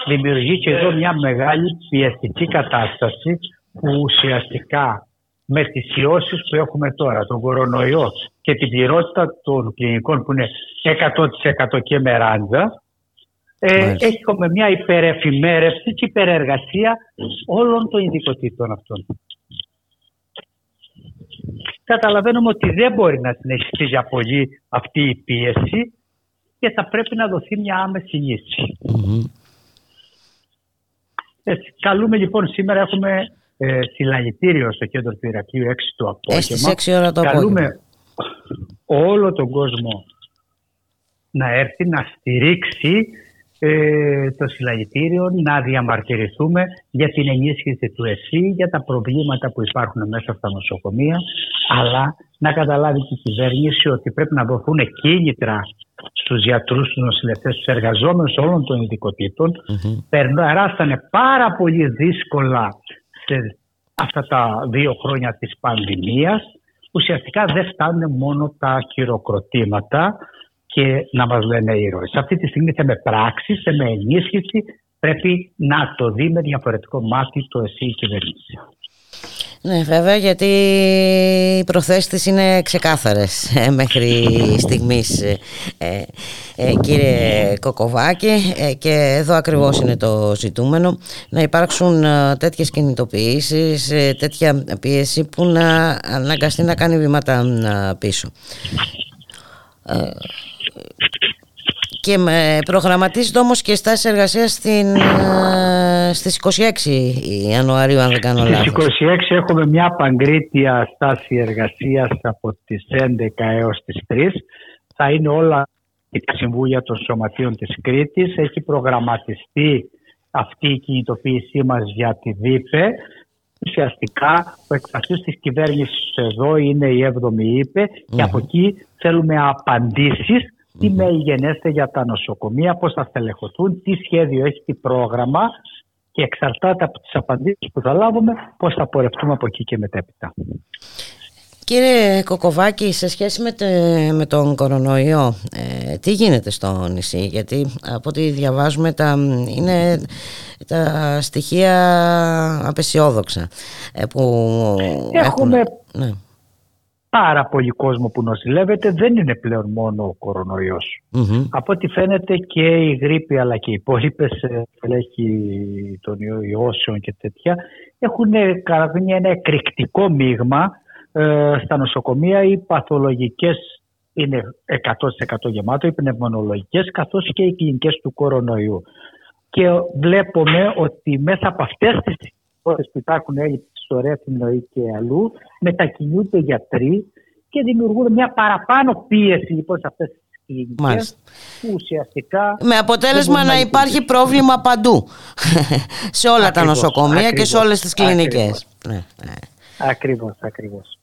δημιουργεί και εδώ μια μεγάλη πιεστική κατάσταση που ουσιαστικά με τις ιώσεις που έχουμε τώρα, τον κορονοϊό και την πληρότητα των κλινικών που είναι 100% και με ράντζα, ε, έχουμε μια υπερεφημέρευση και υπερεργασία όλων των ειδικοτήτων αυτών. Καταλαβαίνουμε ότι δεν μπορεί να συνεχιστεί για πολύ αυτή η πίεση και θα πρέπει να δοθεί μια άμεση Έτσι, καλούμε λοιπόν σήμερα έχουμε ε, συλλαγητήριο στο κέντρο του Ηρακλείου 6 το απόγευμα. 6 ώρα το Καλούμε όλο τον κόσμο να έρθει να στηρίξει ε, το συλλαγητήριο, να διαμαρτυρηθούμε για την ενίσχυση του ΕΣΥ, για τα προβλήματα που υπάρχουν μέσα στα νοσοκομεία, αλλά να καταλάβει και η κυβέρνηση ότι πρέπει να δοθούν κίνητρα στους γιατρούς, στους νοσηλευτές, στους εργαζόμενους όλων των ειδικοτήτων. Mm-hmm. Περνάρασαν πάρα πολύ δύσκολα σε αυτά τα δύο χρόνια της πανδημίας ουσιαστικά δεν φτάνουν μόνο τα χειροκροτήματα και να μας λένε ήρωες. Αυτή τη στιγμή με πράξεις, με ενίσχυση πρέπει να το δει με διαφορετικό μάτι το εσύ η κυβέρνηση. Ναι βέβαια γιατί οι προθέσεις είναι ξεκάθαρες ε, μέχρι στιγμής ε, ε, ε κύριε Κοκοβάκη και εδώ ακριβώς είναι το ζητούμενο να υπάρξουν τέτοιες κινητοποιήσεις, τέτοια πίεση που να αναγκαστεί να κάνει βήματα πίσω και προγραμματίζεται όμως και στάση εργασίας στην, ε, στις 26 Ιανουαρίου αν δεν κάνω λάθος. Στις 26 έχουμε μια παγκρίτια στάση εργασίας από τις 11 έως τις 3. Θα είναι όλα η συμβούλια των σωματείων της Κρήτης. Έχει προγραμματιστεί αυτή η κινητοποίησή μας για τη ΔΥΠΕ. Ουσιαστικά ο εκπροσωπής της κυβέρνησης εδώ είναι η 7η ΥΠΕ και από εκεί θέλουμε απαντήσεις τι μεγενέστε για τα νοσοκομεία, πώς θα στελεχωθούν, τι σχέδιο έχει, τι πρόγραμμα και εξαρτάται από τις απαντήσεις που θα λάβουμε πώς θα πορευτούμε από εκεί και μετέπειτα. Κύριε Κοκοβάκη, σε σχέση με, με τον κορονοϊό, ε, τι γίνεται στο νησί, γιατί από ό,τι διαβάζουμε τα, είναι τα στοιχεία απεσιόδοξα ε, που έχουμε... Ναι πάρα πολύ κόσμο που νοσηλεύεται δεν είναι πλέον μόνο ο κορονοϊός. Από ό,τι φαίνεται και η γρήπη αλλά και οι υπόλοιπες φλέχοι των ιώσεων και τέτοια έχουν κάνει ένα εκρηκτικό μείγμα ε, στα νοσοκομεία. Οι παθολογικές είναι 100% γεμάτο, οι πνευμονολογικές καθώς και οι κλινικές του κορονοϊού. Και βλέπουμε ότι μέσα από αυτές τις χώρες που υπάρχουν έλλειψης στο Ρέθυμνο ή και αλλού, μετακινούνται γιατροί και δημιουργούν μια παραπάνω πίεση λοιπόν σε αυτές τις κλινικές που ουσιαστικά... Με αποτέλεσμα να, υπάρχει πρόβλημα παντού, σε όλα τα νοσοκομεία και σε όλες τις κλινικές. Ναι, ναι. Ακριβώς, ακριβώς.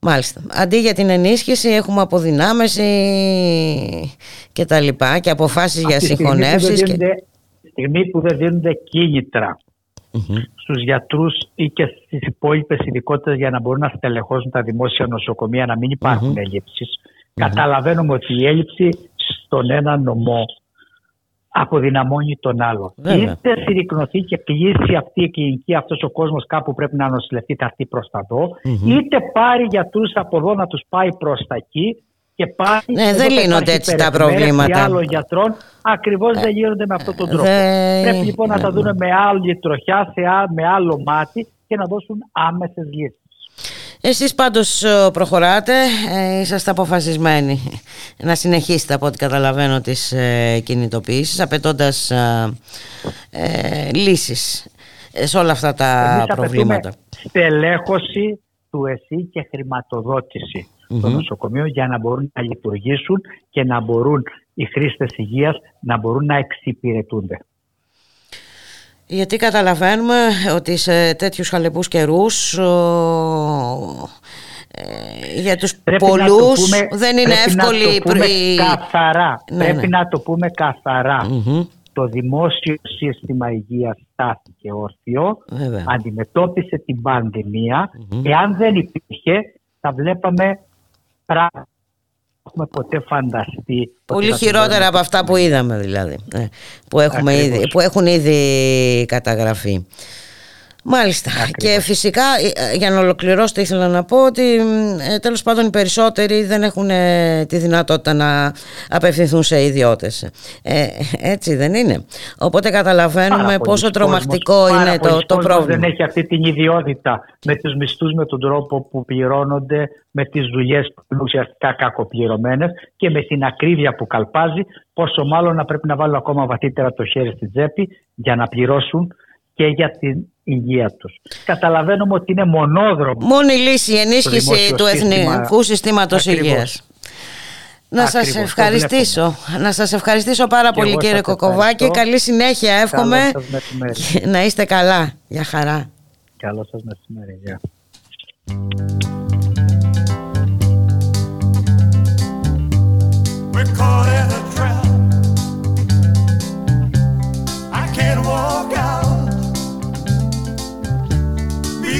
Μάλιστα. Αντί για την ενίσχυση έχουμε αποδυνάμεση και τα λοιπά και αποφάσεις για συγχωνεύσεις. Και... Στιγμή που δεν δίνονται κίνητρα mm-hmm. στους γιατρούς ή και στις υπόλοιπες ειδικότητες για να μπορούν να στελεχώσουν τα δημόσια νοσοκομεία, να μην υπάρχουν mm-hmm. έλλειψεις. Καταλαβαίνουμε ότι η έλλειψη στον ένα νομό αποδυναμώνει τον άλλο. Βέβαια. Είτε συρρυκνωθεί και κλείσει αυτή η κλινική, αυτός ο κόσμος κάπου πρέπει να νοσηλευτεί, θα έρθει προς τα δω, είτε πάρει γιατρούς από εδώ να τους πάει προς τα εκεί και πάει. Ναι, εδώ δεν θα λύνονται υπάρχει έτσι τα υπερεπιμέρεια προβλήματα. και άλλων γιατρών ακριβώς δεν λύνονται με αυτόν τον τρόπο. δεν- Πρέπει λοιπόν να τα δουν με άλλη τροχιά, σε α- με άλλο μάτι και να δώσουν άμεσες λύσεις. Εσείς πάντως ε, προχωράτε, ε, είσαστε αποφασισμένοι να συνεχίσετε από ό,τι καταλαβαίνω τις ε, κινητοποιήσεις απαιτώντας ε, ε, λύσεις ε, σε όλα αυτά τα Εμείς προβλήματα. απαιτούμε στελέχωση του ΕΣΥ και χρηματοδότηση των νοσοκομείων για να μπορούν να λειτουργήσουν και να μπορούν οι χρήστες υγείας να μπορούν να εξυπηρετούνται. Γιατί καταλαβαίνουμε ότι σε τέτοιους χαλεπούς καιρούς ο, ε, για τους Πρέπει να το πολλούς πούμε- δεν είναι πρέπει να εύκολη το πούμε η- καθαρά. Ναι, πρέπει ναι. να το πούμε καθαρά. Μμμ. Το δημόσιο σύστημα υγείας στάθηκε όρθιο, Βέβαια. αντιμετώπισε την πανδημία. Εάν δεν υπήρχε, θα βλέπαμε πράγματα που έχουμε ποτέ φανταστεί. ότι Πολύ θα χειρότερα συμβαίνουν. από αυτά που είδαμε δηλαδή, ε, που, έχουμε Ακριβώς. ήδη, που έχουν ήδη καταγραφεί. Μάλιστα. Και φυσικά, ε, για να ολοκληρώσω, ήθελα να πω ότι ε, τέλος πάντων οι περισσότεροι δεν έχουν ε, τη δυνατότητα να απευθυνθούν σε ιδιώτες. Ε, έτσι δεν είναι. Οπότε καταλαβαίνουμε Πάρα πόσο πολλοί τρομακτικό κόσμος- πάρα είναι το, πολλοί το κόσμος πρόβλημα. Δεν έχει αυτή την ιδιότητα με τους μισθούς, με τον τρόπο που πληρώνονται, με τις δουλειές που είναι ουσιαστικά κακοπληρωμένες και με την ακρίβεια που καλπάζει, πόσο μάλλον να πρέπει να βάλουν ακόμα βαθύτερα το χέρι στην τσέπη για να πληρώσουν και για την υγεία τους. Καταλαβαίνουμε ότι είναι μονόδρομο. Μόνη λύση η ενίσχυση δημόσιο του σύστημα. Εθνικού Συστήματος Ακριβώς. Υγείας. Να σας Ακριβώς, το ευχαριστήσω. Να σας ευχαριστήσω πάρα Και πολύ εγώ κύριε σας Κοκοβάκη. ευχαριστώ. Καλή συνέχεια εύχομαι. Καλό σας μεσημέρι. Και να είστε καλά. Για χαρά. Καλό σας μεσημέρι. Γεια. We're caught in a trap. I can't walk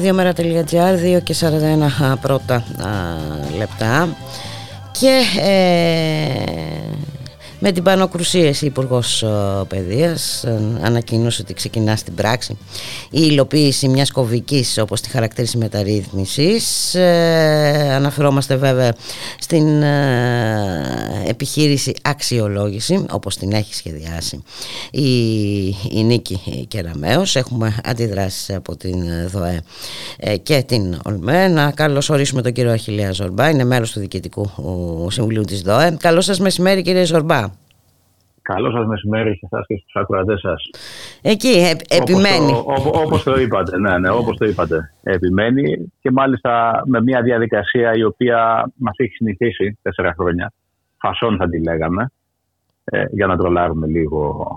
Ραδιομέρα.gr 2 και 41 πρώτα λεπτά. Και ε, με την Πάνο Κρουσίεση, Υπουργός ε, Παιδείας, ε, ανακοίνωσε ότι ξεκινά στην πράξη η υλοποίηση μιας κομβικής, όπως τη χαρακτήρισε μεταρρύθμιση. Ε, αναφερόμαστε βέβαια στην επιχείρηση αξιολόγηση, όπως την έχει σχεδιάσει η, η Νίκη Κεραμέως. Έχουμε αντιδράσεις από την ΔΟΕ και την ΟΛΜΕ. Να καλωσορίσουμε τον κύριο Αχιλέα Ζορμπά, είναι μέρο του Διοικητικού Συμβουλίου της ΔΟΕ. Καλό σας μεσημέρι, κύριε Ζορμπά. Καλό σας μεσημέρι σε εσάς και στους ακροατές σας. Εκεί, ε, επιμένει. Όπως το, όπως το είπατε, ναι, ναι, όπως το είπατε. Επιμένει και μάλιστα με μια διαδικασία η οποία μας έχει συνηθίσει τέσσερα χρόνια. Φασόν θα τη λέγαμε, ε, για να τρολάρουμε λίγο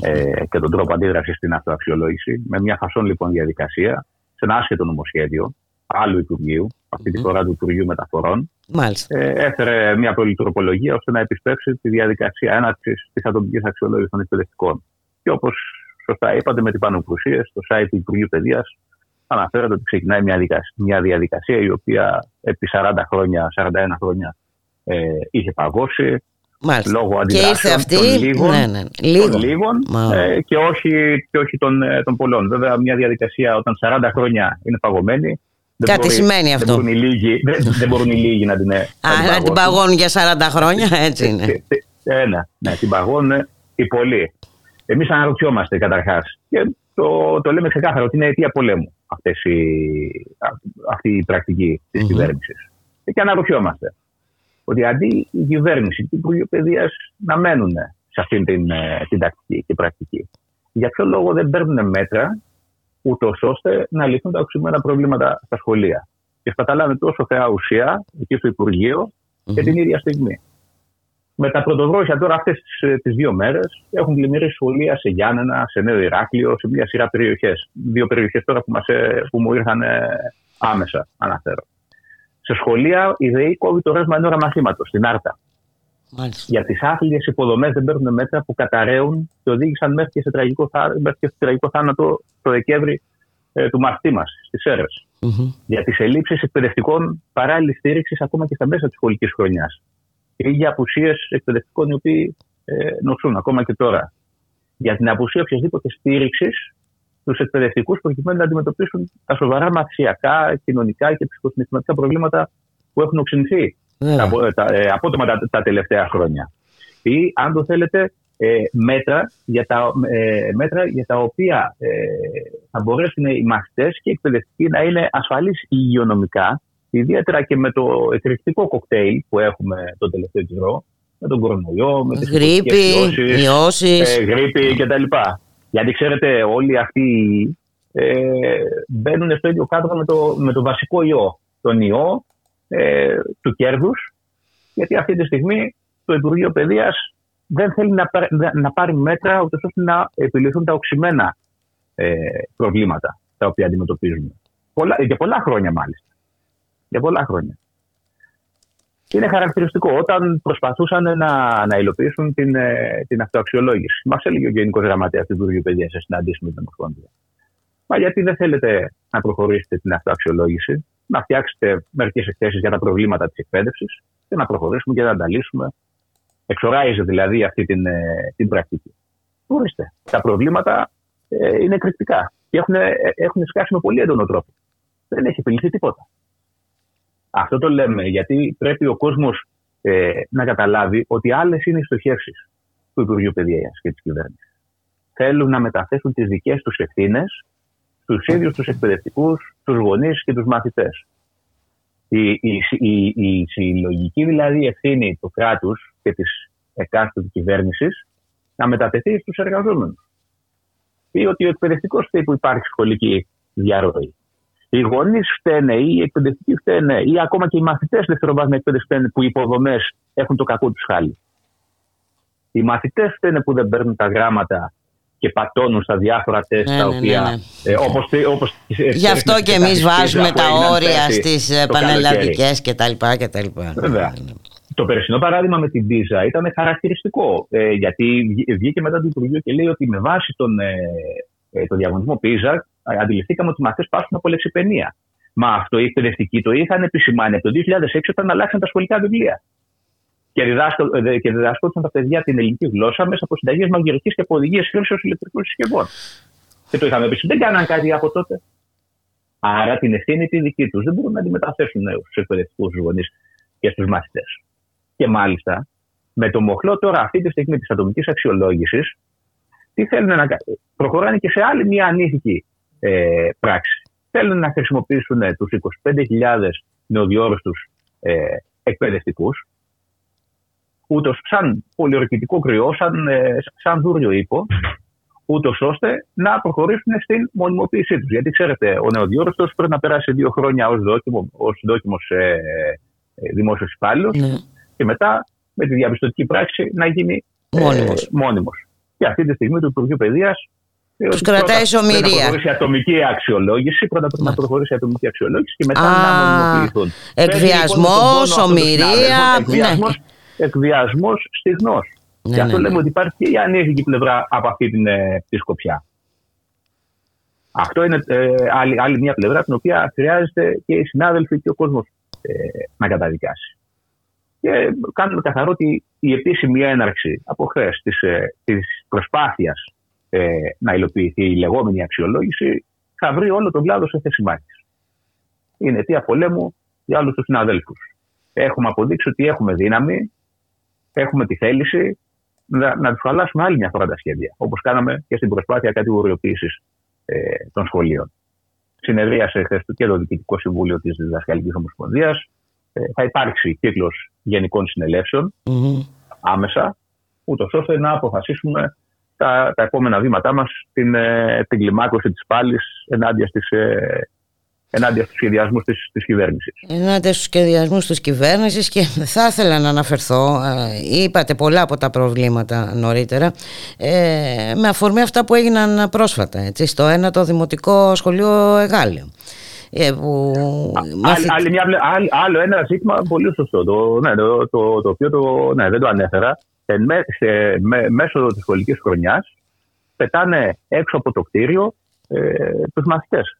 ε, και τον τρόπο αντίδρασης στην αυτοαξιολόγηση. Με μια φασόν λοιπόν διαδικασία, σε ένα άσχετο νομοσχέδιο άλλου Υπουργείου, αυτή τη φορά του Υπουργείου Μεταφορών, Μάλιστα. ε, έφερε μια πολυτροπολογία ώστε να επισπεύσει τη διαδικασία έναρξης της ατομικής αξιολόγησης των εκπαιδευτικών. Και όπως σωστά είπατε, με την πανοκρουσία στο site του Υπουργείου Παιδείας αναφέρεται ότι ξεκινάει μια διαδικασία, μια διαδικασία η οποία επί 40 χρόνια, 41 χρόνια ε, είχε παγώσει. Μάλιστα. Λόγω και ήρθε αντιδράσεων αυτή; των λίγων, ναι, ναι, λίγο. των λίγων Μα- ε, και όχι, και όχι των, ε, των πολλών. Βέβαια, μια διαδικασία όταν 40 χρόνια είναι παγωμένη. Δεν Κάτι σημαίνει δεν αυτό. Μπορούν οι λίγοι, δεν, δεν μπορούν οι λίγοι να την, ε, Α, να την παγώσουν. παγώνουν για 40 χρόνια, έτσι είναι. Ε, ε, ναι, ναι, την παγώνουν οι πολλοί. Εμείς αναρωτιόμαστε καταρχάς. Και το, το λέμε ξεκάθαρα ότι είναι αιτία πολέμου αυτές οι, α- αυτή η πρακτική της Μμμ. κυβέρνησης. Και αναρωτιόμαστε ότι αντί η κυβέρνηση και το Υπουργείο Παιδείας να μένουν σε αυτή την, ε, την τακτική και πρακτική, για ποιο λόγο δεν παίρνουν μέτρα ούτως ώστε να λυθούν τα οξυμένα προβλήματα στα σχολεία. Και αυτά τα λέμε τόσο θεά ουσία εκεί στο Υπουργείο και την ίδια στιγμή. Με τα πρωτοδρόσια τώρα αυτές τις, ε, τις δύο μέρες έχουν πλημμυρίσει σχολεία σε Γιάννενα, σε Νέο Ηράκλειο, σε μια σειρά περιοχές. Δύο περιοχές τώρα που, μας, ε, που μου ήρθαν ε, άμεσα, αναφέρω. Σε σχολεία η ΔΕΗ κόβει το ρεύμα ενόρα μαθήματος, στην Άρτα. Μάλιστα. Για τις άθλιες υποδομές δεν παίρνουν μέτρα που καταραίουν και οδήγησαν μέχρι και σε τραγικό, θά- μέχρι και σε τραγικό θάνατο το Δεκέμβρη ε, του μαθητή μας στι αίρε. Μμμ. Για τις ελλείψεις εκπαιδευτικών παράλληλη στήριξη ακόμα και στα μέσα της σχολικής χρονιάς. Ή για απουσίες εκπαιδευτικών οι οποίοι ε, νοσούν ακόμα και τώρα. Για την απουσία οποιασδήποτε στήριξης στου εκπαιδευτικούς προκειμένου να αντιμετωπίσουν τα σοβαρά μαθησιακά, κοινωνικά και ψυχοσυναισθηματικά προβλήματα που έχουν οξυνθεί Βέβαια. τα, τα, ε, απότομα τα, τα τελευταία χρόνια. Ή, αν το θέλετε, ε, μέτρα, για τα, ε, μέτρα για τα οποία ε, θα μπορέσουν οι μαθητές και οι εκπαιδευτικοί να είναι ασφαλείς υγειονομικά, ιδιαίτερα και με το εκρηκτικό κοκτέιλ που έχουμε τον τελευταίο καιρό, με τον κορονοϊό, με τις Γρήπη, υποτικές ιώσεις, ιώσεις. ε, γρήπη κτλ. Γιατί ξέρετε, όλοι αυτοί ε, μπαίνουν στο ίδιο κάδρο με το, με το βασικό ιό. Τον ιό ε, του κέρδους, γιατί αυτή τη στιγμή το Υπουργείο Παιδείας δεν θέλει να, πάρει- να πάρει μέτρα ούτως ώστε να επιληθούν τα οξυμένα ε, προβλήματα τα οποία αντιμετωπίζουμε. Πολλά, για πολλά χρόνια μάλιστα. Για πολλά χρόνια. Και είναι χαρακτηριστικό όταν προσπαθούσαν να, να υλοποιήσουν την, ε, την αυτοαξιολόγηση. Μας έλεγε ο Γενικός Γραμματέας του Υπουργείου Παιδείας σε συναντήσει με την Ομοσπονδία. Μα γιατί δεν θέλετε να προχωρήσετε την αυτοαξιολόγηση, να φτιάξετε μερικές εκθέσεις για τα προβλήματα της εκπαίδευσης και να προχωρήσουμε και να τα λύσουμε. Εξοράιζε δηλαδή αυτή την, ε, την πρακτική. Ορίστε. Τα προβλήματα ε, είναι εκρηκτικά και έχουν, ε, έχουν σκάσει με πολύ έντονο τρόπο. Δεν έχει επιληθεί τίποτα. Αυτό το λέμε γιατί πρέπει ο κόσμος ε, να καταλάβει ότι άλλες είναι οι στοχεύσεις του Υπουργείου Παιδείας και της κυβέρνησης. Θέλουν να μεταθέσουν τις δικές τους ευθύνες στους ίδιους τους εκπαιδευτικούς, τους γονείς και τους μαθητές. Η, η, η, η συλλογική δηλαδή ευθύνη του κράτους και της εκάστοτε κυβέρνησης να μετατεθεί στους εργαζόμενους. Ή ότι ο εκπαιδευτικός φταίει που υπάρχει σχολική διαρροή. Οι γονείς φταίνε ή οι εκπαιδευτικοί φταίνε ή ακόμα και οι μαθητές δευτεροβάθμια εκπαίδευση φταίνε που οι υποδομές έχουν το κακό τους χάλι. Οι μαθητές φταίνε που δεν παίρνουν τα γράμματα και πατώνουν στα διάφορα τεστ Ναι, τα ναι, ναι, οποία. ναι. Ε, όπως, όπως, Γι' αυτό και εμείς βάζουμε τα όρια στις ε, το καλοκαίρι. πανελλαδικές και τα λοιπά και τα λοιπά. Βέβαια. Το περσινό παράδειγμα με την Πίζα ήταν χαρακτηριστικό. Ε, γιατί βγή- βγήκε μετά το Υπουργείο και λέει ότι με βάση τον, ε, ε, το διαγωνισμό Πίζα αντιληφθήκαμε ότι οι μαθητές πάσχουν από λεξιπενία. Μα αυτό οι εκπαιδευτικοί το είχαν επισημάνει από το 2006 όταν αλλάξαν τα σχολικά βιβλία. Και, διδάσκονταν και διδάσκονταν τα παιδιά την ελληνική γλώσσα μέσα από συνταγές μαγειρικής και από οδηγίες χρήσεω ηλεκτρικών συσκευών. Και το είχαμε πει. Δεν κάναν κάτι από τότε. Άρα την ευθύνη τη δική τους δεν μπορούν να τη μεταθέσουν στους εκπαιδευτικούς γονείς και στους μαθητές. Και μάλιστα με το μοχλό τώρα αυτή τη στιγμή της ατομικής αξιολόγησης, τι θέλουν να κάνουν. Προχωράνε και σε άλλη μια ανήθικη ε, πράξη. Θέλουν να χρησιμοποιήσουν τους 25.000 νεοδιόρωστου ε, εκπαιδευτικούς, ούτως σαν πολιορκητικό κρυό, σαν, ε, σαν δούριο ύπο, ούτως ώστε να προχωρήσουν στην μονιμοποίησή τους. Γιατί ξέρετε, ο νεοδιόρωστο πρέπει να περάσει δύο χρόνια ως δόκιμο, ως δόκιμος ε, ε, δημόσιος υπάλληλος Ναι. και μετά με τη διαπιστωτική πράξη να γίνει Μόνιμος. Ε, μόνιμος. Και αυτή τη στιγμή το Υπουργείο Παιδείας. Τους κρατάει σωμηρία. Πρέπει να προχωρήσει ατομική αξιολόγηση. Πρώτα πρέπει να προχωρήσει ατομική αξιολόγηση και μετά Α, να μονιμοποιηθούν. εκβιασμός, ομοιρία, Εκβιασμός εκβιασμός στιγνός. Ναι, και αυτό ναι, ναι. λέμε ότι υπάρχει και η ανήθικη πλευρά από αυτή την ε, τη σκοπιά. Αυτό είναι ε, άλλη, άλλη μια πλευρά την οποία χρειάζεται και οι συνάδελφοι και ο κόσμος ε, να καταδικάσει. Και κάνουμε καθαρό ότι η επίσημη έναρξη από χθες της, ε, της προσπάθειας ε, να υλοποιηθεί η λεγόμενη αξιολόγηση θα βρει όλο τον κλάδο σε θέση μάχης. Είναι αιτία πολέμου για όλους τους συναδέλφους. Έχουμε αποδείξει ότι έχουμε δύναμη, έχουμε τη θέληση να, να τους χαλάσουμε άλλη μια φορά τα σχέδια. Όπως κάναμε και στην προσπάθεια κατηγοριοποίηση ε, των σχολείων. Συνεδρίασε χθες και το Διοικητικό Συμβούλιο της Διδασκαλικής Ομοσπονδίας. Ε, θα υπάρξει κύκλος γενικών συνελεύσεων Μμμ. άμεσα, ούτως ώστε να αποφασίσουμε τα, τα επόμενα βήματά μας την, ε, την κλιμάκωση της πάλης ενάντια, στις, ε, ενάντια στους σχεδιασμούς της, της κυβέρνησης. Ενάντια στους σχεδιασμούς της κυβέρνησης και θα ήθελα να αναφερθώ, ε, είπατε πολλά από τα προβλήματα νωρίτερα, ε, με αφορμή αυτά που έγιναν πρόσφατα, έτσι, στο ένα το Δημοτικό Σχολείο Εγάλιο. Ε, που Άλλη, άλλη μια, πλε- άλλη- άλλο ένα ζήτημα πολύ σωστό, το, ναι, το, το, το οποίο το, ναι, δεν το ανέφερα. Ε, με, σε, με, μέσω της σχολικής χρονιάς πετάνε έξω από το κτίριο ε, τους μαθητές.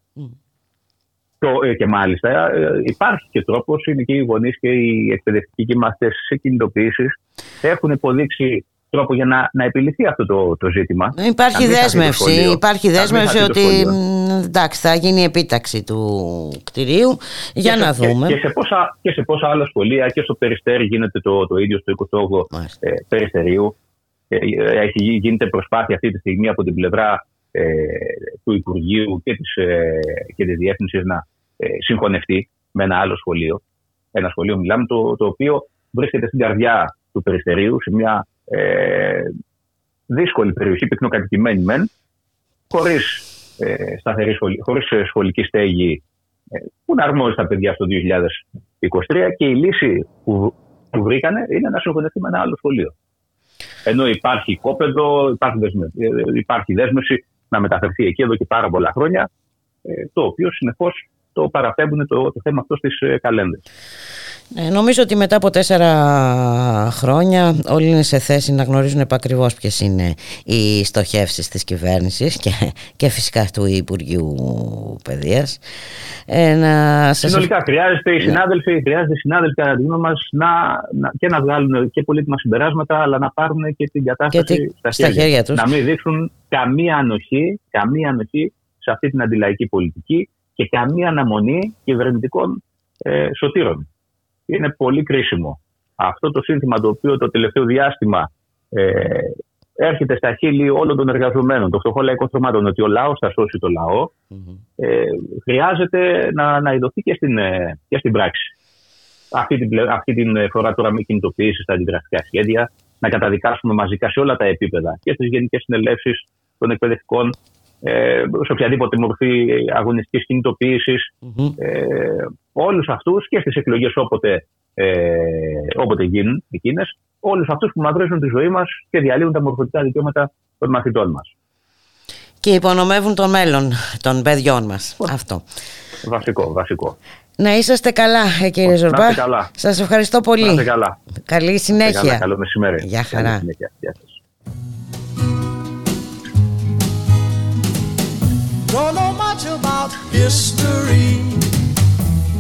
Το, ε, και μάλιστα ε, υπάρχει και τρόπος, είναι και οι γονείς και οι εκπαιδευτικοί και οι μαθητές σε κινητοποιήσεις έχουν υποδείξει τρόπο για να, να επιληθεί αυτό το, το ζήτημα. Υπάρχει Να μην χαθεί το δέσμευση, σχολείο. υπάρχει Να μην δέσμευση χαθεί το ότι σχολείο. μ, εντάξει, θα γίνει η επίταξη του κτηρίου για Και να σε- δούμε. Και, και, σε πόσα, και σε πόσα άλλα σχολεία και στο Περιστέρι γίνεται το, το ίδιο στο 28ο ε, Περιστερίου. Ε, ε, έχει, γι- γίνεται προσπάθεια αυτή τη στιγμή από την πλευρά ε, του Υπουργείου και της, ε, και της Διεύθυνσης να ε, συγχωνευτεί με ένα άλλο σχολείο. Ένα σχολείο μιλάμε το, το οποίο βρίσκεται στην καρδιά του Περιστερίου σε μια ε, δύσκολη περιοχή, πυκνοκατοικημένη μεν, χωρίς, ε, σταθερή σχολη, χωρίς ε, σχολική στέγη ε, που να αρμόζει τα παιδιά στο 2023 και η λύση που, που βρήκανε είναι να συγχωνευτεί με ένα άλλο σχολείο. Ενώ υπάρχει κόπεδο, υπάρχει, δέσμε, ε, υπάρχει δέσμευση να μεταφερθεί εκεί εδώ και πάρα πολλά χρόνια, ε, το οποίο συνεχώς το παραπέμπουν το, το θέμα αυτό στις ε, καλένδες. Ε, νομίζω ότι μετά από τέσσερα χρόνια όλοι είναι σε θέση να γνωρίζουν επακριβώς ποιες είναι οι στοχεύσεις της κυβέρνησης και, και φυσικά του Υπουργείου Παιδείας. Ε, να σας... Συνολικά χρειάζεται οι συνάδελφοι, χρειάζεται οι συνάδελφοι κατά τη γνώμη μας να, να, και να βγάλουν και πολύτιμα συμπεράσματα, αλλά να πάρουν και την κατάσταση Και τη- στα, στα χέρια τους. Να μην δείξουν καμία ανοχή, καμία ανοχή σε αυτή την αντιλαϊκή πολιτική και καμία αναμονή κυβερνητικών ε, σωτήρων. Είναι πολύ κρίσιμο. Αυτό το σύνθημα το οποίο το τελευταίο διάστημα ε, έρχεται στα χείλη όλων των εργαζομένων, των φτωχών λαϊκών στρωμάτων, ότι ο λαός θα σώσει το λαό, ε, χρειάζεται να, να ειδωθεί και στην, ε, και στην πράξη. Αυτή την, πλε- αυτή την φορά τώρα με κινητοποίησης στα αντιδραστικά σχέδια, να καταδικάσουμε μαζικά σε όλα τα επίπεδα και στις γενικές συνελεύσεις των εκπαιδευτικών, ε, σε οποιαδήποτε μορφή αγωνιστικής κινητοποίησης, ε, όλους αυτούς και στις εκλογές όποτε, ε, όποτε γίνουν εκείνες, όλους αυτούς που μαυρίζουν τη ζωή μας και διαλύουν τα μορφωτικά δικαιώματα των μαθητών μας. Και υπονομεύουν το μέλλον των παιδιών μας. Αυτό. Βασικό, βασικό. Να είσαστε καλά ε, κύριε Να είστε Ζορμπά. καλά. Σας ευχαριστώ πολύ. Να είστε καλά. Καλή Να είστε συνέχεια. καλά. Καλό μεσημέρι. Γεια Καλή χαρά. συνέχεια. Γεια σας. Don't know much about history.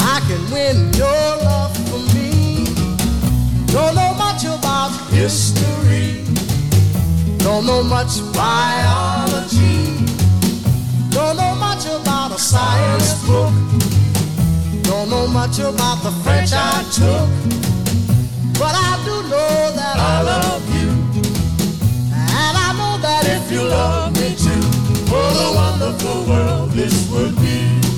I can win your love for me. Don't know much about history. Don't know much biology. Don't know much about a science book. Don't know much about the French I took. But I do know that I love you. And I know that if you love me too, what a wonderful world this would be.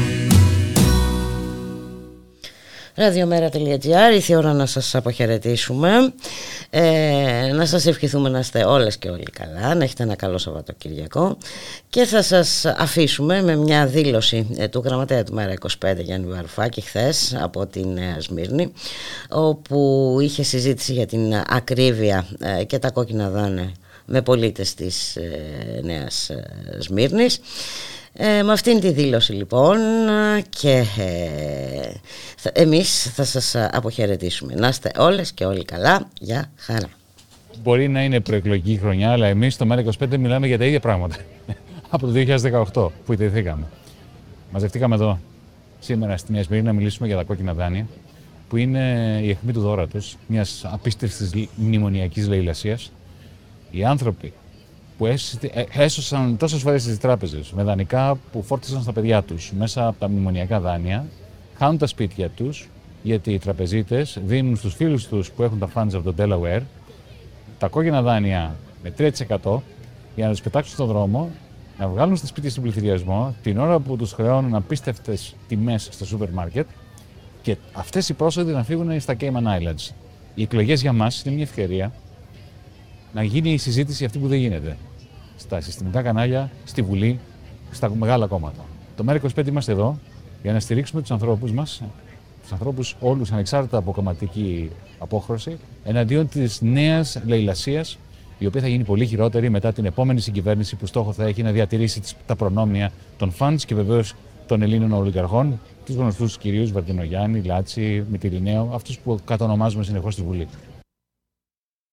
Ραδιομέρα.gr, ήρθε η ώρα να σας αποχαιρετήσουμε. Ε, Να σας ευχηθούμε να είστε όλες και όλοι καλά Να έχετε ένα καλό Σαββατοκυριακό. Και θα σας αφήσουμε με μια δήλωση ε, του γραμματέα του Μέρα 25 Γιάννη Βαρουφάκη χθες από την Νέα Σμύρνη Όπου είχε συζήτηση για την ακρίβεια ε, και τα κόκκινα δάνεια με πολίτες της ε, Νέας ε, Σμύρνης ε, με αυτήν τη δήλωση λοιπόν και ε, θα, εμείς θα σας αποχαιρετήσουμε. Να είστε όλες και όλοι καλά. Γεια χαρά. Μπορεί να είναι προεκλογική χρονιά, αλλά εμείς στο ΜΕΡΑ25 μιλάμε για τα ίδια πράγματα. Από το 2018 που ιδρυθήκαμε. Μαζευτήκαμε εδώ σήμερα στη Νέα Σμύρνη να μιλήσουμε για τα κόκκινα δάνεια, που είναι η αιχμή του δόρατος, μιας απίστευτης μνημονιακής λαιλασίας. Οι άνθρωποι που έσυ- ε, έσωσαν τόσες φορές τι τράπεζες με δανεικά που φόρτισαν στα παιδιά τους μέσα από τα μνημονιακά δάνεια, χάνουν τα σπίτια τους γιατί οι τραπεζίτες δίνουν στους φίλους τους που έχουν τα funds από το Delaware τα κόκκινα δάνεια με 3% για να τους πετάξουν στον δρόμο, να βγάλουν στα σπίτια στον πληθυριασμό την ώρα που τους χρεώνουν απίστευτες τιμές στο σούπερ μάρκετ και αυτές οι πρόσοδοι να φύγουν στα Cayman Islands. Οι εκλογές για μας είναι μια ευκαιρία να γίνει η συζήτηση αυτή που δεν γίνεται. Στα συστημικά κανάλια, στη Βουλή, στα μεγάλα κόμματα. Το ΜΕΡΑ25 είμαστε εδώ για να στηρίξουμε τους ανθρώπους μας, τους ανθρώπους όλους ανεξάρτητα από κομματική απόχρωση, εναντίον της νέας λαιλασίας, η οποία θα γίνει πολύ χειρότερη μετά την επόμενη συγκυβέρνηση που στόχο θα έχει να διατηρήσει τις- τα προνόμια των funds και βεβαίως των Ελλήνων ολιγαρχών, τους γνωστούς κυρίου Βαρδινογιάννη, Λάτσι, Μητυρινέο, αυτούς που κατονομάζουμε συνεχώς στη Βουλή.